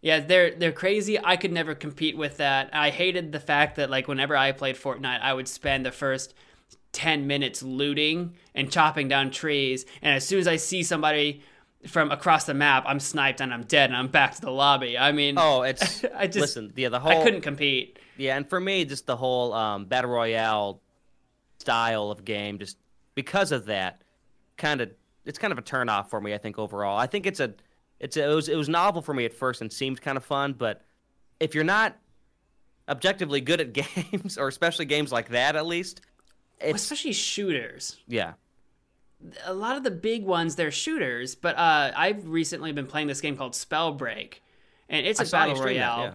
yeah, they're they're crazy. I could never compete with that. I hated the fact that like whenever I played Fortnite, I would spend the first 10 minutes looting and chopping down trees, and as soon as I see somebody from across the map, I'm sniped and I'm dead and I'm back to the lobby. I mean, Oh, it's *laughs* I just listen. Yeah, the whole I couldn't compete. Yeah, and for me, just the whole um, battle royale style of game, just because of that, kind of it's kind of a turn off for me. I think overall, I think it's a it's it was it was novel for me at first and seemed kind of fun, but if you're not objectively good at *laughs* games, or especially games like that, at least, it's especially shooters. yeah. a lot of the big ones they're shooters, but uh, I've recently been playing this game called Spellbreak, and it's a battle that, royale. yeah.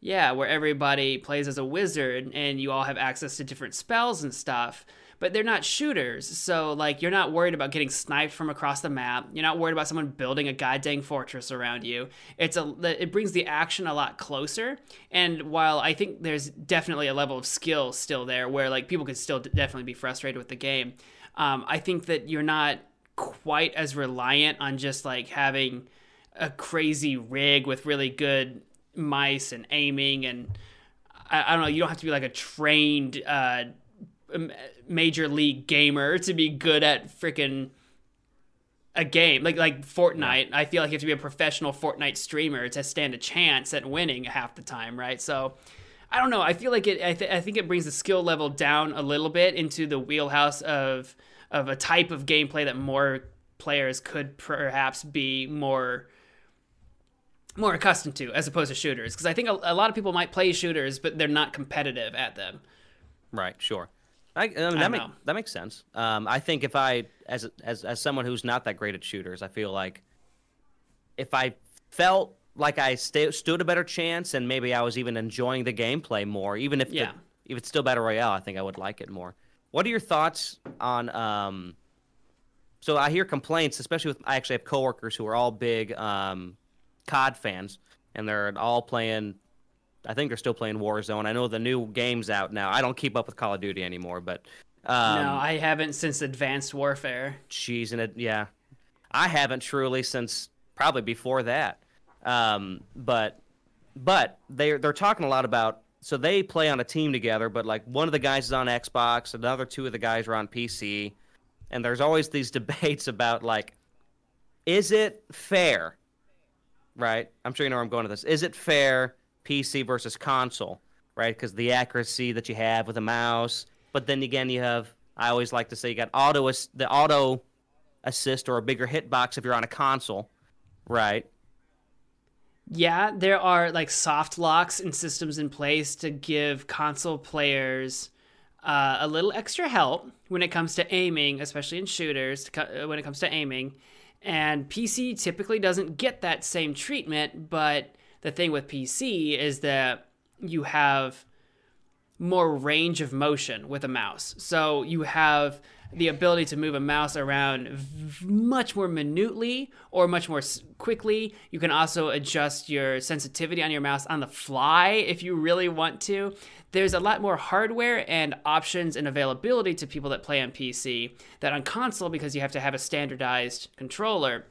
yeah, where everybody plays as a wizard and you all have access to different spells and stuff. But they're not shooters, so like you're not worried about getting sniped from across the map. You're not worried about someone building a goddamn fortress around you. It's a it brings the action a lot closer. And while I think there's definitely a level of skill still there, where like people could still definitely be frustrated with the game, um, I think that you're not quite as reliant on just like having a crazy rig with really good mice and aiming and I, I don't know. You don't have to be like a trained uh, major league gamer to be good at freaking a game like like Fortnite. I feel like you have to be a professional Fortnite streamer to stand a chance at winning half the time, right? So. I don't know. I feel like it. I, th- I think it brings the skill level down a little bit into the wheelhouse of of a type of gameplay that more players could perhaps be more more accustomed to as opposed to shooters because i think a, a, lot of people might play shooters but they're not competitive at them Right, sure. I, I mean, that, don't make, know. that makes sense. Um, I think if I, as as as someone who's not that great at shooters, I feel like if I felt like I sta stood a better chance and maybe I was even enjoying the gameplay more, even if the- Yeah. if it's still battle royale, I think I would like it more. What are your thoughts on? Um, so I hear complaints, especially with I actually have coworkers who are all big um, COD fans, and they're all playing I think they're still playing Warzone. I know the new game's out now. I don't keep up with Call of Duty anymore, but um, no i haven't since advanced warfare cheese in it. Yeah, I haven't truly since probably before that. Um, but but they they're talking a lot about. So they play on a team together, but like one of the guys is on Xbox, another two of the guys are on PC, and there's always these *laughs* debates about like, is it fair? Right? I'm sure you know where I'm going with this. Is it fair PC versus console? Right? Because the accuracy that you have with a mouse, but then again you have. I always like to say you got auto the auto assist or a bigger hitbox if you're on a console, right? yeah there are like soft locks and systems in place to give console players uh, a little extra help when it comes to aiming especially in shooters when it comes to aiming and pc typically doesn't get that same treatment but the thing with pc is that you have more range of motion with a mouse. So you have the ability to move a mouse around much more minutely or much more quickly. You can also adjust your sensitivity on your mouse on the fly if you really want to. There's a lot more hardware and options and availability to people that play on PC that on console because you have to have a standardized controller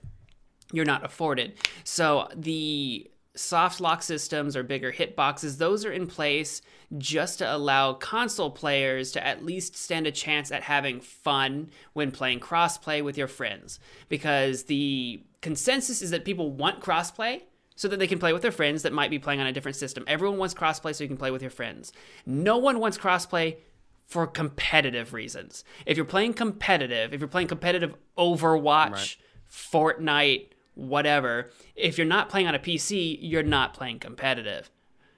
you're not afforded. So the soft lock systems or bigger hitboxes, those are in place just to allow console players to at least stand a chance at having fun when playing crossplay with your friends. Because the consensus is that people want crossplay so that they can play with their friends that might be playing on a different system. Everyone wants crossplay so you can play with your friends. No one wants crossplay for competitive reasons. If you're playing competitive, if you're playing competitive Overwatch, Fortnite, whatever, if you're not playing on a PC, you're not playing competitive.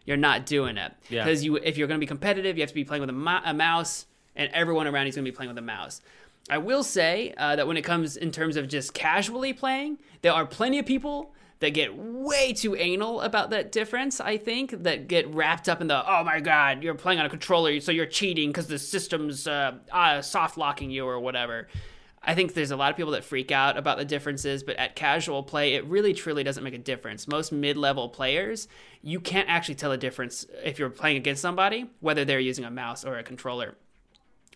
You're not doing it Yeah. because you if you're going to be competitive, you have to be playing with a, mo- a mouse, and everyone around you is going to be playing with a mouse. I will say uh, that when it comes in terms of just casually playing, there are plenty of people that get way too anal about that difference. I think that get wrapped up in the oh my god, you're playing on a controller, so you're cheating because the system's uh, uh, soft locking you or whatever. I think there's a lot of people that freak out about the differences, but at casual play, it really truly doesn't make a difference. Most mid level players, you can't actually tell a difference if you're playing against somebody, whether they're using a mouse or a controller.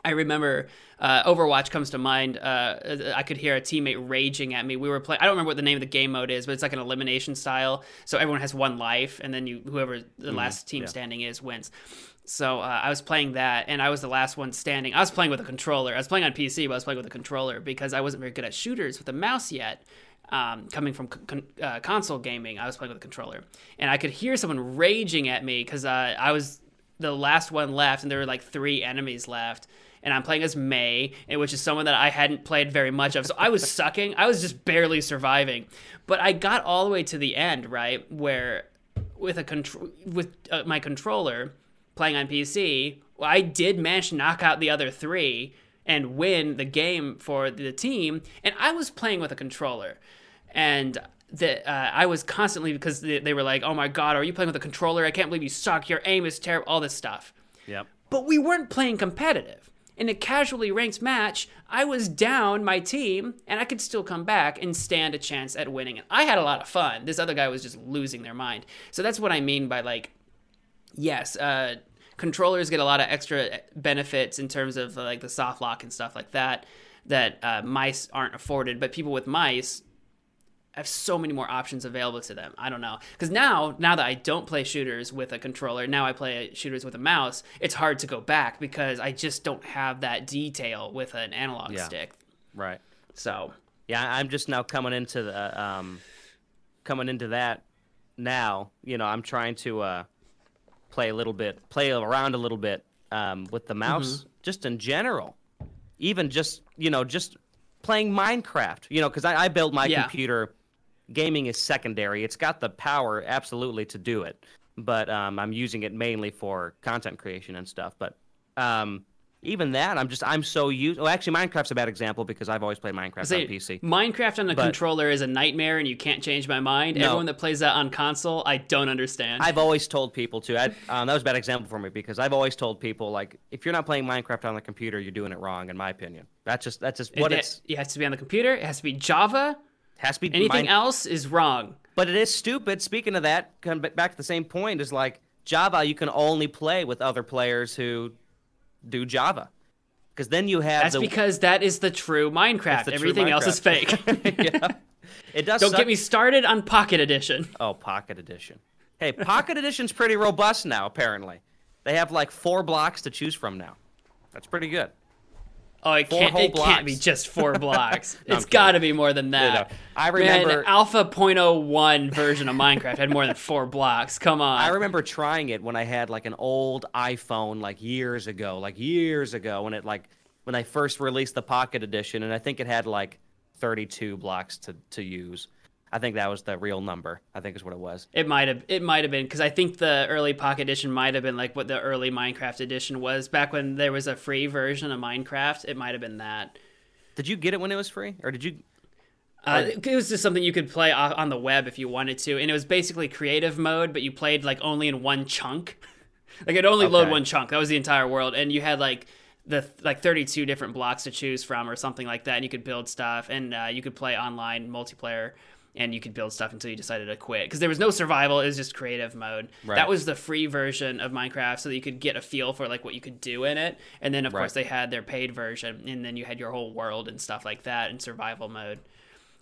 I remember uh, Overwatch comes to mind. Uh, I could hear a teammate raging at me. We were playing. I don't remember what the name of the game mode is, but it's like an elimination style. So everyone has one life, and then you whoever the last team yeah. standing is wins. So uh, I was playing that, and I was the last one standing. I was playing with a controller. I was playing on PC, but I was playing with a controller because I wasn't very good at shooters with a mouse yet. Um, coming from con- uh, console gaming, I was playing with a controller, and I could hear someone raging at me because uh, I was the last one left, and there were like three enemies left. And I'm playing as Mei, which is someone that I hadn't played very much of. So I was *laughs* sucking. I was just barely surviving. But I got all the way to the end, right, where with a control with uh, my controller playing on PC I did manage to knock out the other three and win the game for the team. And I was playing with a controller, and that uh, I was constantly because they, they were like, "Oh my god, are you playing with a controller? I can't believe you suck. Your aim is terrible. All this stuff." Yep. But we weren't playing competitive. In a casually ranked match, I was down my team, and I could still come back and stand a chance at winning. And I had a lot of fun. This other guy was just losing their mind. So that's what I mean by like, yes, uh, controllers get a lot of extra benefits in terms of like the soft lock and stuff like that that uh, mice aren't afforded. But people with mice have so many more options available to them. I don't know. Because now, now that I don't play shooters with a controller, now I play shooters with a mouse, it's hard to go back because I just don't have that detail with an analog Yeah. stick. Right. So, Yeah, I'm just now coming into the um, coming into that now. You know, I'm trying to uh, play a little bit, play around a little bit um, with the mouse, just in general. Even just you know, just playing Minecraft. You know, because I, I built my Yeah. computer. Gaming is secondary. It's got the power absolutely to do it, but um, I'm using it mainly for content creation and stuff. But um, even that, I'm just I'm so used. Well, actually, Minecraft's a bad example because I've always played Minecraft say, on PC. Minecraft on a But- controller is a nightmare and you can't change my mind. No. Everyone that plays that on console, I don't understand. I've always told people to. I, um, that was a bad example for me because I've always told people like, if you're not playing Minecraft on the computer, you're doing it wrong, in my opinion. That's just that's just what it, it's it has to be on the computer, it has to be Java. has to be. Anything Min- else is wrong. But it is stupid. Speaking of that, back to the same point is like Java. You can only play with other players who do Java, because then you have That's the. because that is the true Minecraft. the true Everything else is fake. *laughs* Yeah. It does. Don't suck- get me started on Pocket Edition. Oh, Pocket Edition. Hey, Pocket Edition's pretty robust now. Apparently, they have like four blocks to choose from now. That's pretty good. Oh, it can't. It can't be just four *laughs* blocks. No, it's got to be more than no. that. I Man, remember- Alpha .01 version of Minecraft had more than four blocks. Come on. I remember trying it when I had like an old iPhone like years ago, like years ago when it like when I first released the Pocket Edition, and I think it had like 32 blocks to to use. I think that was the real number. I think is what it was. It might have. It might have been because I think the early Pocket Edition might have been like what the early Minecraft edition was back when there was a free version of Minecraft. It might have been that. Did you get it when it was free, or did you? Uh, it was just something you could play on the web if you wanted to, and it was basically creative mode, but you played like only in one chunk. *laughs* like it only load one chunk. That was the entire world, and you had like the like 32 different blocks to choose from, or something like that. And you could build stuff, and uh, you could play online multiplayer, and you could build stuff until you decided to quit because there was no survival. It was just creative mode. Right. That was the free version of Minecraft, so that you could get a feel for like what you could do in it. And then of Right. course they had their paid version, and then you had your whole world and stuff like that in survival mode.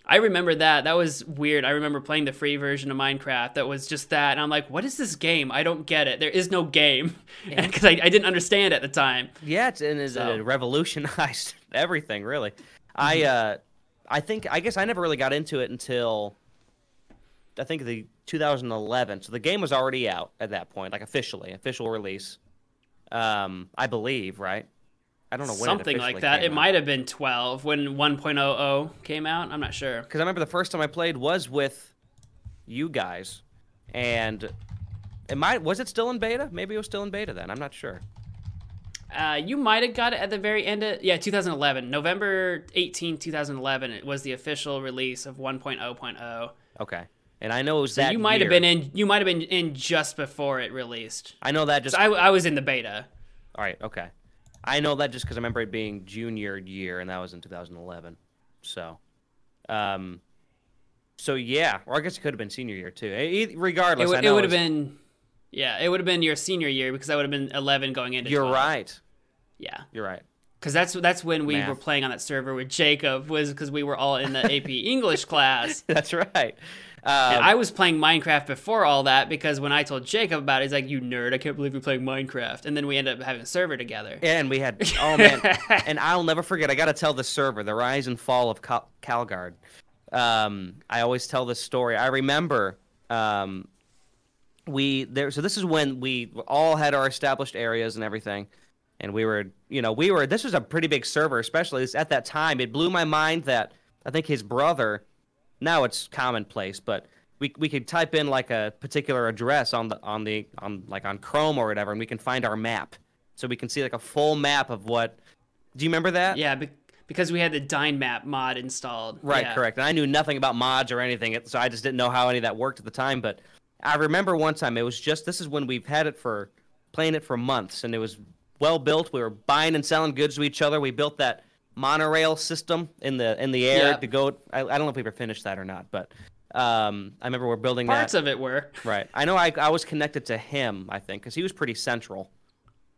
I remember that. That was weird. I remember playing the free version of Minecraft that was just that. And I'm like, what is this game? I don't get it. There is no game. *laughs* Because I, I didn't understand at the time. Yeah, it's, and it, So- it revolutionized *laughs* everything, really. I *laughs* uh, I think I guess I never really got into it until I think the 2011. So the game was already out at that point, like officially, official release. Um, I believe, right? I don't know when Something it like that. It might have been 12 when 1.00 came out. I'm not sure. because I remember the first time I played was with you guys, and it might was it still in beta? Maybe it was still in beta then. I'm not sure. Uh, you might have got it at the very end of yeah 2011 November 18 2011 it was the official release of 1.0.0 Okay, and I know it was so that you might have been in you might have been in just before it released I know that just so I, I was in the beta All right, okay. I know that just because I remember it being junior year, and that was in 2011. So, um, so yeah, or I guess it could have been senior year too. It, Regardless, would- I it would have been yeah it would have been your senior year because I would have been 11 going into You're 12. right. Yeah You're right. because that's that's when we Math. were playing on that server with Jacob was because we were all in the AP *laughs* English class That's right. And Um, I was playing Minecraft before all that because when I told Jacob about it, he's like, "You nerd! I can't believe you're playing Minecraft." And then we ended up having a server together. and we had *laughs* oh man, and I'll never forget. I got to tell the server, the rise and fall of Cal- Calgard. Um, I always tell this story. I remember um, we there. So this is when we all had our established areas and everything, and we were, you know, we were. This was a pretty big server, especially at that time. It blew my mind that I think his brother. Now it's commonplace, but we we could type in like a particular address on the on the on like on Chrome or whatever, and we can find our map so we can see like a full map of what. Do you remember that? Yeah, be- because we had the Dynmap mod installed. Right, Yeah. correct. And I knew nothing about mods or anything, so I just didn't know how any of that worked at the time. But I remember one time it was just this is when we've had it for playing it for months, and it was well built. We were buying and selling goods to each other. We built that monorail system in the in the air Yep. to go. I, I don't know if we ever finished that or not, but um, I remember we're building Parts that. of it were. *laughs* right. I know I, I was connected to him. I think because he was pretty central.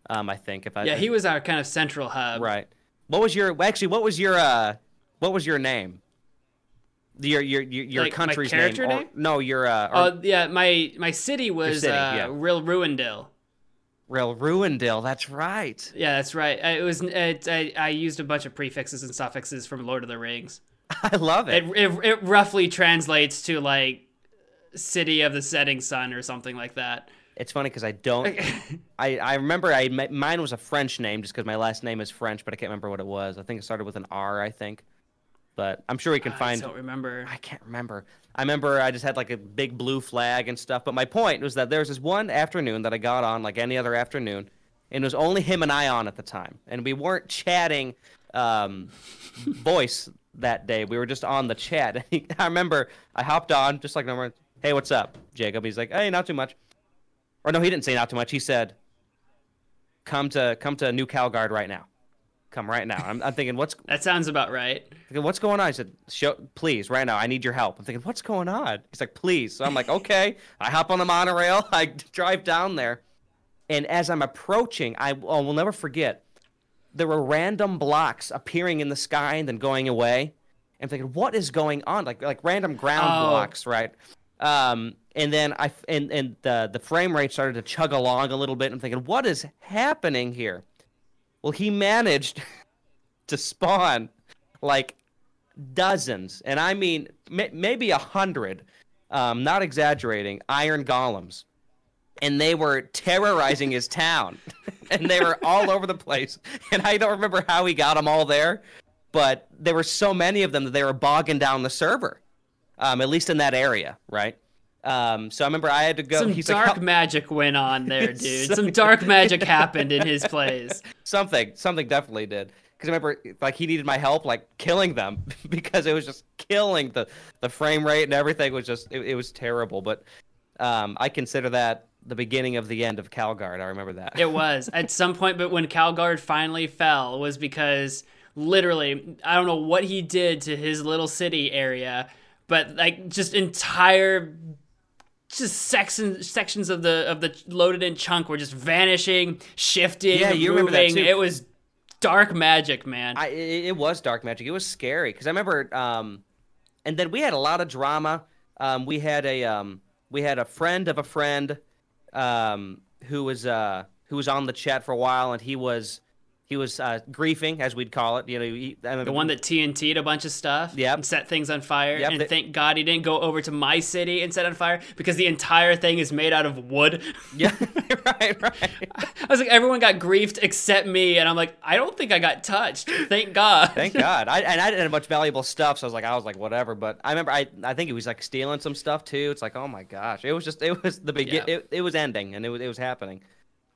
Um, I think if I Yeah, he was our kind of central hub. Right. What was your actually? What was your uh? What was your name? Your your your, your Like, country's character name? Or- no, your uh. Or, Oh yeah, my my city was city, uh, yeah. Real Ruindale. Real Ruindale. That's right. Yeah, that's right. It was. It, I, I used a bunch of prefixes and suffixes from Lord of the Rings. *laughs* I love it. It, it it roughly translates to like city of the setting sun or something like that. It's funny because I don't. *laughs* I I remember I mine was a French name just because my last name is French, but I can't remember what it was. I think it started with an R. I think, but I'm sure we can I find. don't remember. I can't remember. I remember I just had like a big blue flag and stuff. But my point was that there was this one afternoon that I got on like any other afternoon, and it was only him and I on at the time, and we weren't chatting um, voice that day. We were just on the chat. *laughs* I remember I hopped on just like normal. Hey, what's up, Jacob? He's like, hey, not too much. Or no, he didn't say not too much. He said, come to come to New Calgard right now. Come right now. I'm, I'm thinking, what's *laughs* That sounds about right. Thinking, what's going on? I said, Show, please, right now, I need your help. I'm thinking, what's going on? He's like, please. So I'm like, *laughs* okay. I hop on the monorail. *laughs* I drive down there. And as I'm approaching, I, I will never forget, there were random blocks appearing in the sky and then going away. And I'm thinking, what is going on? Like, like random ground Oh. blocks, right? Um, and then I and and the the frame rate started to chug along a little bit. I'm thinking, what is happening here? Well, he managed *laughs* to spawn like dozens, and I mean may, maybe a hundred, um, not exaggerating, iron golems, and they were terrorizing his town, *laughs* and they were all over the place. And I don't remember how he got them all there, but there were so many of them that they were bogging down the server, um, at least in that area, right? Um, so I remember I had to go. Some dark like, magic went on there, *laughs* dude. Some dark magic happened in his plays. *laughs* something something definitely did because I remember like he needed my help like killing them *laughs* because it was just killing the the frame rate and everything was just it, it was terrible but um I consider that the beginning of the end of Calgard I remember that It was at some point, but when Calgard finally fell was because literally I don't know what he did to his little city area, but like just entire just sections sections of the of the loaded in chunk were just vanishing, shifting, Yeah, you remember that too. It was dark magic, man. I it, it was dark magic it was scary because I remember um and then we had a lot of drama um we had a um we had a friend of a friend um who was uh who was on the chat for a while and he was he was uh griefing as we'd call it you know he, I the one that TNT'd a bunch of stuff Yep. and set things on fire. Yep, and they- thank God he didn't go over to my city and set on fire because the entire thing is made out of wood. yeah *laughs* right right I was like, everyone got griefed except me, and I'm like, I don't think I got touched. Thank God. Thank God. I, and I didn't have much valuable stuff, so I was like, I was like, whatever. But I remember, I, I think he was like stealing some stuff too. It's like, oh my gosh, it was just, it was the begin, Yeah. it, it was ending, and it was, it was happening.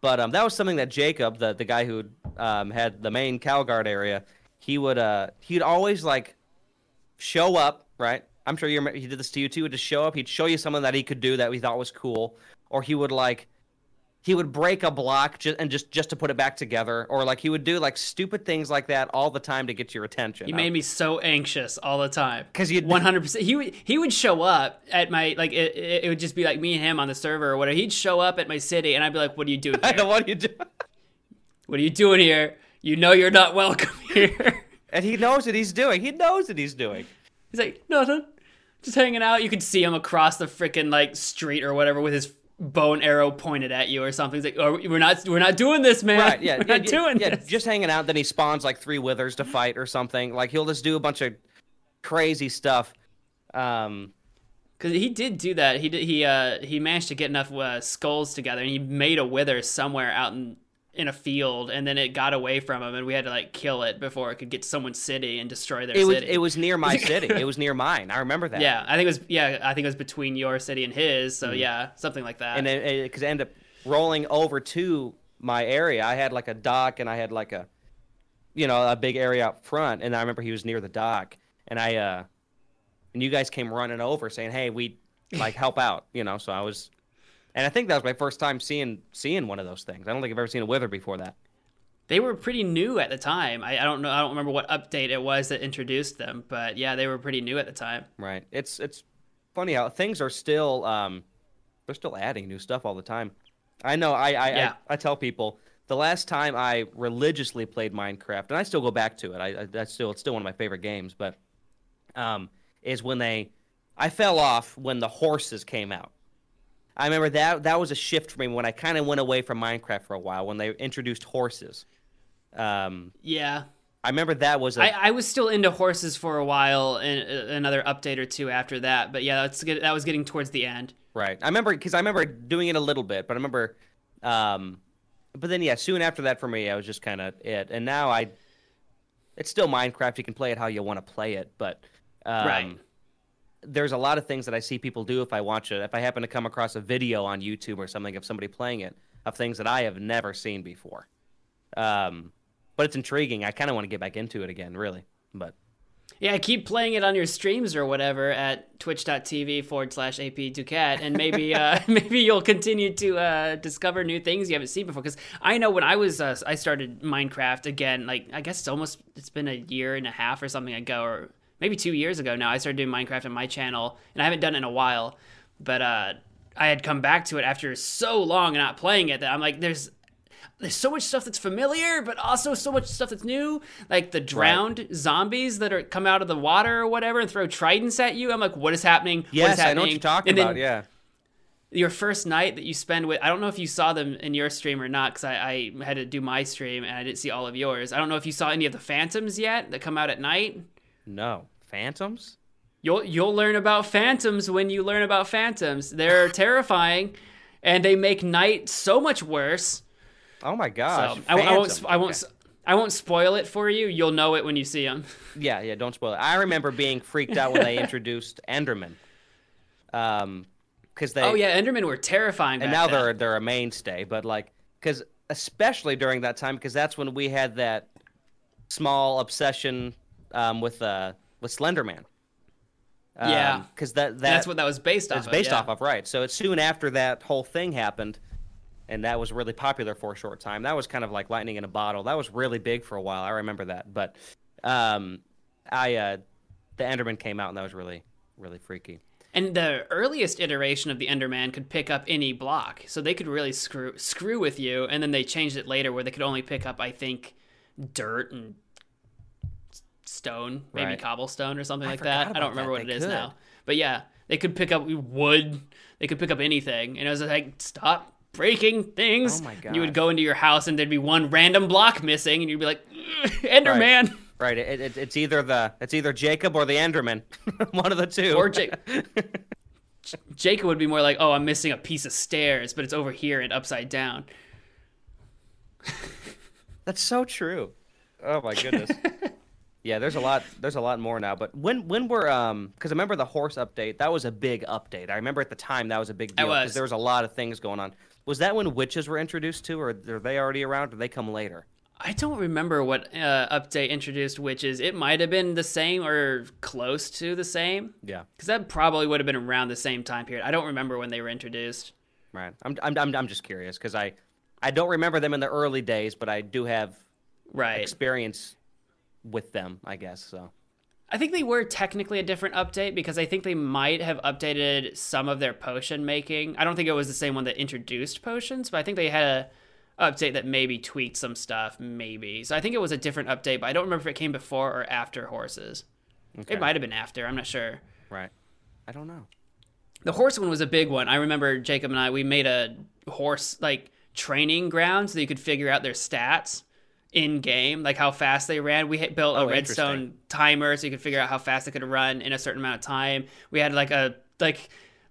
But um, that was something that Jacob, the the guy who um had the main Calgard area, he would uh he'd always like show up, right? I'm sure you he did this to you too. Would just show up. He'd show you something that he could do that we thought was cool, or he would like he would break a block just and just just to put it back together, or like he would do like stupid things like that all the time to get your attention. He made me so anxious all the time because you'd- 100%. He would he would show up at my like it, it would just be like me and him on the server or whatever. He'd show up at my city and I'd be like, "What are you doing *laughs* here? what you doing *laughs* What are you doing here? You know you're not welcome *laughs* here." and he knows what he's doing. He knows what he's doing. He's like, "Nothing. Just hanging out." You could see him across the freaking like street or whatever with his bow and arrow pointed at you or something. He's like, "Oh, we're not we're not doing this, man. Right? Yeah, *laughs* we're yeah, not yeah, doing yeah, this." Just hanging out. Then he spawns like three withers to fight or something. Like he'll just do a bunch of crazy stuff. Um, Because he did do that. He did, he uh he managed to get enough uh, skulls together, and he made a wither somewhere out in in a field, and then it got away from him, and we had to like kill it before it could get to someone's city and destroy their it was city. it was near my *laughs* city. It was near mine. I remember that. yeah, I think it was yeah, I think it was between your city and his. So yeah, something like that. Mm-hmm. and it because it, ended up rolling over to my area. I had like a dock and I had like a, you know, a big area out front. And I remember he was near the dock, and I, uh, and you guys came running over saying, "Hey, we like help out," you know. So I was, and I think that was my first time seeing seeing one of those things. I don't think I've ever seen a wither before that. They were pretty new at the time. I, I don't know. I don't remember what update it was that introduced them, but yeah, they were pretty new at the time. Right. It's it's funny how things are still um, they're still adding new stuff all the time. I know. I I, Yeah. I, I tell people the last time I religiously played Minecraft, and I still go back to it. I, I that's still it's still one of my favorite games, but um, is when they I fell off when the horses came out. I remember that that was a shift for me when I kind of went away from Minecraft for a while when they introduced horses. Um, Yeah. I remember that was a I, I was still into horses for a while, and uh, another update or two after that. But yeah, that's good. That was getting towards the end. Right. I remember because I remember doing it a little bit, but I remember, um, but then yeah, soon after that for me, I was just kind of it, and now I, it's still Minecraft. You can play it how you want to play it, but um, Right. There's a lot of things that I see people do if I watch it. If I happen to come across a video on YouTube or something of somebody playing it, of things that I have never seen before. Um, but it's intriguing. I kind of want to get back into it again, really. But Yeah, keep playing it on your streams or whatever at twitch.tv forward slash AP Duquette, and maybe uh, *laughs* *laughs* maybe you'll continue to uh, discover new things you haven't seen before. Because I know when I was uh, I started Minecraft again, like I guess it's almost it's been a year and a half or something ago, or maybe two years ago now. I started doing Minecraft on my channel, and I haven't done it in a while, but uh, I had come back to it after so long and not playing it that I'm like, there's there's so much stuff that's familiar, but also so much stuff that's new. Like the drowned zombies that are come out of the water or whatever and throw tridents at you. I'm like, what is happening? what yes, is I know what you're talking and about. Yeah. Your first night that you spend with, I don't know if you saw them in your stream or not, because I, I had to do my stream and I didn't see all of yours. I don't know if you saw any of the phantoms yet that come out at night. No phantoms. You'll you'll learn about phantoms when you learn about phantoms. They're *laughs* terrifying, and they make night so much worse. Oh my gosh. So I, I won't. I won't. Okay. I won't spoil it for you. You'll know it when you see them. *laughs* Yeah, yeah, don't spoil it. I remember being freaked out when they introduced Enderman. Um, because they Oh yeah, Endermen were terrifying. and now then. they're they're a mainstay, but like because especially during that time because that's when we had that small obsession um with uh with Slenderman. Um, Yeah. because that that that's what that was based off. it's based yeah. off of, right? So it's soon after that whole thing happened, and that was really popular for a short time. That was kind of like lightning in a bottle. That was really big for a while. I remember that. But um, I uh, the Enderman came out, and that was really really freaky. And the earliest iteration of the Enderman could pick up any block, so they could really screw screw with you. And then they changed it later where they could only pick up, I think, dirt and stone, maybe Right. cobblestone or something I like that. I don't remember that. what They it is could. now, but yeah, they could pick up wood. They could pick up anything, and it was like stop breaking things. Oh my god! You would go into your house and there'd be one random block missing, and you'd be like, Enderman. Right. It, it, it's either the it's either Jacob or the Enderman, *laughs* one of the two. Or Ja- *laughs* Jacob would be more like, "Oh, I'm missing a piece of stairs, but it's over here and upside down." That's so true. Oh my goodness. *laughs* yeah, there's a lot. There's a lot more now. But when when we're um, because I remember the horse update. That was a big update. I remember at the time that was a big deal because was. there was a lot of things going on. Was that when witches were introduced to, or are they already around? Or did they come later? I don't remember what uh, update introduced witches. It might have been the same or close to the same, Yeah. because that probably would have been around the same time period. I don't remember when they were introduced. Right. I'm I'm I'm, I'm just curious because I I don't remember them in the early days, but I do have Right. experience with them. I guess so. I think they were technically a different update because I think they might have updated some of their potion making. I don't think it was the same one that introduced potions, but I think they had a update that maybe tweaked some stuff, maybe. So I think it was a different update, but I don't remember if it came before or after horses. Okay. It might have been after. I'm not sure. Right. I don't know. The horse one was a big one. I remember Jacob and I we made a horse like training ground so you could figure out their stats in game, like how fast they ran. We built a Oh, redstone timer so you could figure out how fast it could run in a certain amount of time. We had like a like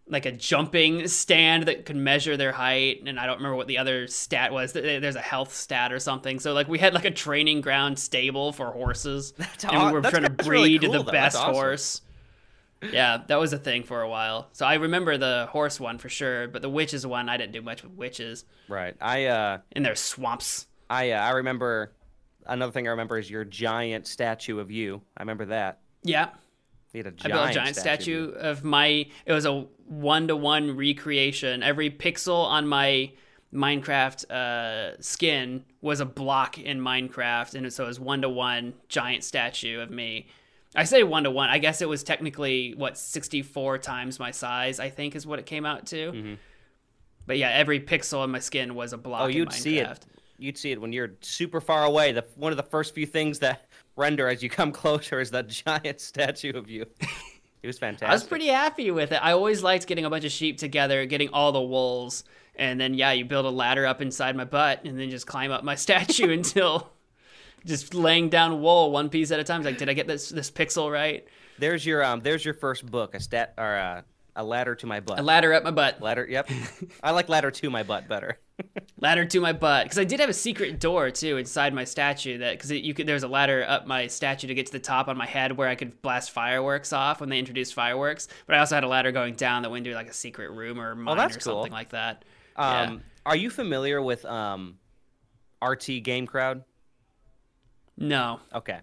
like a jumping stand that could measure their height and I don't remember what the other stat was. There's a health stat or something. So like we had like a training ground stable for horses. *laughs* That's and we were that's- trying to that's really breed cool, the though. Best awesome. horse. Yeah, that was a thing for a while. So I remember the horse one for sure, but the witches one I didn't do much with witches Right. I uh in their swamps. I uh, I remember another thing I remember is your giant statue of you. I remember that. Yeah, You had a I giant, built a giant statue. statue of my. It was a one to one recreation. Every pixel on my Minecraft uh, skin was a block in Minecraft, and so it was one to one giant statue of me. I say one to one. I guess it was technically what sixty four times my size. I think is what it came out to. But yeah, every pixel on my skin was a block. Mm-hmm. Oh, in you'd see it. You'd see it when you're super far away. The one of the first few things that *laughs* render as you come closer is that *laughs* giant statue of you. It was fantastic. *laughs* I was pretty happy with it. I always liked getting a bunch of sheep together, getting all the wools, and then yeah, you build a ladder up inside my butt, and then just climb up my statue until just laying down wool one piece at a time. It's like, did I get this this pixel right? There's your um. There's your first book. A stat or uh, a ladder to my butt. A ladder up my butt, ladder. Yep. *laughs* I like ladder to my butt better. *laughs* ladder to my butt, because I did have a secret door too inside my statue. That because you could there's a ladder up my statue to get to the top on my head where I could blast fireworks off when they introduced fireworks. But I also had a ladder going down that went into like a secret room or mine Oh, or cool. something like that. Um, Yeah. Are you familiar with um, RT Game Crowd? No. Okay.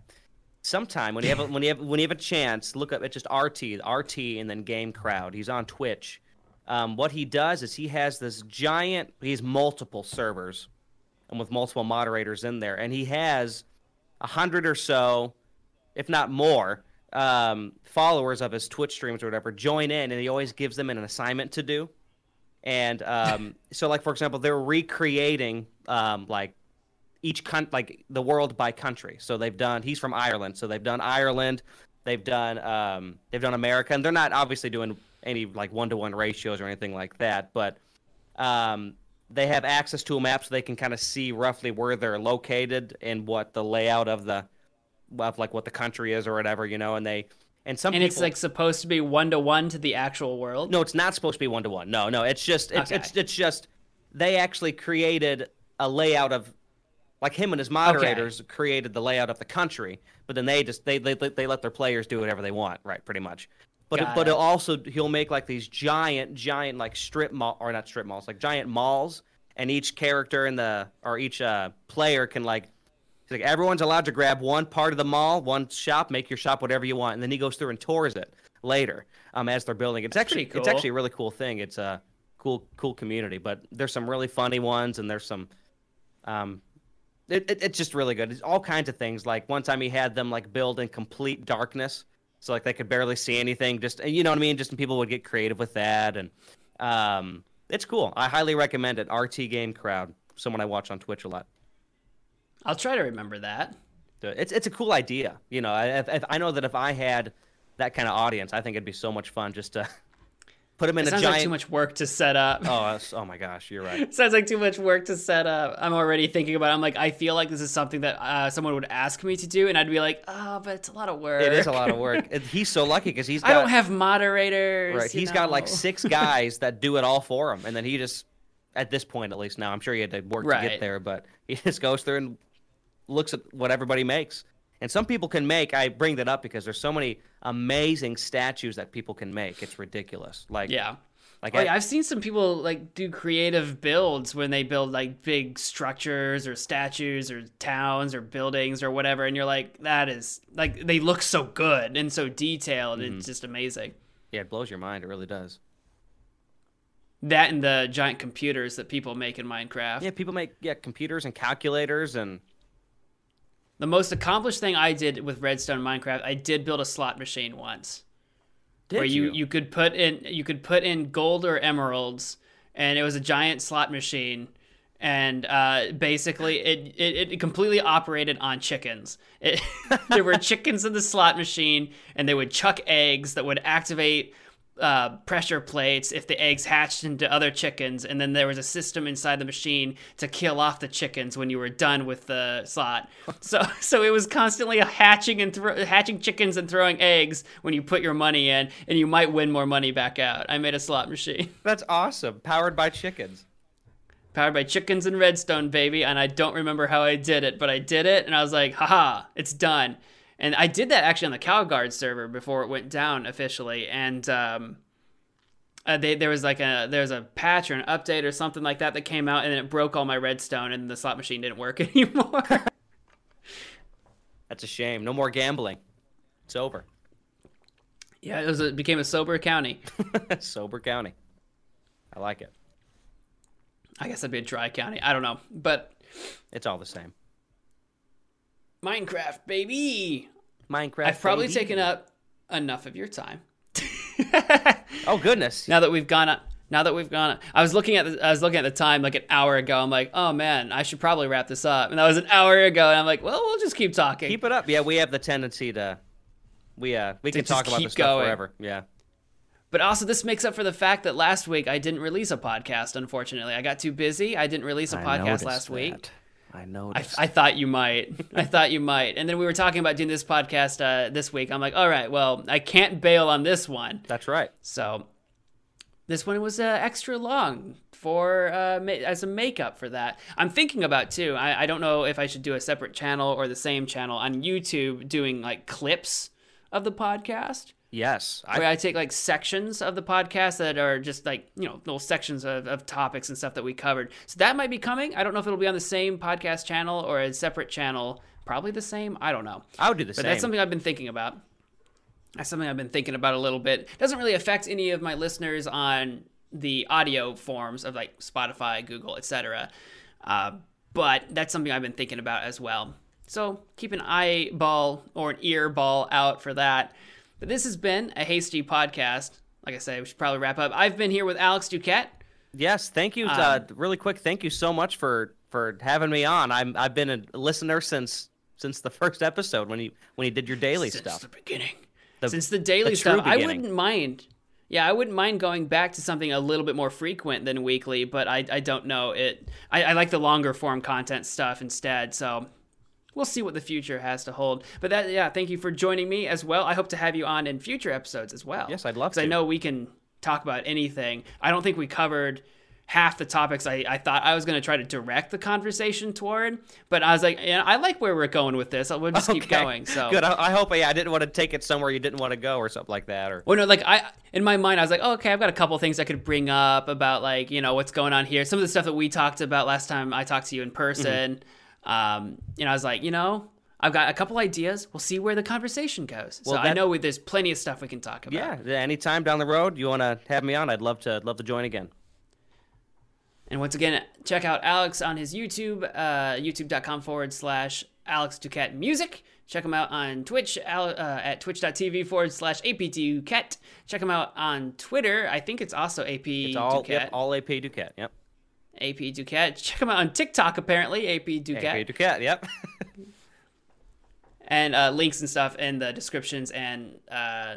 Sometime when you have a, when you have when you have a chance, look up. It's just RT, RT, and then Game Crowd. He's on Twitch. Um, what he does is he has this giant. He has multiple servers, and with multiple moderators in there, and he has a hundred or so, if not more, um, followers of his Twitch streams or whatever join in, and he always gives them an assignment to do. And um, *laughs* so, like for example, they're recreating um, like each con- like the world by country. So they've done. He's from Ireland, so they've done Ireland. They've done um, they've done America, and they're not obviously doing any like one to one ratios or anything like that, but um, they have access to a map so they can kind of see roughly where they're located and what the layout of the of like what the country is or whatever, you know. And they and some And people it's like supposed to be one to one to the actual world. no, it's not supposed to be one to one. No, no, it's just it's, Okay. it's it's just they actually created a layout of like him and his moderators created the layout of the country, but then they just they they they let their players do whatever they want, right? Pretty much. But Got but it. also he'll make like these giant giant like strip mall or not strip malls like giant malls, and each character in the or each uh, player can like. He's like everyone's allowed to grab one part of the mall, one shop, make your shop whatever you want, and then he goes through and tours it later um, as they're building. It. It's actually pretty it's actually a really cool thing. It's a cool cool community, but there's some really funny ones, and there's some um, it, it, it's just really good. It's all kinds of things. Like one time he had them like build in complete darkness, so like they could barely see anything. Just you know what I mean. Just people would get creative with that, and um, it's cool. I highly recommend it. RT Game Crowd, someone I watch on Twitch a lot. I'll try to remember that. It's it's a cool idea. You know, I, if, if, I know that if I had that kind of audience, I think it'd be so much fun just to put them in It a sounds giant. like too much work to set up. Oh, oh my gosh, you're right. *laughs* sounds like too much work to set up. I'm already thinking about. It. I'm like, I feel like this is something that uh, someone would ask me to do, and I'd be like, oh, but it's a lot of work. It is a lot of work. He's so lucky because he's got *laughs* I don't have moderators. Right. He's got like six *laughs* guys that do it all for him, and then he just, at this point at least now, I'm sure he had to work to get there, but he just goes through and looks at what everybody makes. And some people can make. I bring that up because there's so many amazing statues that people can make. It's ridiculous. Like Yeah. like Oh I- I've seen some people like do creative builds when they build like big structures or statues or towns or buildings or whatever, and you're like, that is like they look so good and so detailed. Mm-hmm. It's just amazing. yeah, it blows your mind. It really does. That and the giant computers that people make in Minecraft. Yeah, people make yeah computers and calculators and The most accomplished thing I did with Redstone Minecraft, I did build a slot machine once. did where you, you? could put in you could put in gold or emeralds and it was a giant slot machine. And uh, basically it, it, it completely operated on chickens. It, *laughs* there were *laughs* chickens in the slot machine and they would chuck eggs that would activate uh, pressure plates if the eggs hatched into other chickens and then there was a system inside the machine to kill off the chickens when you were done with the slot *laughs* so so it was constantly hatching and thro- hatching chickens and throwing eggs when you put your money in and you might win more money back out i made a slot machine *laughs* That's awesome. Powered by chickens. powered by chickens and redstone baby and i don't remember how i did it but i did it and i was like haha it's done and I did that actually on the CalGuard server before it went down officially, and um, uh, they, there was like a there's a patch or an update or something like that that came out, and then it broke all my redstone, and the slot machine didn't work *laughs* anymore. That's a shame. No more gambling. It's over. yeah, it was a, it became a sober county. *laughs* Sober County. I like it. I guess that'd be a dry county. I don't know, but It's all the same. Minecraft, baby. Minecraft. I've probably baby. taken up enough of your time. *laughs* *laughs* Oh goodness. now that we've gone up now that we've gone I was looking at the, I was looking at the time like an hour ago. I'm like, "Oh man, I should probably wrap this up." And that was an hour ago and I'm like, "Well, we'll just keep talking." Keep it up. Yeah, we have the tendency to. We uh we can talk about this stuff going. forever. Yeah. but also this makes up for the fact that last week I didn't release a podcast unfortunately. I got too busy. I didn't release a podcast last week. I I, noticed. I thought you might. I thought you might. And then we were talking about doing this podcast uh, this week. I'm like, all right, well, I can't bail on this one. That's right. So this one was uh, extra long for uh, ma- as a makeup for that. I'm thinking about too. I, I don't know if I should do a separate channel or the same channel on YouTube doing like clips of the podcast. Yes. I, Where I take like sections of the podcast that are just like, you know, little sections of, of topics and stuff that we covered. So that might be coming. I don't know if it'll be on the same podcast channel or a separate channel. Probably the same. I don't know. I would do the But same. that's something I've been thinking about. That's something I've been thinking about a little bit. Doesn't really affect any of my listeners on the audio forms of like Spotify, Google, etc. Uh, but that's something I've been thinking about as well. So keep an eyeball or an earball out for that. But this has been a hasty podcast. Like I say, we should probably wrap up. I've been here with Alex Duquette. Yes, thank you. Um, uh, really quick, thank you so much for for having me on. I'm I've been a listener since since the first episode when you when you did your daily since stuff. Since the beginning. The- since the daily the stuff, I wouldn't mind. Yeah, I wouldn't mind going back to something a little bit more frequent than weekly, but I, I don't know it. I, I like the longer form content stuff instead. So we'll see what the future has to hold. But that, yeah, thank you for joining me as well. I hope to have you on in future episodes as well. Yes, I'd love to. I know we can talk about anything. I don't think we covered half the topics I, I thought I was going to try to direct the conversation toward, but I was like, yeah, I like where we're going with this. We'll just keep going. So good. I, I hope. Yeah, I didn't want to take it somewhere you didn't want to go or something like that. Or Well, no, like I in my mind, I was like, oh, okay, I've got a couple things I could bring up about like you know what's going on here. Some of the stuff that we talked about last time I talked to you in mm-hmm. person. Um, you know, I was like, you know, I've got a couple ideas. We'll see where the conversation goes. Well, so I know we, there's plenty of stuff we can talk about. yeah, anytime down the road you want to have me on, I'd love to love to join again. And once again, check out Alex on his YouTube, uh, youtube.com forward slash Alex Duquette Music. Check him out on Twitch uh, at twitch.tv forward slash APDuquette. Check him out on Twitter. I think it's also AP It's all Duquette. yep, all AP Duquette. Yep. AP Duquette. Check him out on TikTok, apparently, AP Duquette. AP Duquette. Yep. *laughs* And uh, links and stuff in the descriptions and uh,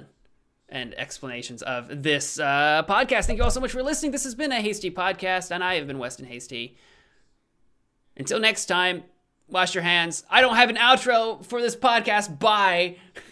and explanations of this uh, podcast. Thank you all so much for listening. This has been a Hasty Podcast, and I have been Weston Hasty. Until next time, wash your hands. I don't have an outro for this podcast. Bye. *laughs*